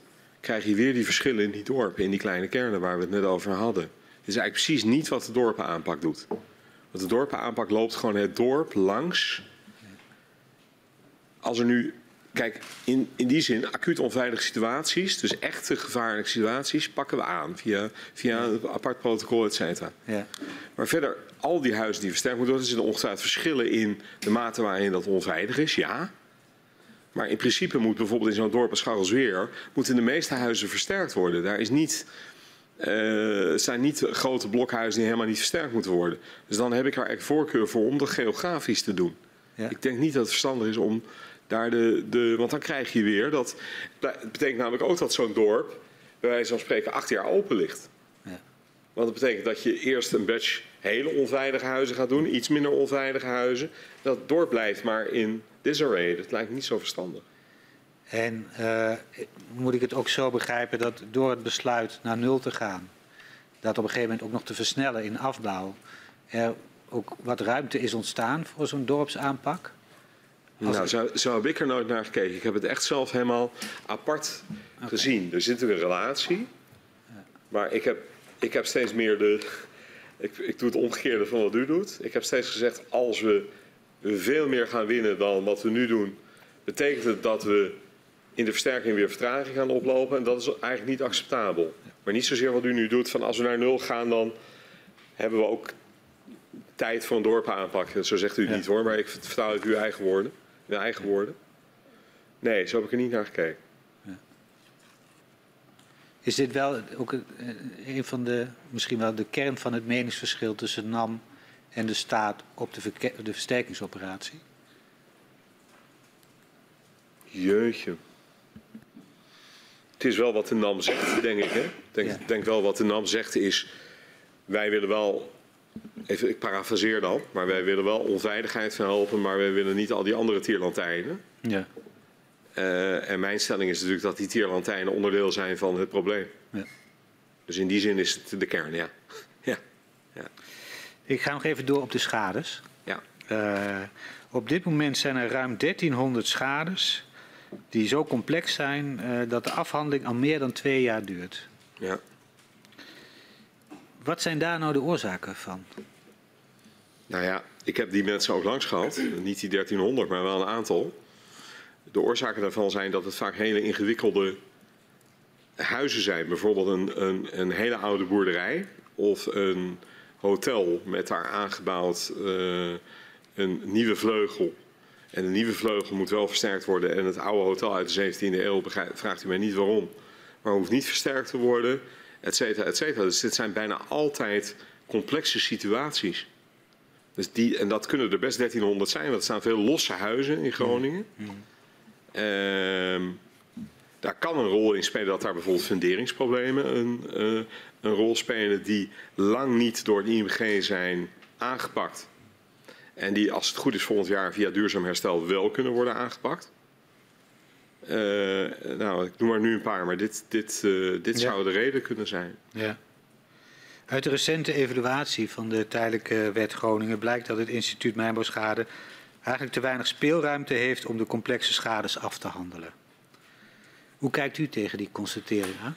krijg je weer die verschillen in die dorpen, in die kleine kernen waar we het net over hadden. Het is eigenlijk precies niet wat de dorpenaanpak doet. Want de dorpenaanpak loopt gewoon het dorp langs. Als er nu, kijk, in, in die zin, acuut onveilige situaties, dus echte gevaarlijke situaties, pakken we aan via, via een apart protocol, et cetera. Ja. Maar verder, al die huizen die versterkt moeten worden, er zitten ongetwijfeld verschillen in de mate waarin dat onveilig is, ja. Maar in principe moet bijvoorbeeld in zo'n dorp als Scharrelsweer... moeten de meeste huizen versterkt worden. Daar is niet, uh, zijn niet grote blokhuizen die helemaal niet versterkt moeten worden. Dus dan heb ik er echt voorkeur voor om dat geografisch te doen. Ja. Ik denk niet dat het verstandig is om daar de, de... Want dan krijg je weer dat... Het betekent namelijk ook dat zo'n dorp... bij wijze van spreken acht jaar open ligt. Ja. Want dat betekent dat je eerst een batch hele onveilige huizen gaat doen... iets minder onveilige huizen. Dat dorp blijft maar in disarray. Dat lijkt niet zo verstandig. En uh, moet ik het ook zo begrijpen dat door het besluit naar nul te gaan, dat op een gegeven moment ook nog te versnellen in afbouw, er ook wat ruimte is ontstaan voor zo'n dorpsaanpak? Als nou, zo, zo, heb ik er nooit naar gekeken. Ik heb het echt zelf helemaal apart okay. gezien. Er zit een relatie, maar ik heb, ik heb steeds meer de. Ik, ik doe het omgekeerde van wat u doet. Ik heb steeds gezegd: als we veel meer gaan winnen dan wat we nu doen, betekent het dat we in de versterking weer vertraging gaan oplopen. En dat is eigenlijk niet acceptabel. Maar niet zozeer wat u nu doet, van als we naar nul gaan, dan hebben we ook tijd voor een dorp aanpakken. Zo zegt u niet hoor, maar ik vertaal het uw eigen woorden. In eigen woorden. Nee, zo heb ik er niet naar gekeken. Is dit wel ook een van de, misschien wel de kern van het meningsverschil tussen NAM en de staat op de, de versterkingsoperatie? Jeetje. Het is wel wat de NAM zegt, denk ik. Hè? Denk, ja. denk wel wat de NAM zegt is... wij willen wel... Even, ik parafraseer dan, maar wij willen wel onveiligheid verhelpen... maar wij willen niet al die andere tierlantijnen. Ja. Uh, en mijn stelling is natuurlijk dat die tierlantijnen onderdeel zijn van het probleem. Ja. Dus in die zin is het de kern, ja. ja. ja. Ik ga nog even door op de schades. Ja. Uh, op dit moment zijn er ruim 1300 schades die zo complex zijn uh, dat de afhandeling al meer dan twee jaar duurt. Ja. Wat zijn daar nou de oorzaken van? Nou ja, ik heb die mensen ook langs gehad. Niet die 1300, maar wel een aantal. De oorzaken daarvan zijn dat het vaak hele ingewikkelde huizen zijn. Bijvoorbeeld een, een, een hele oude boerderij of een hotel met daar aangebouwd uh, een nieuwe vleugel. En de nieuwe vleugel moet wel versterkt worden. En het oude hotel uit de 17e eeuw, vraagt u mij niet waarom, maar hoeft niet versterkt te worden, et cetera, et cetera. Dus dit zijn bijna altijd complexe situaties. Dus die, en dat kunnen er best 1300 zijn, want er staan veel losse huizen in Groningen. Mm. Mm. Daar kan een rol in spelen dat daar bijvoorbeeld funderingsproblemen een, uh, een rol spelen die lang niet door het IMG zijn aangepakt. En die, als het goed is, volgend jaar via duurzaam herstel wel kunnen worden aangepakt. Uh, nou, ik noem maar nu een paar, maar dit, dit, uh, dit ja. zou de reden kunnen zijn. Ja. Uit de recente evaluatie van de tijdelijke wet Groningen blijkt dat het instituut Mijnbouwschade eigenlijk te weinig speelruimte heeft om de complexe schades af te handelen. Hoe kijkt u tegen die constatering aan?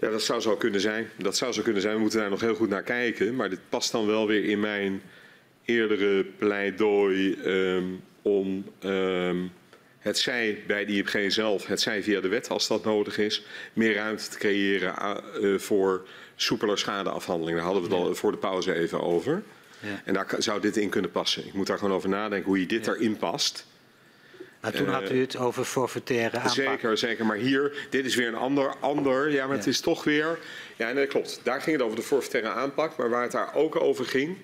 Ja, dat zou zo kunnen zijn. Dat zou zo kunnen zijn. We moeten daar nog heel goed naar kijken. Maar dit past dan wel weer in mijn eerdere pleidooi um, om um, het zij bij de IMG zelf, het zij via de wet als dat nodig is, meer ruimte te creëren uh, voor soepeler schadeafhandeling. Daar hadden we het al voor de pauze even over. Ja. En daar zou dit in kunnen passen. Ik moet daar gewoon over nadenken hoe je dit ja. erin past. Maar toen had u het over forfaitaire aanpak. Zeker, zeker. Maar hier, dit is weer een ander, ander ja, maar het is toch weer... Ja, nee, klopt. Daar ging het over de forfaitaire aanpak. Maar waar het daar ook over ging,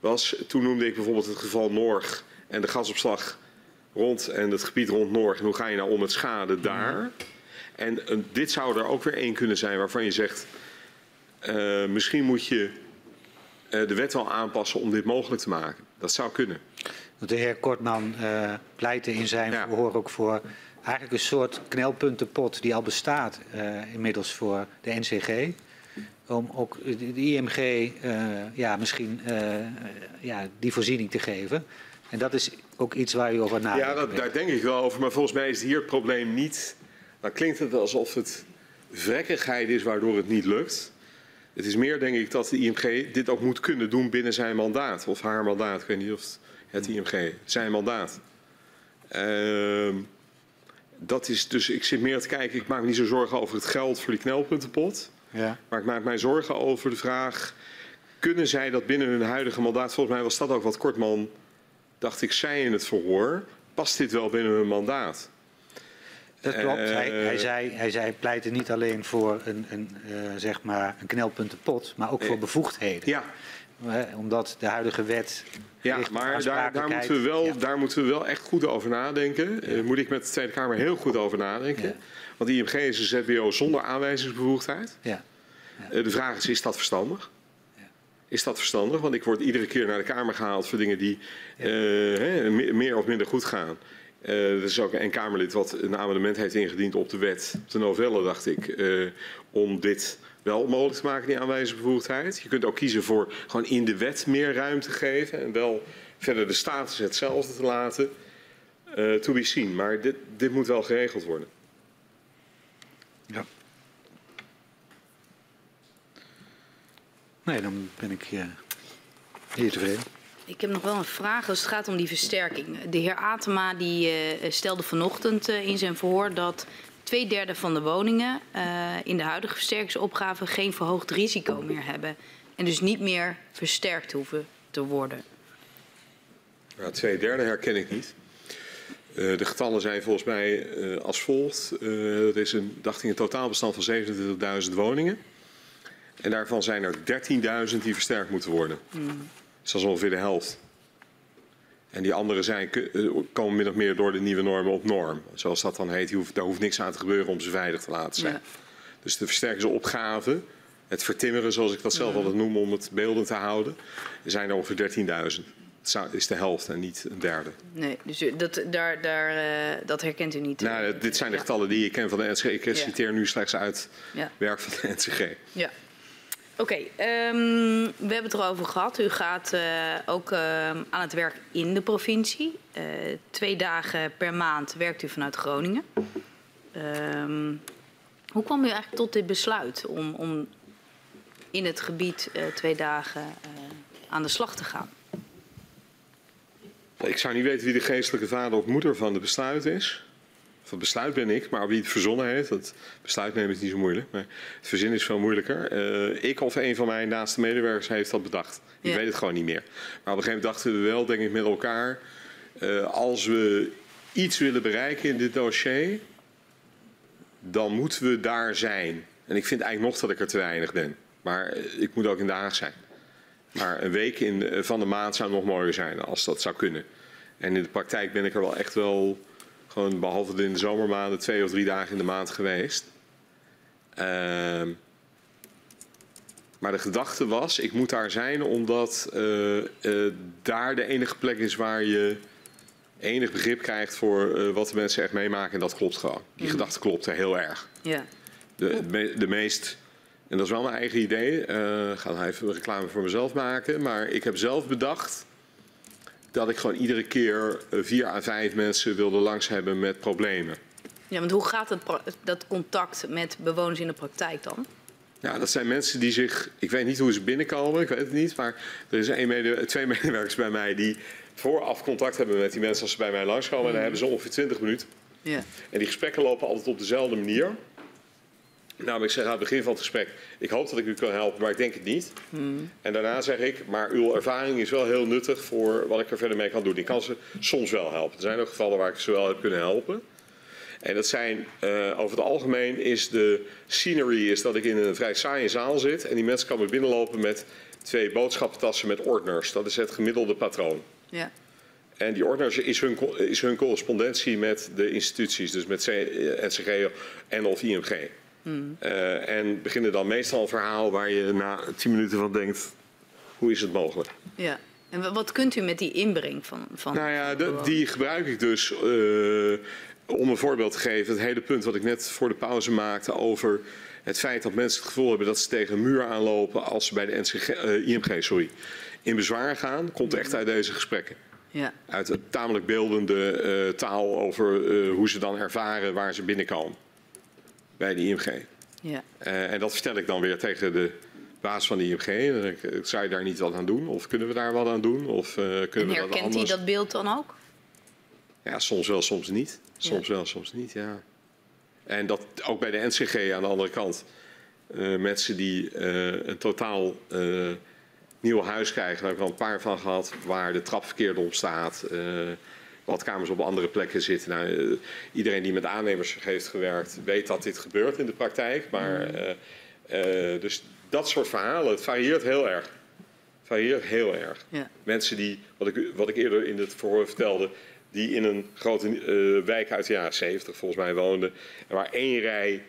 was... Toen noemde ik bijvoorbeeld het geval Norg en de gasopslag rond en het gebied rond Norg. En hoe ga je nou om met schade daar? En dit zou er ook weer één kunnen zijn waarvan je zegt... Uh, misschien moet je de wet wel aanpassen om dit mogelijk te maken. Dat zou kunnen. De heer Kortman uh, pleitte in zijn ja. verhoor ook voor eigenlijk een soort knelpuntenpot die al bestaat uh, inmiddels voor de NCG. Om ook de IMG uh, ja, misschien ja, die voorziening te geven. En dat is ook iets waar u over nadenkt. Ja, dat, daar denk ik wel over. Maar volgens mij is hier het probleem niet... Dan klinkt het alsof het vrekkigheid is waardoor het niet lukt. Het is meer, denk ik, dat de IMG dit ook moet kunnen doen binnen zijn mandaat. Of haar mandaat. Ik weet niet of het IMG, zijn mandaat. Uh, dat is dus, ik zit meer te kijken, ik maak me niet zo zorgen over het geld voor die knelpuntenpot. Ja. Maar ik maak mij zorgen over de vraag, kunnen zij dat binnen hun huidige mandaat, volgens mij was dat ook wat Kortman, dacht ik, zei in het verhoor, past dit wel binnen hun mandaat? Dat klopt. Uh, hij, hij, zei, hij zei pleitte niet alleen voor een, een, uh, zeg maar een knelpuntenpot, maar ook voor bevoegdheden. Ja. omdat de huidige wet ja, maar daar, daar, moeten we wel, daar moeten we wel echt goed over nadenken. Ja. Uh, moet ik met de Tweede Kamer heel goed over nadenken. Ja. Want IMG is een ZBO zonder aanwijzingsbevoegdheid. Ja. De vraag is, is dat verstandig? Is dat verstandig? Want ik word iedere keer naar de Kamer gehaald voor dingen die uh, meer of minder goed gaan. Er is ook een Kamerlid wat een amendement heeft ingediend op de wet, op de novelle, dacht ik, om dit wel mogelijk te maken, die aanwijzingsbevoegdheid. Je kunt ook kiezen voor gewoon in de wet meer ruimte geven en wel verder de status hetzelfde te laten. Uh, to be seen. Maar dit, dit moet wel geregeld worden. Ja. Nee, dan ben ik uh, hier tevreden. Ik heb nog wel een vraag als het gaat om die versterking. De heer Atema die, uh, stelde vanochtend uh, in zijn verhoor dat twee derde van de woningen uh, in de huidige versterkingsopgave geen verhoogd risico meer hebben. En dus niet meer versterkt hoeven te worden. Ja, twee derde herken ik niet. Uh, de getallen zijn volgens mij uh, als volgt. Uh, er is een, dacht ik, een totaalbestand van 27.000 woningen. En daarvan zijn er 13.000 die versterkt moeten worden. Mm. Dus dat is ongeveer de helft. En die andere zijn, eh, komen min of meer door de nieuwe normen op norm. Zoals dat dan heet. Hoeft, daar hoeft niks aan te gebeuren om ze veilig te laten zijn. Ja. Dus de versterkingsopgave, het vertimmeren zoals ik dat zelf altijd noem om het beelden te houden, zijn er ongeveer 13.000. Dat is de helft en niet een derde. Nee, dus dat, daar, daar, uh, dat herkent u niet? Nou, dit zijn de getallen die ik ken van de NCG. Ik citeer nu slechts uit ja. werk van de NCG. Ja. Oké, um, we hebben het erover gehad. U gaat uh, ook uh, aan het werk in de provincie. Uh, twee dagen per maand werkt u vanuit Groningen. Um, hoe kwam u eigenlijk tot dit besluit om, om in het gebied twee dagen aan de slag te gaan? Ik zou niet weten wie de geestelijke vader of moeder van het besluit is besluit ben ik, maar wie het verzonnen heeft, dat besluit nemen is niet zo moeilijk. Maar het verzinnen is veel moeilijker. Uh, ik of een van mijn naaste medewerkers heeft dat bedacht. Ik ja. weet het gewoon niet meer. Maar op een gegeven moment dachten we wel, denk ik, met elkaar, uh, als we iets willen bereiken in dit dossier, dan moeten we daar zijn. En ik vind eigenlijk nog dat ik er te weinig ben. Maar uh, ik moet ook in Den Haag zijn. Maar een week in, van de maand zou nog mooier zijn als dat zou kunnen. En in de praktijk ben ik er wel echt wel gewoon behalve in de zomermaanden twee of drie dagen in de maand geweest. Uh, maar de gedachte was, ik moet daar zijn omdat uh, uh, daar de enige plek is waar je enig begrip krijgt voor uh, wat de mensen echt meemaken. En dat klopt gewoon. Die mm. gedachte klopte heel erg. Ja. De, de, de meest, en dat is wel mijn eigen idee, ik ga nou even reclame voor mezelf maken. Maar ik heb zelf bedacht dat ik gewoon iedere keer eh, vier à vijf mensen wilde langs hebben met problemen. Ja, want hoe gaat het, dat contact met bewoners in de praktijk dan? Ja, dat zijn mensen die zich. Ik weet niet hoe ze binnenkomen, ik weet het niet. Maar er is een mede, twee medewerkers bij mij die vooraf contact hebben met die mensen als ze bij mij langskomen. Mm. En dan hebben ze ongeveer 20 minuten. Ja. En die gesprekken lopen altijd op dezelfde manier. Namelijk, ik zeg aan het begin van het gesprek, ik hoop dat ik u kan helpen, maar ik denk het niet. En daarna zeg ik, maar uw ervaring is wel heel nuttig voor wat ik er verder mee kan doen. Ik kan ze soms wel helpen. Er zijn ook gevallen waar ik ze wel heb kunnen helpen. En dat zijn, eh, over het algemeen is de scenery is dat ik in een vrij saaie zaal zit. En die mensen komen binnenlopen met twee boodschappentassen met ordners. Dat is het gemiddelde patroon. Ja. En die ordners is hun, is hun correspondentie met de instituties, dus met eh, NCG en of IMG. Eh, en beginnen dan meestal een verhaal waar je na tien minuten van denkt, hoe is het mogelijk? ja. En wa- wat kunt u met die inbreng van... van Nou ja, de- die gebruik ik dus eh, om een voorbeeld te geven. Het hele punt wat ik net voor de pauze maakte over het feit dat mensen het gevoel hebben dat ze tegen een muur aanlopen als ze bij de NCG, eh, IMG sorry, in bezwaar gaan, komt echt uit deze gesprekken. Ja. Uit een tamelijk beeldende taal over hoe ze dan ervaren waar ze binnenkomen bij de IMG. Ja. Eh, en dat vertel ik dan weer tegen de baas van de IMG. Ik, zou je daar niet wat aan doen? Of kunnen we daar wat aan doen? Of eh, kunnen En we dat herkent hij dat beeld dan ook? Ja, soms wel, soms niet. Soms wel, soms niet, ja. En dat ook bij de NCG aan de andere kant. eh, mensen die eh, een totaal eh, nieuw huis krijgen. Daar heb ik al een paar van gehad. Waar de trap verkeerd op staat. Eh, wat kamers op andere plekken zitten. Nou, eh, iedereen die met aannemers heeft gewerkt weet dat dit gebeurt in de praktijk. Maar eh, eh, dus dat soort verhalen, het varieert heel erg. Varieert heel erg. Ja. Mensen die, wat ik, wat ik eerder in het verhoor vertelde, die in een grote wijk uit de jaren 70 volgens mij woonden. En waar één rij,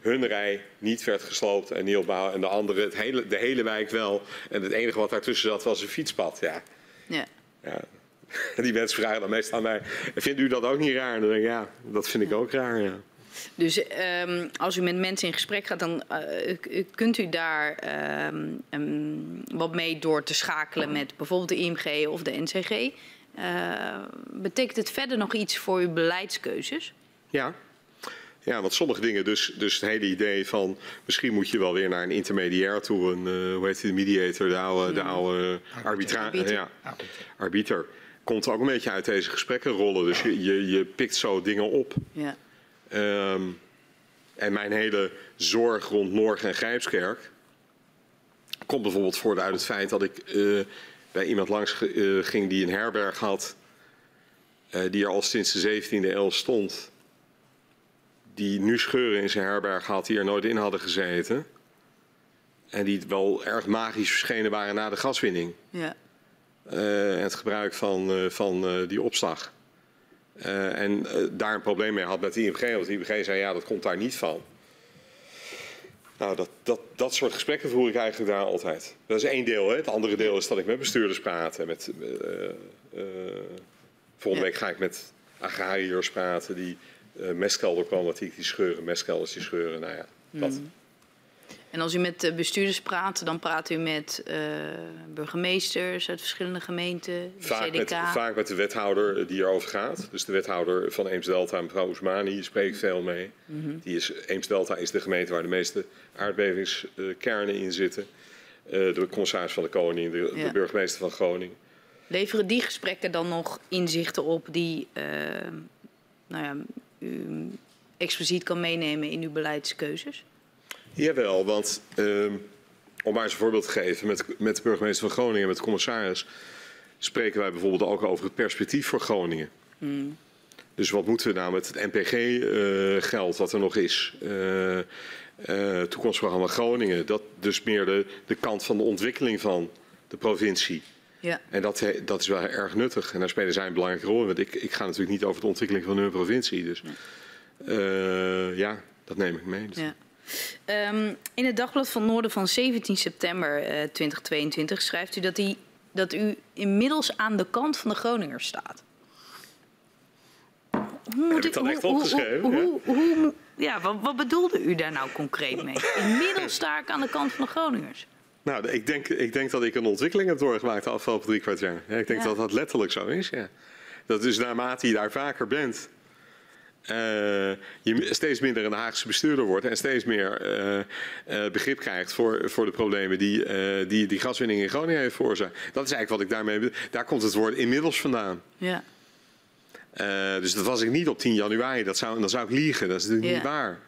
hun rij, niet werd gesloopt en niet opbouwen. En de andere, het hele, de hele wijk wel. En het enige wat daartussen zat was een fietspad. Ja, Ja. ja. Die mensen vragen dan meestal aan mij, vindt u dat ook niet raar? En dan denk ik, ja, dat vind ik ook raar, ja. Dus ehm, als u met mensen in gesprek gaat, dan eh, k- kunt u daar ehm, ehm, wat mee door te schakelen met bijvoorbeeld de IMG of de NCG. Eh, betekent het verder nog iets voor uw beleidskeuzes? Ja. Ja, want sommige dingen, dus, dus het hele idee van misschien moet je wel weer naar een intermediair toe, een, eh, hoe heet die, mediator, de oude, de oude arbitra Arbiter. ja, arbiter. Komt ook een beetje uit deze gesprekken rollen. Dus je, je, je pikt zo dingen op. Ja. Ehm, en mijn hele zorg rond Morgen en Grijpskerk komt bijvoorbeeld voort uit het feit dat ik eh, bij iemand langs eh, ging die een herberg had, eh, die er al sinds de 17e eeuw stond, die nu scheuren in zijn herberg had die er nooit in hadden gezeten. En die wel erg magisch verschenen waren na de gaswinning. Ja. Eh, en het gebruik van, eh, van eh, die opslag. Eh, en eh, daar een probleem mee had met de IMG. Want de IMG zei, ja, dat komt daar niet van. Nou, dat, dat, dat soort gesprekken voer ik eigenlijk daar altijd. Dat is één deel. Hè. Het andere deel is dat ik met bestuurders praat. En met, eh, eh, volgende Ja. week ga ik met agrariërs praten die eh mestkelderproblematiek, die scheuren, mestkelders die scheuren. Nou ja, dat. En als u met eh, bestuurders praat, dan praat u met eh, burgemeesters uit verschillende gemeenten, de Vaak CDK. met, vaak met de wethouder eh, die erover gaat. Dus de wethouder van Eems-Delta, mevrouw Oesmani, spreekt veel mee. die is, Eems-Delta is de gemeente waar de meeste aardbevingskernen in zitten. De commissaris van de Koning, de, Ja. de burgemeester van Groningen. Leveren die gesprekken dan nog inzichten op die nou ja, u expliciet kan meenemen in uw beleidskeuzes? Jawel, want ehm, om maar eens een voorbeeld te geven, met, met de burgemeester van Groningen en met de commissaris spreken wij bijvoorbeeld ook over het perspectief voor Groningen. Dus wat moeten we nou met het NPG-geld wat er nog is? eh, eh, toekomstprogramma Groningen, dat dus meer de, de kant van de ontwikkeling van de provincie. Ja. En dat, dat is wel erg nuttig. En daar spelen zij een belangrijke rol in. Want ik, ik ga natuurlijk niet over de ontwikkeling van hun provincie. Dus eh, ja, dat neem ik mee. Ja. Ehm, in het dagblad van Noorden van 17 september eh, 2022 schrijft u dat, die, dat u inmiddels aan de kant van de Groningers staat. Hoe Heb ik dat echt opgeschreven? Hoe, hoe, hoe- hoe- ja, wat, wat bedoelde u daar nou concreet mee? Inmiddels sta ik aan de kant van de Groningers. Nou, ik denk, ik denk dat ik een ontwikkeling heb doorgemaakt de afgelopen drie kwart jaar. Ja, ik denk Ja. dat dat letterlijk zo is, ja. Dat is naarmate je daar vaker bent, eh, je steeds minder een Haagse bestuurder wordt en steeds meer eh, begrip krijgt voor, voor de problemen die, die die gaswinning in Groningen heeft veroorzaakt. Dat is eigenlijk wat ik daarmee bedoel. Daar komt het woord inmiddels vandaan. Ja. Dus dat was ik niet op 10 januari. Dat zou, dan zou ik liegen. Dat is natuurlijk Ja. niet waar.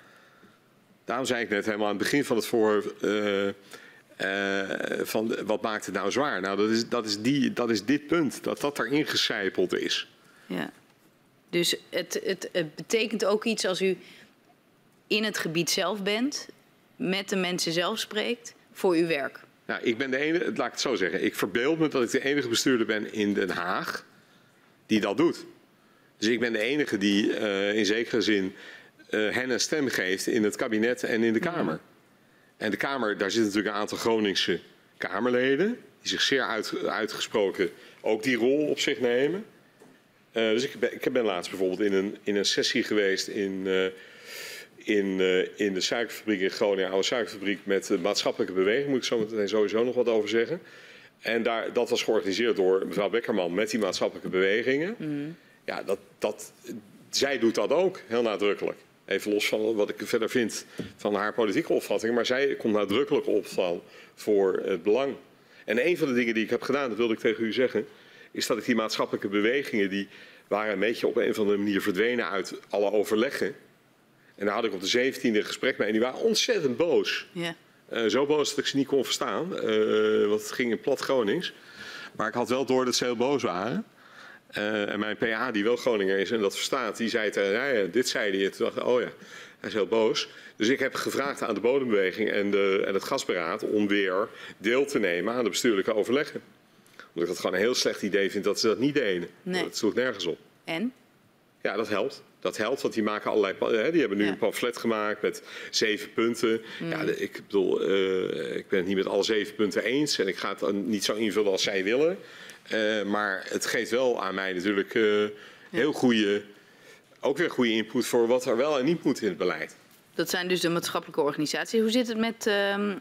Daarom zei ik net helemaal aan het begin van het voor. van wat maakt het nou zwaar? Nou, dat is, dat, is die, dat is dit punt. Dat dat erin gecijpeld is. Ja. Dus het, het, het betekent ook iets als u in het gebied zelf bent, met de mensen zelf spreekt, voor uw werk. Nou, ik ben de enige, laat ik het zo zeggen. Ik verbeeld me dat ik de enige bestuurder ben in Den Haag die dat doet. Dus ik ben de enige die eh, in zekere zin eh, hen een stem geeft in het kabinet en in de Kamer. En de Kamer, daar zitten natuurlijk een aantal Groningse Kamerleden, die zich zeer uit, uitgesproken ook die rol op zich nemen. Eh, dus ik ben, ik ben laatst bijvoorbeeld in een, in een sessie geweest in, eh, in, eh, in de suikerfabriek in Groningen, oude suikerfabriek, met de maatschappelijke beweging. Moet ik zo meteen sowieso nog wat over zeggen. En daar, dat was georganiseerd door mevrouw Beckerman met die maatschappelijke bewegingen. Ja, dat, dat, zij doet dat ook heel nadrukkelijk. Even los van wat ik verder vind van haar politieke opvattingen. Maar zij komt nadrukkelijk op van voor het belang. En een van de dingen die ik heb gedaan, dat wilde ik tegen u zeggen, is dat ik die maatschappelijke bewegingen, die waren een beetje op een of andere manier verdwenen uit alle overleggen. En daar had ik op de 17e een gesprek mee en die waren ontzettend boos. Ja. Eh, zo boos dat ik ze niet kon verstaan, eh, want het ging in plat Gronings. Maar ik had wel door dat ze heel boos waren. Eh, en mijn PA, die wel Groninger is en dat verstaat, die zei tegen ja, ja, dit zei hij. Toen dacht ik, oh ja, hij is heel boos. Dus ik heb gevraagd aan de bodembeweging en, de, en het gasberaad om weer deel te nemen aan de bestuurlijke overleggen. Omdat ik het gewoon een heel slecht idee vind dat ze dat niet deden. Nee. Dat sloeg nergens op. En? Ja, dat helpt. Dat helpt, want die maken allerlei. Hè, die hebben nu Ja. een pamflet gemaakt met zeven punten. Ja, de- ik bedoel, eh, ik ben het niet met alle zeven punten eens en ik ga het niet zo invullen als zij willen. Eh, maar het geeft wel aan mij natuurlijk eh, heel goede, ook weer goede input voor wat er wel en niet moet in het beleid. Dat zijn dus de maatschappelijke organisaties. Hoe zit het met ehm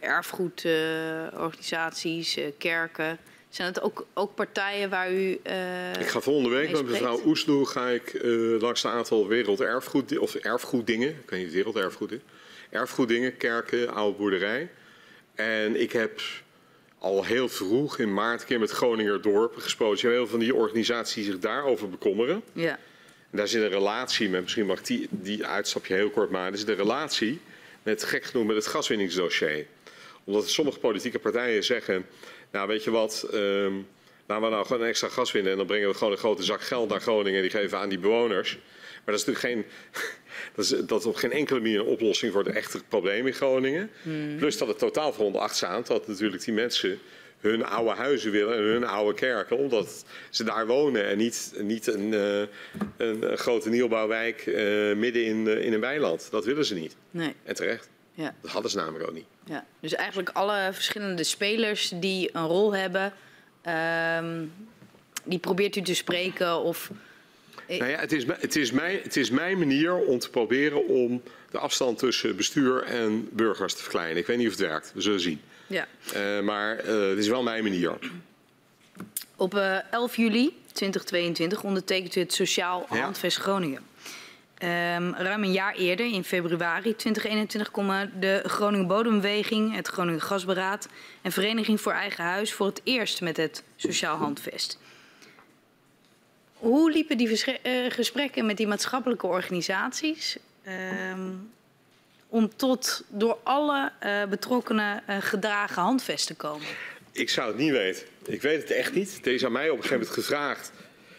erfgoedorganisaties, eh, kerken? Zijn het ook, ook partijen waar u... eh, Ik ga volgende week met mevrouw? Oesloe ga ik eh, langs een aantal werelderfgoed of erfgoeddingen. Ik weet niet werelderfgoed is. Erfgoeddingen, kerken, oude boerderij. En ik heb al heel vroeg in maart een keer met Groninger Dorpen gesproken. Je hebt heel veel van die organisaties die zich daarover bekommeren. Ja. En daar zit een relatie met, misschien mag ik die, die uitstapje heel kort maken. Er zit een relatie met, gek genoeg, met het gaswinningsdossier. Omdat sommige politieke partijen zeggen, nou weet je wat, ehm laten we nou gewoon een extra gas winnen. En dan brengen we gewoon een grote zak geld naar Groningen en die geven aan die bewoners. Maar dat is natuurlijk geen, dat is, dat is op geen enkele manier een oplossing voor het echte probleem in Groningen. Plus dat het totaal veronderdacht staat dat natuurlijk die mensen hun oude huizen willen en hun oude kerken, omdat ze daar wonen en niet, niet een, eh, een, grote nieuwbouwwijk eh, midden in, eh, in een weiland. Dat willen ze niet. Nee. En terecht. Ja. Dat hadden ze namelijk ook niet. Ja, dus eigenlijk alle verschillende spelers die een rol hebben, ehm, die probeert u te spreken of... Nou ja, het, is, het, is mijn, het is mijn manier om te proberen om de afstand tussen bestuur en burgers te verkleinen. Ik weet niet of het werkt, we zullen zien. Ja. Eh, maar eh, het is wel mijn manier. Op eh, 11 juli 2022 ondertekent u het Sociaal Ja. Handvest Groningen. Ehm, ruim een jaar eerder, in februari 2021, komen de Groningen Bodembeweging, het Groningen Gasberaad en Vereniging voor Eigen Huis voor het eerst met het Sociaal Handvest. Hoe liepen die gesprekken met die maatschappelijke organisaties ehm, om tot door alle eh, betrokkenen eh, gedragen handvest te komen? Ik zou het niet weten. Ik weet het echt niet. Deze aan mij op een gegeven moment gevraagd.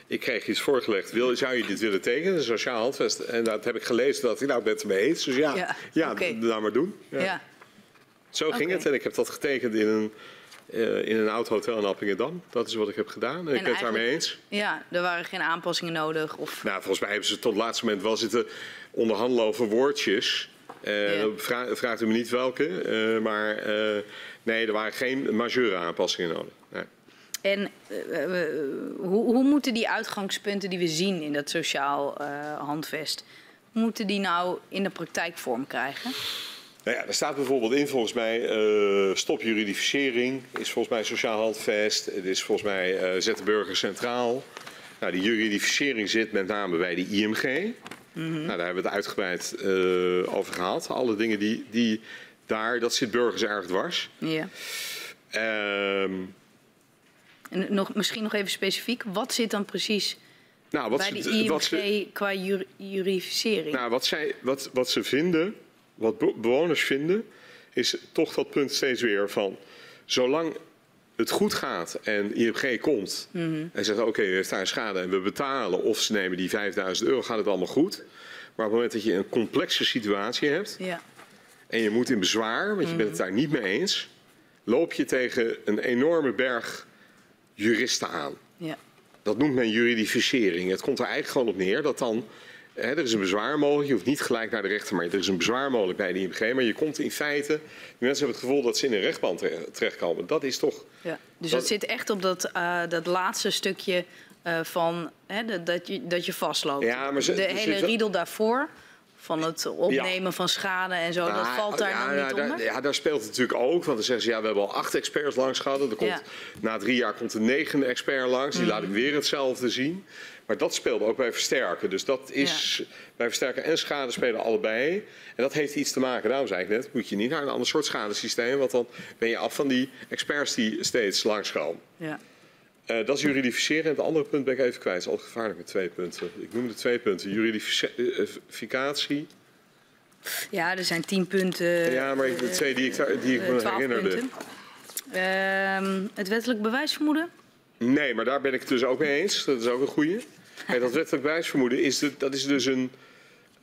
Ik kreeg iets voorgelegd. Wil, zou je dit willen tekenen? Een sociaal handvest. En dat heb ik gelezen. Dat ik nou ben het ermee eens. Dus ja, Ja, ja, laat maar doen. Ja. ja. Zo ging het. En ik heb dat getekend in een, eh, in een oud hotel in Appingedam. Dat is wat ik heb gedaan. En, ik ben het daarmee eens. Ja, er waren geen aanpassingen nodig. Of... Nou, volgens mij hebben ze tot het laatste moment wel zitten onderhandelen over woordjes. Vra- vraagt u me niet welke. eh, maar eh, nee, er waren geen majeure aanpassingen nodig. Nee. En eh, hoe, hoe moeten die uitgangspunten die we zien in dat sociaal handvest, moeten die nou in de praktijk vorm krijgen? Nou ja, er staat bijvoorbeeld in volgens mij stop juridificering, is volgens mij sociaal handvest, het is volgens mij zet de burger centraal. Nou, die juridificering zit met name bij de IMG. Nou, daar hebben we het uitgebreid eh, over gehad. Alle dingen die, die daar, dat zit burgers erg dwars. Ja. Ehm, En nog, misschien nog even specifiek, wat zit dan precies Nou, wat bij ze, de wat ze, IMG qua jur- jurificering? Nou, wat, zij, wat, wat ze vinden, wat be- bewoners vinden, is toch dat punt steeds weer van... zolang het goed gaat en IMG komt en zegt... oké, u heeft daar schade en we betalen of ze nemen die 5000 euro, gaat het allemaal goed. Maar op het moment dat je een complexe situatie hebt Ja, en je moet in bezwaar, want je bent het daar niet mee eens... loop je tegen een enorme berg juristen aan. ja, Dat noemt men juridificering. Het komt er eigenlijk gewoon op neer dat dan. Er is een bezwaar mogelijk. Je hoeft niet gelijk naar de rechter, maar er is een bezwaar mogelijk bij de IMG. Maar je komt in feite. Die mensen hebben het gevoel dat ze in een rechtbank tere- terechtkomen. Dat is toch. ja. Dus Dat- dat zit echt op dat, eh, dat laatste stukje eh, van dat, dat, je, dat je vastloopt. Ja, maar ze- de hele zit riedel daarvoor, van het opnemen van schade en zo, dat Nou, valt daar ja, ja, niet daar, onder? ja, daar speelt het natuurlijk ook. Want dan zeggen ze, ja, we hebben al acht experts langs gehad. Er komt. Na drie jaar komt een negende expert langs. Die Mhm. laat ik weer hetzelfde zien. Maar dat speelt ook bij versterken. Dus dat is bij versterken en schade spelen allebei. En dat heeft iets te maken. Daarom zei ik net, moet je niet naar een ander soort schadesysteem. Want dan ben je af van die experts die steeds langskomen. Ja. Eh dat is juridificeren. En het andere punt ben ik even kwijt. Het is altijd gevaarlijk met twee punten. Ik noemde twee punten. Juridificatie. ja, er zijn tien punten. Ja, maar ik- de twee die ik, die ik eh, me herinnerde. Ehm, het wettelijk bewijsvermoeden? Nee, maar daar ben ik dus ook mee eens. Dat is ook een goeie. Kijk, dat wettelijk bewijsvermoeden is, dat is dus een.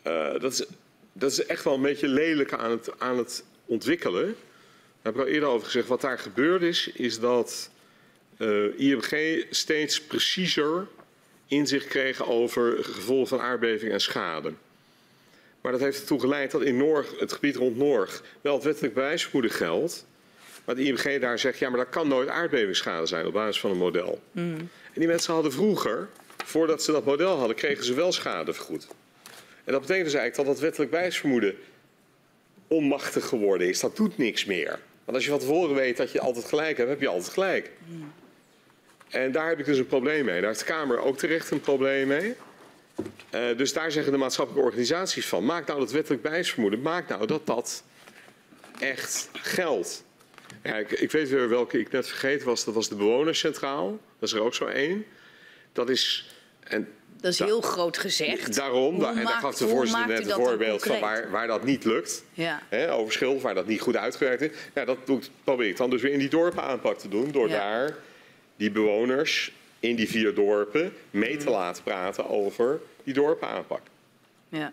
eh, dat, is, dat is echt wel een beetje lelijk aan het, aan het ontwikkelen. Daar heb ik al eerder over gezegd. Wat daar gebeurd is, is dat eh, IMG steeds preciezer inzicht kreeg over gevolgen van aardbeving en schade. Maar dat heeft ertoe geleid dat in Norg, het gebied rond Norg wel het wettelijk bewijsvermoeden geldt. Maar de IMG daar zegt, ja, maar dat kan nooit aardbevingsschade zijn op basis van een model. En die mensen hadden vroeger, voordat ze dat model hadden, kregen ze wel schade vergoed. En dat betekent dus eigenlijk dat dat wettelijk bewijsvermoeden onmachtig geworden is. Dat doet niks meer. Want als je van tevoren weet dat je altijd gelijk hebt, heb je altijd gelijk. En daar heb ik dus een probleem mee. Daar heeft de Kamer ook terecht een probleem mee. Eh, dus daar zeggen de maatschappelijke organisaties van: maak nou dat wettelijk bewijsvermoeden, maak nou dat dat echt geldt. Ja, ik, ik weet weer welke ik net vergeten was. Dat was de bewonerscentraal. Dat is er ook zo één. Dat is. En Dat is Da- heel groot gezegd. daarom, en daar gaf de voorzitter net een voorbeeld van waar, waar dat niet lukt. Ja, Hè, over schuld, waar dat niet goed uitgewerkt is. Ja, dat probeer ik dan dus weer in die dorpen aanpak te doen. Door Ja. daar die bewoners in die vier dorpen mee Mm. te laten praten over die dorpen aanpak. ja.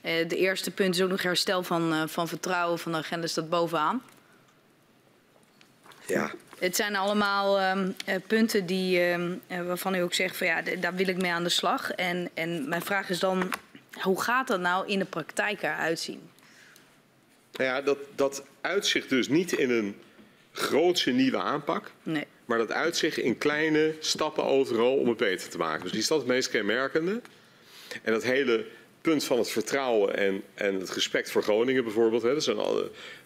Eh, de eerste punt is ook nog herstel van, eh, van vertrouwen van de agenda, staat bovenaan. Ja. Het zijn allemaal ehm, eh, punten die, ehm, eh, waarvan u ook zegt van ja, daar wil ik mee aan de slag. En, en mijn vraag is dan, hoe gaat dat nou in de praktijk eruit zien? Nou ja, dat, dat uitzicht dus niet in een grootse nieuwe aanpak. Nee. Maar dat uitzicht in kleine stappen overal om het beter te maken. Dus die is dat het meest kenmerkende. En dat hele punt van het vertrouwen en, en het respect voor Groningen bijvoorbeeld. Hè, dat is een, eh,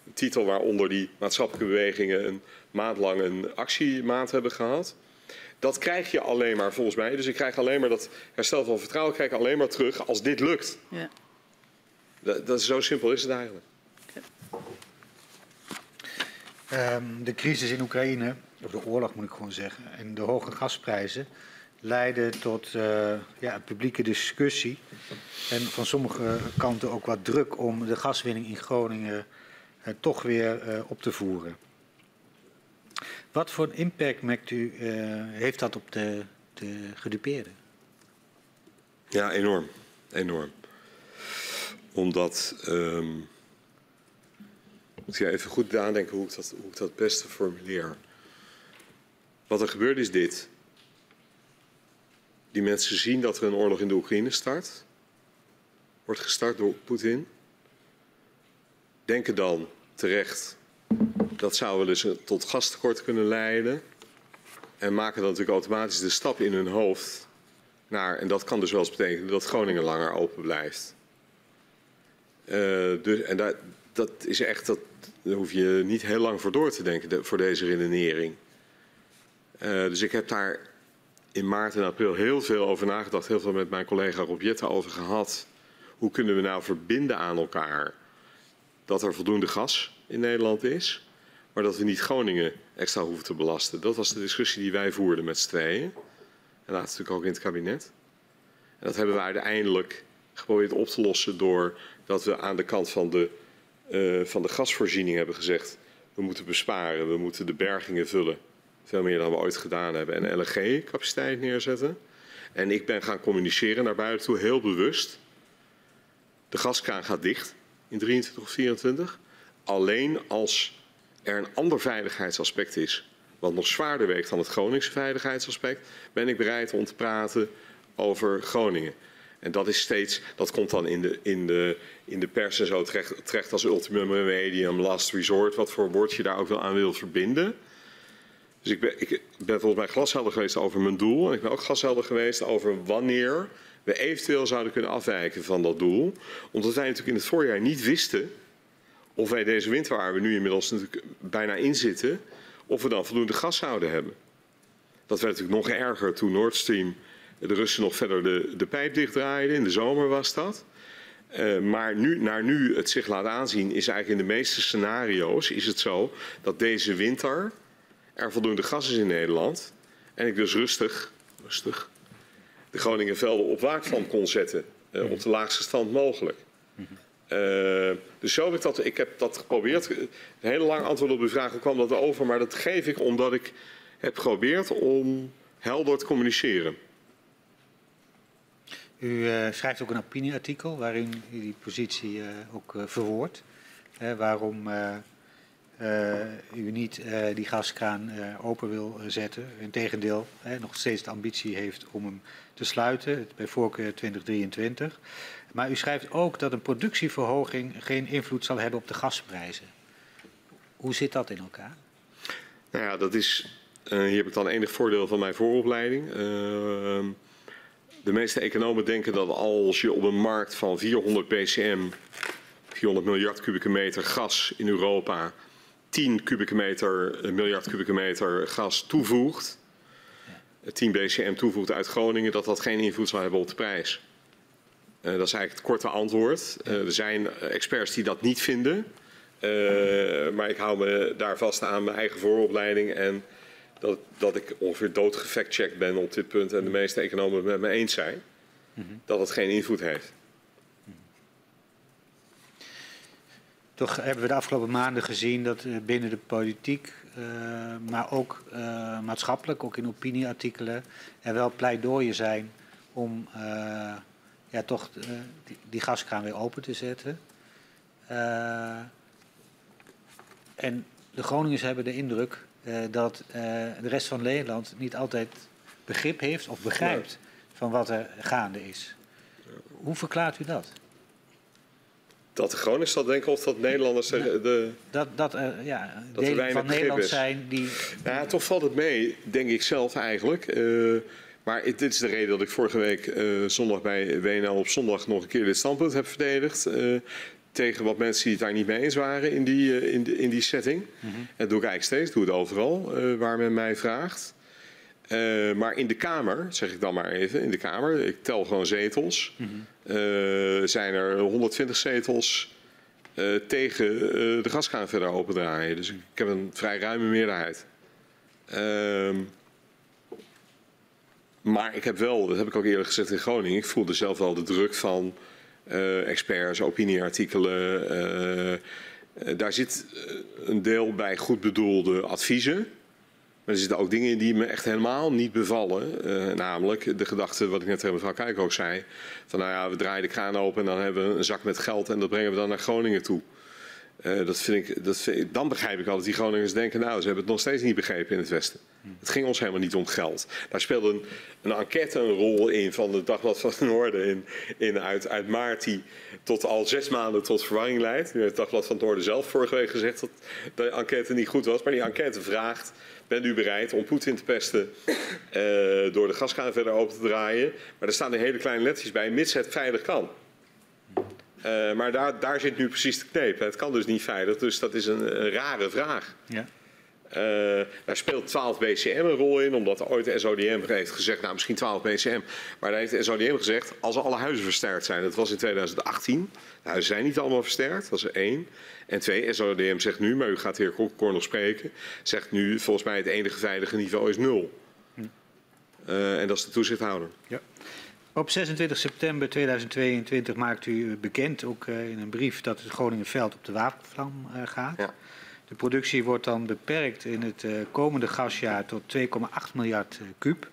een titel waaronder die maatschappelijke bewegingen een maand lang een actiemaand hebben gehad. Dat krijg je alleen maar volgens mij. Dus ik krijg alleen maar dat herstel van vertrouwen krijg ik alleen maar terug als dit lukt. Ja. Dat, dat is zo simpel is het eigenlijk. Ehm, de crisis in Oekraïne, of de oorlog moet ik gewoon zeggen, en de hoge gasprijzen leiden tot eh, ja, een publieke discussie. En van sommige kanten ook wat druk om de gaswinning in Groningen eh, toch weer eh, op te voeren. Wat voor impact merkt u, eh, heeft dat op de, de gedupeerden? Ja, enorm. Enorm. Omdat. ehm moet ik even goed nadenken hoe ik, dat, hoe ik dat het beste formuleer. Wat er gebeurt is dit. Die mensen zien dat er een oorlog in de Oekraïne start. Wordt gestart door Poetin. Denken dan terecht dat zou wel eens tot gastekort kunnen leiden. En maken dan natuurlijk automatisch de stap in hun hoofd naar, en dat kan dus wel eens betekenen dat Groningen langer open blijft. Eh, dus, en dat, dat is echt, dat, daar hoef je niet heel lang voor door te denken de- voor deze redenering. Eh, dus ik heb daar in maart en april heel veel over nagedacht, heel veel met mijn collega Rob Jetten over gehad. Hoe kunnen we nou verbinden aan elkaar dat er voldoende gas in Nederland is, maar dat we niet Groningen extra hoeven te belasten? Dat was de discussie die wij voerden met z'n tweeën. En laatst natuurlijk ook in het kabinet. En dat hebben we uiteindelijk geprobeerd op te lossen door dat we aan de kant van de, uh, van de gasvoorziening hebben gezegd... we moeten besparen, we moeten de bergingen vullen. Veel meer dan we ooit gedaan hebben. En LNG-capaciteit neerzetten. En ik ben gaan communiceren naar buiten toe heel bewust. De gaskraan gaat dicht in 23 of 24. Alleen als er een ander veiligheidsaspect is, wat nog zwaarder weegt dan het Groningse veiligheidsaspect, ben ik bereid om te praten over Groningen. En dat is steeds, dat komt dan in de, in de, in de pers en zo terecht, terecht als ultimum medium, last resort, wat voor woord je daar ook wel aan wil verbinden. Dus ik ben, ik ben volgens mij glashelder geweest over mijn doel. En ik ben ook glashelder geweest over wanneer we eventueel zouden kunnen afwijken van dat doel. Omdat wij natuurlijk in het voorjaar niet wisten of wij deze winter, waar we nu inmiddels natuurlijk bijna in zitten, of we dan voldoende gas zouden hebben. Dat werd natuurlijk nog erger toen Nord Stream de Russen nog verder de, de pijp dichtdraaiden. In de zomer was dat. Uh, maar nu, naar nu het zich laat aanzien, is eigenlijk in de meeste scenario's is het zo dat deze winter er voldoende gas is in Nederland. En ik dus rustig, rustig de Groningenvelden op waakvlam kon zetten. Uh, op de laagste stand mogelijk. Uh, dus zo heb ik dat, ik heb dat geprobeerd. Een hele lang antwoord op uw vraag, hoe kwam dat over? Maar dat geef ik omdat ik heb geprobeerd om helder te communiceren. U uh, schrijft ook een opinieartikel waarin u die positie uh, ook verwoordt. waarom u niet die gaskraan open wil zetten. Integendeel, nog steeds de ambitie heeft om hem te sluiten, bij voorkeur 2023. Maar u schrijft ook dat een productieverhoging geen invloed zal hebben op de gasprijzen. Hoe zit dat in elkaar? Nou ja, dat is. hier heb ik dan enig voordeel van mijn vooropleiding. Ehm, de meeste economen denken dat als je op een markt van 400 bcm, 400 miljard kubieke meter gas in Europa, 10 kubieke meter, miljard kubieke meter gas toevoegt, 10 bcm toevoegt uit Groningen, dat dat geen invloed zal hebben op de prijs. Uh, dat is eigenlijk het korte antwoord. Uh, er zijn experts die dat niet vinden. Uh, maar ik hou me daar vast aan mijn eigen vooropleiding en dat, dat ik ongeveer doodgefactcheckt ben op dit punt en de meeste economen het met me eens zijn, -hmm. dat het geen invloed heeft. Toch hebben we de afgelopen maanden gezien dat binnen de politiek, uh, maar ook uh, maatschappelijk, ook in opinieartikelen, er wel pleidooien zijn om uh, ja, toch die, die, gaskraan weer open te zetten. en de Groningers hebben de indruk uh, dat de rest van Nederland niet altijd begrip heeft of begrijpt van wat er gaande is. Hoe verklaart u dat? Dat de Groningers dat denken of dat Nederlanders de, dat, dat er ja, dat delen van Nederland is. zijn die... Ja, toch valt het mee, denk ik zelf eigenlijk. Uh, maar dit is de reden dat ik vorige week zondag bij WNL op zondag nog een keer dit standpunt heb verdedigd tegen wat mensen die het daar niet mee eens waren in die, uh, in, de, in die setting. Mm -hmm. Dat doe ik eigenlijk steeds, doe het overal waar men mij vraagt. Maar in de Kamer, zeg ik dan maar even, in de Kamer, ik tel gewoon zetels, mm -hmm. zijn er 120 zetels tegen de gaskraan verder opendraaien. Dus ik heb een vrij ruime meerderheid. Ehm, maar ik heb wel, dat heb ik ook eerder gezegd in Groningen, ik voelde zelf wel de druk van uh, experts, opinieartikelen. Uh, uh, daar zit een deel bij goed bedoelde adviezen. Maar er zitten ook dingen in die me echt helemaal niet bevallen. namelijk de gedachte, wat ik net tegen mevrouw Kuik ook zei. Van nou ja, we draaien de kraan open en dan hebben we een zak met geld en dat brengen we dan naar Groningen toe. Uh, dat vind ik, dat vind ik, dan begrijp ik altijd die Groningers denken, nou, ze hebben het nog steeds niet begrepen in het Westen. Het ging ons helemaal niet om geld. Daar speelde een, een enquête een rol in van het Dagblad van het Noorden in, in uit, uit maart die tot al zes maanden tot verwarring leidt. Nu heeft het Dagblad van het Noorden zelf vorige week gezegd dat de enquête niet goed was. Maar die enquête vraagt, bent u bereid om Poetin te pesten uh, door de gaskraan verder open te draaien? Maar er staan er hele kleine lettertjes bij, mits het veilig kan. Uh, maar daar, daar zit nu precies de kneep. Het kan dus niet veilig, dus dat is een, een rare vraag. Ja. Uh, daar speelt 12 BCM een rol in, omdat ooit de SODM heeft gezegd, nou misschien 12 BCM. Maar daar heeft de SODM gezegd, als alle huizen versterkt zijn, dat was in 2018. De huizen zijn niet allemaal versterkt, dat is één. En twee, SODM zegt nu, maar u gaat de heer Kor nog spreken, zegt nu volgens mij het enige veilige niveau is nul. Hm. Uh, en dat is de toezichthouder. Ja. Op 26 september 2022 maakt u bekend, ook uh, in een brief, dat het Groningenveld op de wapenvlam uh, gaat. Ja. De productie wordt dan beperkt in het komende gasjaar tot 2,8 miljard kuub.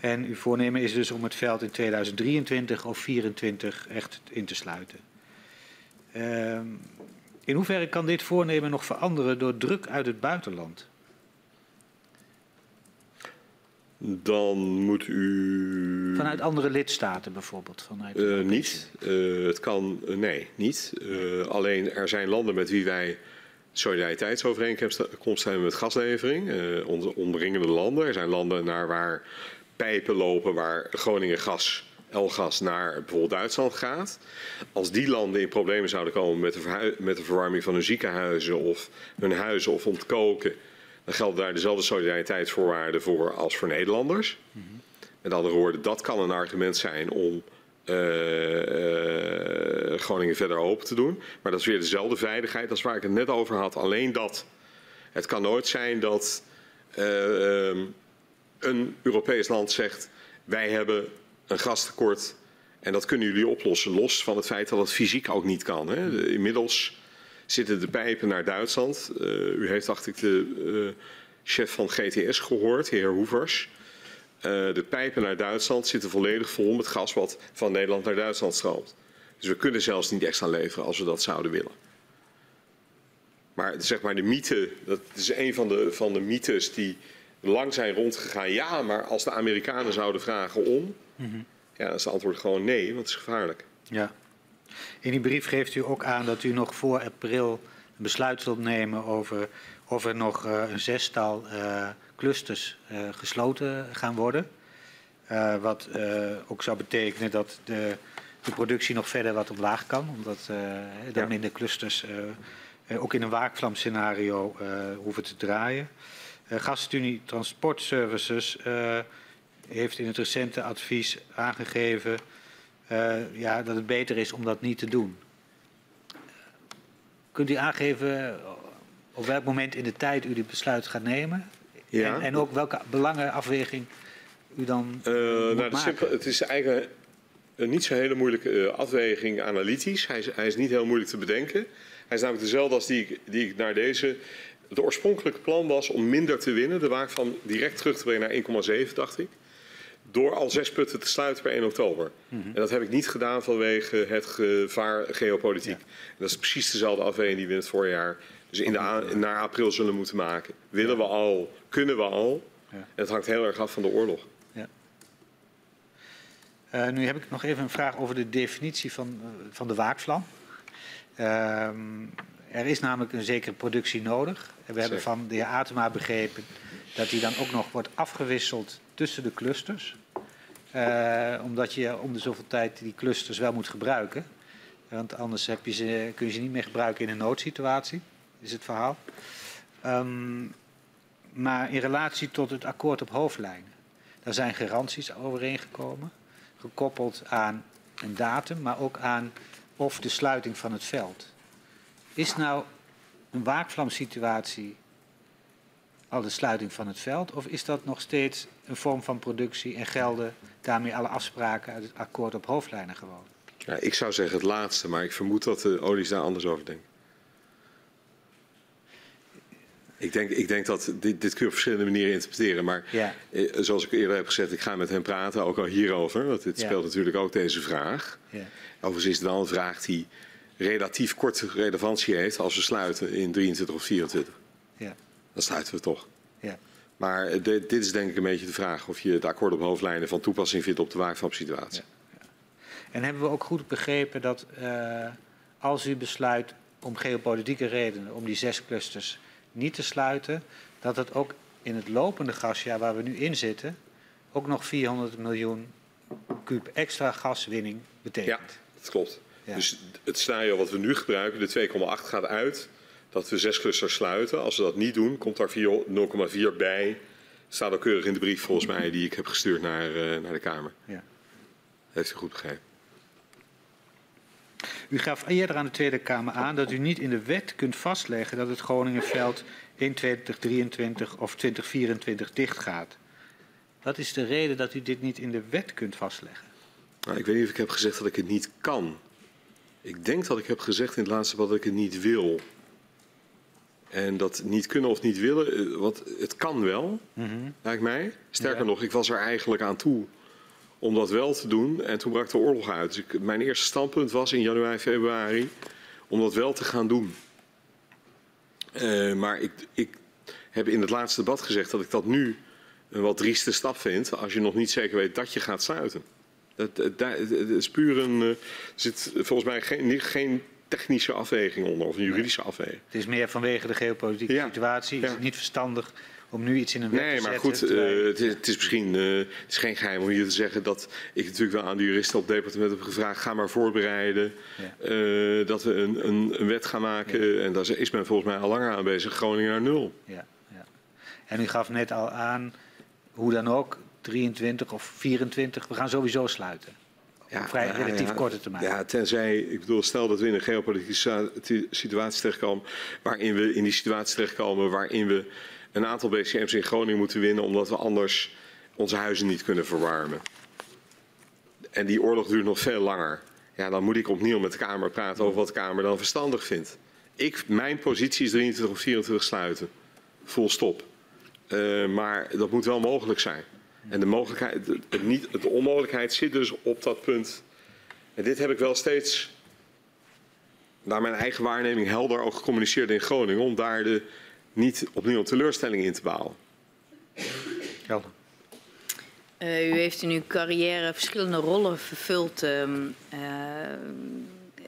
En uw voornemen is dus om het veld in 2023 of 2024 echt in te sluiten. Ehm, in hoeverre kan dit voornemen nog veranderen door druk uit het buitenland? Dan moet u. Vanuit andere lidstaten bijvoorbeeld? Vanuit uh, niet. Uh, het kan, uh, nee, niet. alleen er zijn landen met wie wij solidariteitsovereenkomst hebben met gaslevering. onze omringende landen. Er zijn landen naar waar pijpen lopen waar Groningen gas Elgas naar bijvoorbeeld Duitsland gaat. Als die landen in problemen zouden komen met de, met de verwarming van hun ziekenhuizen of hun huizen of om te koken, dan gelden daar dezelfde solidariteitsvoorwaarden voor als voor Nederlanders. Mm -hmm. Met andere woorden, dat kan een argument zijn om uh, uh, Groningen verder open te doen. Maar dat is weer dezelfde veiligheid als waar ik het net over had. Alleen dat het kan nooit zijn dat uh, een Europees land zegt: wij hebben een gastekort. En dat kunnen jullie oplossen, los van het feit dat het fysiek ook niet kan. Hè. Inmiddels zitten de pijpen naar Duitsland. Uh, u heeft, dacht ik, de uh, chef van GTS gehoord, heer Hoevers. Uh, de pijpen naar Duitsland zitten volledig vol met gas wat van Nederland naar Duitsland stroomt. Dus we kunnen zelfs niet extra leveren als we dat zouden willen. Maar zeg maar de mythe, dat is een van de, van de mythes die lang zijn rondgegaan. Ja, maar als de Amerikanen zouden vragen om, Mm -hmm. Ja, dan is het antwoord gewoon nee, want het is gevaarlijk. Ja. In die brief geeft u ook aan dat u nog voor april een besluit zult nemen over of er nog uh, een zestal uh, clusters uh, gesloten gaan worden. wat ook zou betekenen dat de, de, productie nog verder wat omlaag kan, omdat dan ja. minder clusters ook in een waakvlamscenario hoeven te draaien. GasUnie Transport Services heeft in het recente advies aangegeven ja, dat het beter is om dat niet te doen. Kunt u aangeven op welk moment in de tijd u dit besluit gaat nemen? Ja. En, en ook welke belangenafweging u dan uh, nou, maken? Het is eigenlijk een niet zo hele moeilijke afweging analytisch. Hij is, hij is, niet heel moeilijk te bedenken. Hij is namelijk dezelfde als die, die ik naar deze... Het oorspronkelijke plan was om minder te winnen. De waak van direct terug te brengen naar 1,7, dacht ik door al zes putten te sluiten per 1 oktober. Mm -hmm. En dat heb ik niet gedaan vanwege het gevaar geopolitiek. Ja. dat is precies dezelfde afweging die we in het voorjaar, dus in de naar april zullen moeten maken. Willen we al, kunnen we al? Ja. En het hangt heel erg af van de oorlog. Ja. Uh, nu heb ik nog even een vraag over de definitie van, uh, van de waakvlam. Uh, er is namelijk een zekere productie nodig. En we Zeker. hebben van de heer Atema begrepen dat die dan ook nog wordt afgewisseld tussen de clusters. Uh, omdat je om de zoveel tijd die clusters wel moet gebruiken. Want anders heb je ze, kun je ze niet meer gebruiken in een noodsituatie, is het verhaal. Um, maar in relatie tot het akkoord op hoofdlijnen. Daar zijn garanties overeengekomen, gekoppeld aan een datum, maar ook aan of de sluiting van het veld. Is nou een waakvlamsituatie al de sluiting van het veld? Of is dat nog steeds een vorm van productie en gelden daarmee alle afspraken uit het akkoord op hoofdlijnen gewoon? Ja, ik zou zeggen het laatste, maar ik vermoed dat de olies daar anders over denken. Ik denk, ik denk dat dit, dit kun je op verschillende manieren interpreteren. Maar ja. eh, zoals ik eerder heb gezegd, ik ga met hem praten, ook al hierover. Want dit ja. speelt natuurlijk ook deze vraag. Ja. Overigens is het dan een vraag die relatief korte relevantie heeft als we sluiten in 23 of 24. Ja dan sluiten we toch. Ja. Maar de, dit is denk ik een beetje de vraag of je het akkoord op hoofdlijnen van toepassing vindt op de waakvlamsituatie. Ja. Ja. En hebben we ook goed begrepen dat uh, als u besluit om geopolitieke redenen om die zes clusters niet te sluiten, dat het ook in het lopende gasjaar waar we nu in zitten ook nog 400 miljoen kuub extra gaswinning betekent. Ja, dat klopt. Ja. Dus het scenario wat we nu gebruiken, de 2,8 gaat uit dat we zes clusters sluiten. Als we dat niet doen, komt daar 0,4 bij. Staat ook keurig in de brief volgens mij die ik heb gestuurd naar, uh, naar de Kamer. Ja. Heeft u goed begrepen. U gaf eerder aan de Tweede Kamer aan dat u niet in de wet kunt vastleggen dat het Groningenveld in 2023 of 2024 dicht gaat. Wat is de reden dat u dit niet in de wet kunt vastleggen? Nou, ik weet niet of ik heb gezegd dat ik het niet kan. Ik denk dat ik heb gezegd in het laatste debat dat ik het niet wil. En dat niet kunnen of niet willen, eh, want het kan wel, lijkt mij. Sterker Ja. nog, ik was er eigenlijk aan toe om dat wel te doen. En toen brak de oorlog uit. Dus ik, mijn eerste standpunt was in januari, februari om dat wel te gaan doen. Eh, maar ik, ik heb in het laatste debat gezegd dat ik dat nu een wat drieste stap vind. Als je nog niet zeker weet dat je gaat sluiten. Dat, dat, dat- het is puur een. eh, Er zit volgens mij geen, niet- geen technische afweging onder of een juridische afweging. Het is meer vanwege de geopolitieke Ja. situatie. Is het niet verstandig om nu iets in een wet Nee, te maar zetten? goed, terwijl- eh, het, is, het is misschien eh, het is geen geheim om hier te zeggen dat ik natuurlijk wel aan de juristen op het departement heb gevraagd: ga maar voorbereiden. Ja. eh, dat we een, een, een wet gaan maken. En daar is men volgens mij al langer aan bezig. Groningen naar nul. ja, ja. En u gaf net al aan, hoe dan ook, 23 of 24, we gaan sowieso sluiten. Op vrij nou relatief ja, korte termijn. Ja, tenzij, ik bedoel, stel dat we in een geopolitieke situa- situatie terechtkomen, waarin we in die situatie terechtkomen waarin we een aantal BCM's in Groningen moeten winnen, omdat we anders onze huizen niet kunnen verwarmen. En die oorlog duurt nog veel langer. Ja, dan moet ik opnieuw met de Kamer praten over wat de Kamer dan verstandig vindt. Ik, mijn positie is 23 of 24 sluiten. Full stop. Eh, maar dat moet wel mogelijk zijn. En de, mogelijkheid, het, niet, de onmogelijkheid zit dus op dat punt. En dit heb ik wel steeds, naar mijn eigen waarneming, helder ook gecommuniceerd in Groningen. Om daar de, niet opnieuw een teleurstelling in te bouwen. Gelder. Eh, u heeft in uw carrière verschillende rollen vervuld ehm, eh,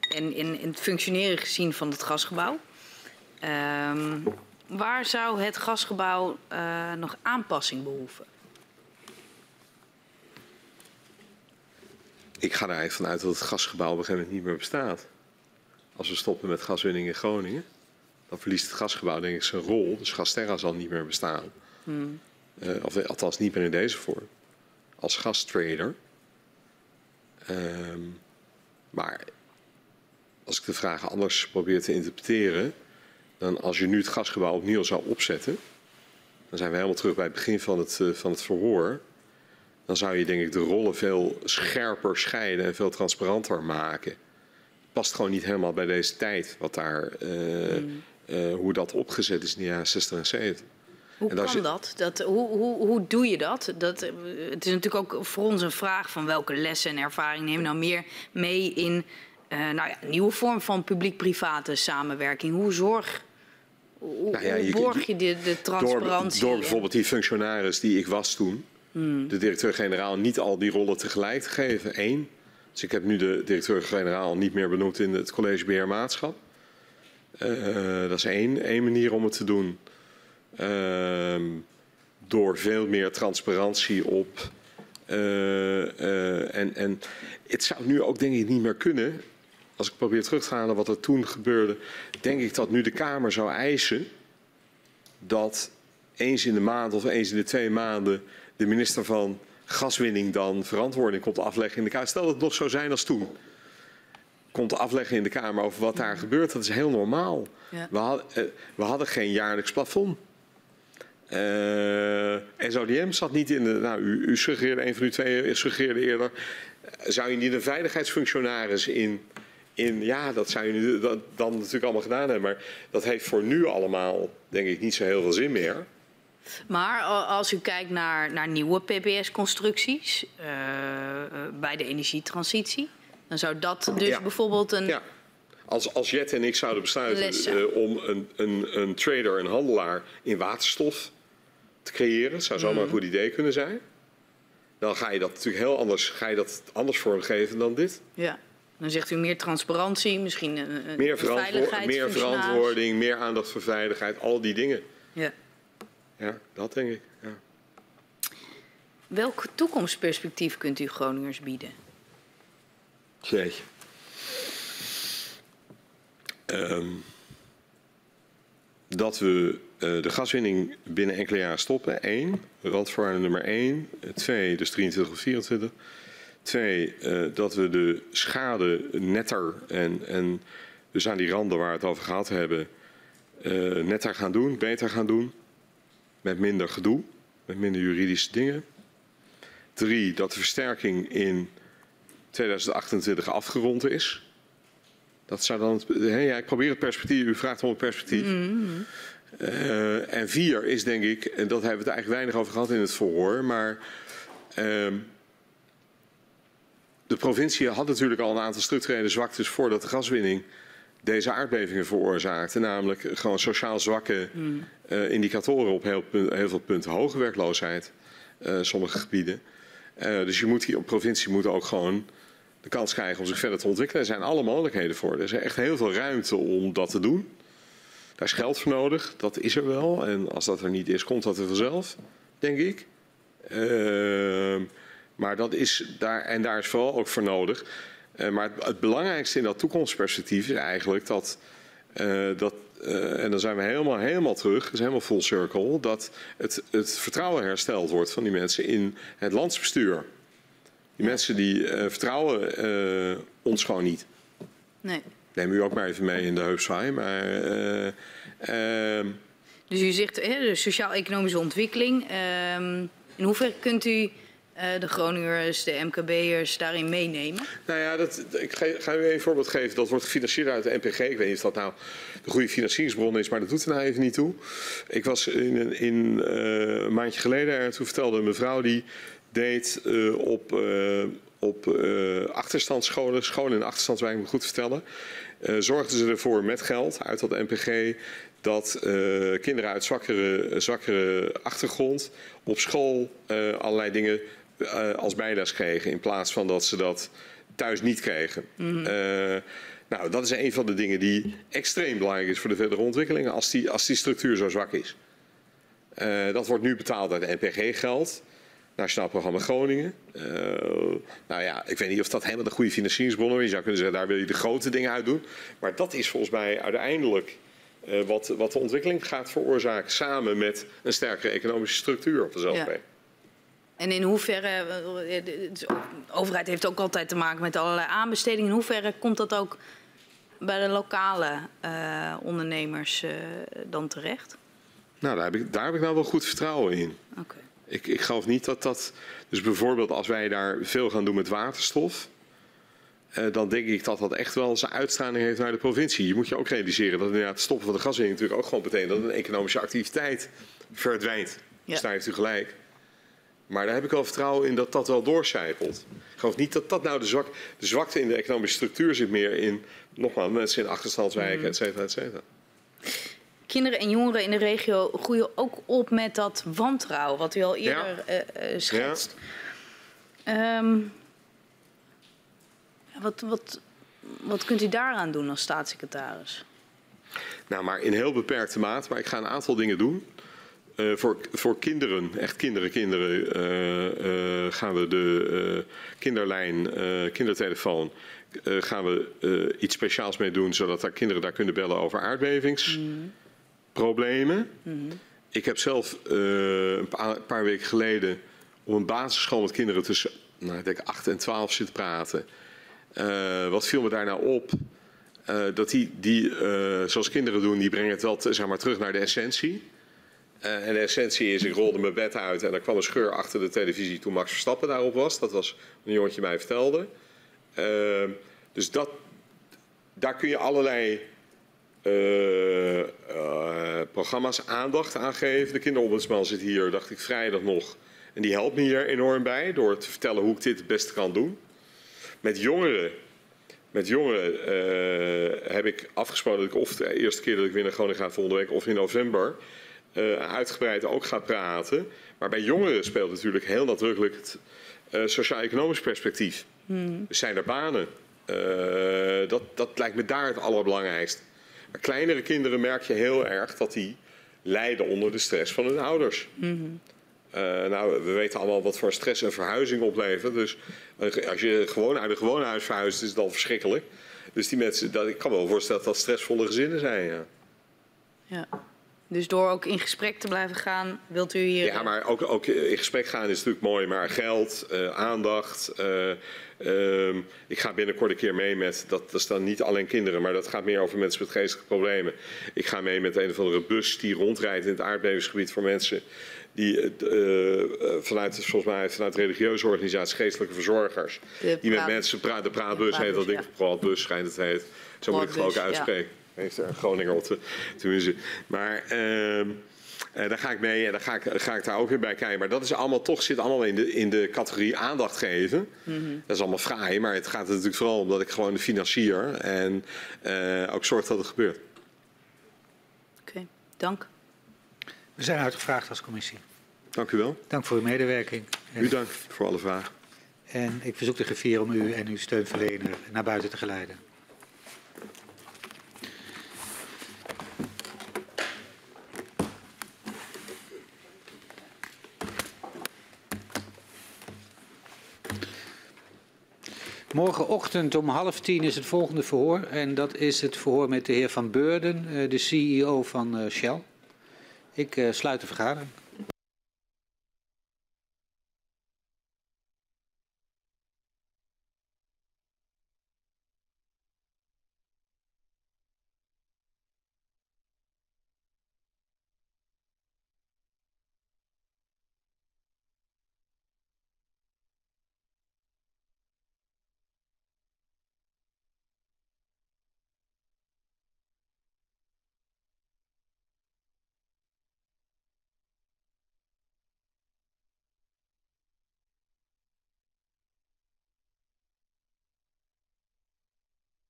in, in, in het functioneren gezien van het gasgebouw. Ehm, waar zou het gasgebouw eh, nog aanpassing behoeven? Ik ga er eigenlijk vanuit dat het gasgebouw op een gegeven moment niet meer bestaat. Als we stoppen met gaswinning in Groningen, dan verliest het gasgebouw denk ik zijn rol. Dus Gasterra zal niet meer bestaan. Eh, of althans niet meer in deze vorm. Als gastrader. Ehm, maar als ik de vragen anders probeer te interpreteren, dan als je nu het gasgebouw opnieuw zou opzetten, dan zijn we helemaal terug bij het begin van het, eh, van het verhoor. Dan zou je denk ik de rollen veel scherper scheiden en veel transparanter maken. Past gewoon niet helemaal bij deze tijd, wat daar, eh, eh, hoe dat opgezet is in de jaren 60 en 70. Hoe En kan zit- dat? dat hoe, hoe, hoe doe je dat? dat? eh, Het is natuurlijk ook voor ons een vraag van welke lessen en ervaring neem je nou meer mee in nou ja, nieuwe vorm van publiek-private samenwerking. Hoe zorg, hoe, Nou ja, hoe je- borg je de, de Door, transparantie? door en- bijvoorbeeld die functionaris die ik was toen, de directeur-generaal, niet al die rollen tegelijk te geven. Eén. Dus ik heb nu de directeur-generaal niet meer benoemd in het college beheer maatschap. Eh, dat is één, manier om het te doen. Ehm, door veel meer transparantie op. eh, eh, en, en het zou nu ook denk ik niet meer kunnen. Als ik probeer terug te naar wat er toen gebeurde, denk ik dat nu de Kamer zou eisen dat eens in de maand of eens in de twee maanden de minister van gaswinning dan verantwoording komt afleggen in de Kamer. Stel dat het nog zo zijn als toen. Komt afleggen in de Kamer over wat daar gebeurt. Dat is heel normaal. Ja. We, hadden, eh, we hadden geen jaarlijks plafond. Eh SODM zat niet in de. Nou, u, u suggereerde, een van u twee suggereerde eerder. eh, Zou je niet een veiligheidsfunctionaris in. in ja, dat zou je nu dat, dan natuurlijk allemaal gedaan hebben. Maar dat heeft voor nu allemaal, denk ik, niet zo heel veel zin meer. Maar als u kijkt naar, naar nieuwe PPS-constructies eh, eh, bij de energietransitie, dan zou dat dus Ja. bijvoorbeeld een. Ja. Als, als Jet en ik zouden besluiten eh, om een, een, een trader, een handelaar in waterstof te creëren, zou zomaar een goed idee kunnen zijn. Dan ga je dat natuurlijk heel anders, ga je dat anders vormgeven dan dit. Ja. Dan zegt u meer transparantie, misschien een, Meer, verantwo- meer verantwoording, meer aandacht voor veiligheid, al die dingen. Ja. Ja, dat denk ik. Ja. Welk toekomstperspectief kunt u Groningers bieden? Jeetje. Ehm, dat we eh, de gaswinning binnen enkele jaren stoppen. Eén, randvoorwaarde nummer één. Twee, dus 23 of 24. Twee, eh, dat we de schade netter en, en dus aan die randen waar we het over gehad hebben, eh, netter gaan doen, beter gaan doen. Met minder gedoe, met minder juridische dingen. Drie, dat de versterking in 2028 afgerond is. Dat zou dan. Het, ja, ik probeer het perspectief. U vraagt om het perspectief. Uh, en vier is denk ik, en dat hebben we het eigenlijk weinig over gehad in het verhoor, maar uh, de provincie had natuurlijk al een aantal structurele zwaktes voordat de gaswinning deze aardbevingen veroorzaakte. Namelijk gewoon sociaal zwakke uh, indicatoren op heel, heel, veel punten. Hoge werkloosheid, uh, sommige gebieden. Uh, dus je moet hier op provincie moet ook gewoon de kans krijgen om zich verder te ontwikkelen. Er zijn alle mogelijkheden voor. Er is echt heel veel ruimte om dat te doen. Daar is geld voor nodig, dat is er wel. En als dat er niet is, komt dat er vanzelf, denk ik. Uh, maar dat is daar, en daar is vooral ook voor nodig. Maar het, belangrijkste in dat toekomstperspectief is eigenlijk dat, dat en dan zijn we helemaal, helemaal terug, is helemaal full circle, dat het, het vertrouwen hersteld wordt van die mensen in het landsbestuur. Die mensen die vertrouwen ons gewoon niet. Nee. Neem u ook maar even mee in de heupzwaai. Maar, uh, dus u zegt hè, de sociaal-economische ontwikkeling. Uh, in hoeverre kunt u de Groningers, de MKB'ers daarin meenemen? Nou ja, dat, ik ga, u een voorbeeld geven. Dat wordt gefinancierd uit de NPG. Ik weet niet of dat nou de goede financieringsbron is, maar dat doet er nou even niet toe. Ik was in, in uh, een maandje geleden en toen vertelde een mevrouw die deed uh, op op achterstandsscholen, scholen in achterstandswijk, moet ik goed vertellen, zorgden ze ervoor met geld uit dat NPG dat kinderen uit zwakkere, zwakkere achtergrond op school allerlei dingen als bijles kregen in plaats van dat ze dat thuis niet kregen. Mm -hmm. nou, dat is een van de dingen die extreem belangrijk is voor de verdere ontwikkeling als die, als die structuur zo zwak is. dat wordt nu betaald uit NPG-geld. Nationaal Programma Groningen. Uh, nou ja, ik weet niet of dat helemaal de goede financieringsbron is. Je zou kunnen zeggen, daar wil je de grote dingen uit doen. Maar dat is volgens mij uiteindelijk uh, wat, wat de ontwikkeling gaat veroorzaken. Samen met een sterkere economische structuur op dezelfde. Ja. En in hoeverre, de overheid heeft ook altijd te maken met allerlei aanbestedingen. In hoeverre komt dat ook bij de lokale uh, ondernemers dan terecht? Nou, daar heb, ik, daar heb ik nou wel goed vertrouwen in. Okay. Ik, ik geloof niet dat dat. Dus bijvoorbeeld als wij daar veel gaan doen met waterstof. Uh, dan denk ik dat dat echt wel zijn uitstraling heeft naar de provincie. Je moet je ook realiseren dat inderdaad het stoppen van de gaswinning natuurlijk ook gewoon betekent dat een economische activiteit verdwijnt. Ja. Dus daar heeft u gelijk. Maar daar heb ik wel vertrouwen in dat dat wel doorcijpelt. Ik geloof niet dat dat nou de, zwak, de zwakte in de economische structuur zit meer in, nogmaals, mensen in achterstandswijken, et cetera, et cetera kinderen en jongeren in de regio groeien ook op met dat wantrouwen, wat u al eerder ja. uh, uh, schetst. Ja. Um, wat, wat, wat kunt u daaraan doen als staatssecretaris? Nou, maar in heel beperkte mate. Maar ik ga een aantal dingen doen. Uh, voor, voor kinderen, echt kinderen, kinderen, uh, uh, gaan we de kinderlijn, kindertelefoon, gaan we iets speciaals mee doen, zodat daar kinderen daar kunnen bellen over aardbevings. Mm problemen. Mm -hmm. Ik heb zelf een paar, paar, weken geleden op een basisschool met kinderen tussen nou, ik denk 8 en 12 zitten praten. Wat viel me daar nou op? Dat die, die zoals kinderen doen, die brengen het wel zeg maar, terug naar de essentie. En de essentie is, ik rolde mijn bed uit en er kwam een scheur achter de televisie toen Max Verstappen daarop was. Dat was een jongetje mij vertelde. dus dat, daar kun je allerlei uh, uh, programma's aandacht aan geven. De kinderombudsman zit hier, dacht ik, vrijdag nog. En die helpt me hier enorm bij door te vertellen hoe ik dit het beste kan doen. Met jongeren, met jongeren heb ik afgesproken dat ik of de eerste keer dat ik weer naar Groningen ga volgende week of in november uitgebreid ook ga praten. Maar bij jongeren speelt natuurlijk heel nadrukkelijk het sociaal-economisch perspectief. Hmm. Dus zijn er banen? dat, dat lijkt me daar het allerbelangrijkste. Maar kleinere kinderen merk je heel erg dat die lijden onder de stress van hun ouders. Mm -hmm. uh, nou, we weten allemaal wat voor stress een verhuizing oplevert. Dus als je gewoon uit een gewone huis verhuist, is het al verschrikkelijk. Dus die mensen, dat, ik kan me wel voorstellen dat dat stressvolle gezinnen zijn. Ja. ja. Dus door ook in gesprek te blijven gaan, wilt u hier... Ja, maar ook, ook in gesprek gaan is natuurlijk mooi, maar geld, eh, aandacht. eh, ehm, ik ga binnenkort een keer mee met, dat, dat staan niet alleen kinderen, maar dat gaat meer over mensen met geestelijke problemen. Ik ga mee met een of andere bus die rondrijdt in het aardbevingsgebied voor mensen die eh, vanuit, volgens mij vanuit religieuze organisaties, geestelijke verzorgers, De die met mensen praten. De praatbus heet dat ding, praatbus schijnt het heet. Zo moet ik het geloof ik ja. Er een Groninger op tenminste. Maar ehm eh, daar ga ik mee en dan ga ik, ga ik daar ook weer bij kijken. Maar dat is allemaal toch zit allemaal in de, in de categorie aandacht geven. Mhm. Dat is allemaal fraai, maar het gaat er natuurlijk vooral om dat ik gewoon de financier en eh, ook zorg dat het gebeurt. Oké, dank. We zijn uitgevraagd als commissie. Dank u wel. Dank voor uw medewerking. En, U dank voor alle vragen. en ik verzoek de griffier om u en uw steunverlener naar buiten te geleiden. Morgenochtend om half tien is het volgende verhoor. En dat is het verhoor met de heer Van Beurden, eh, de CEO van eh, Shell. Ik eh, sluit de vergadering.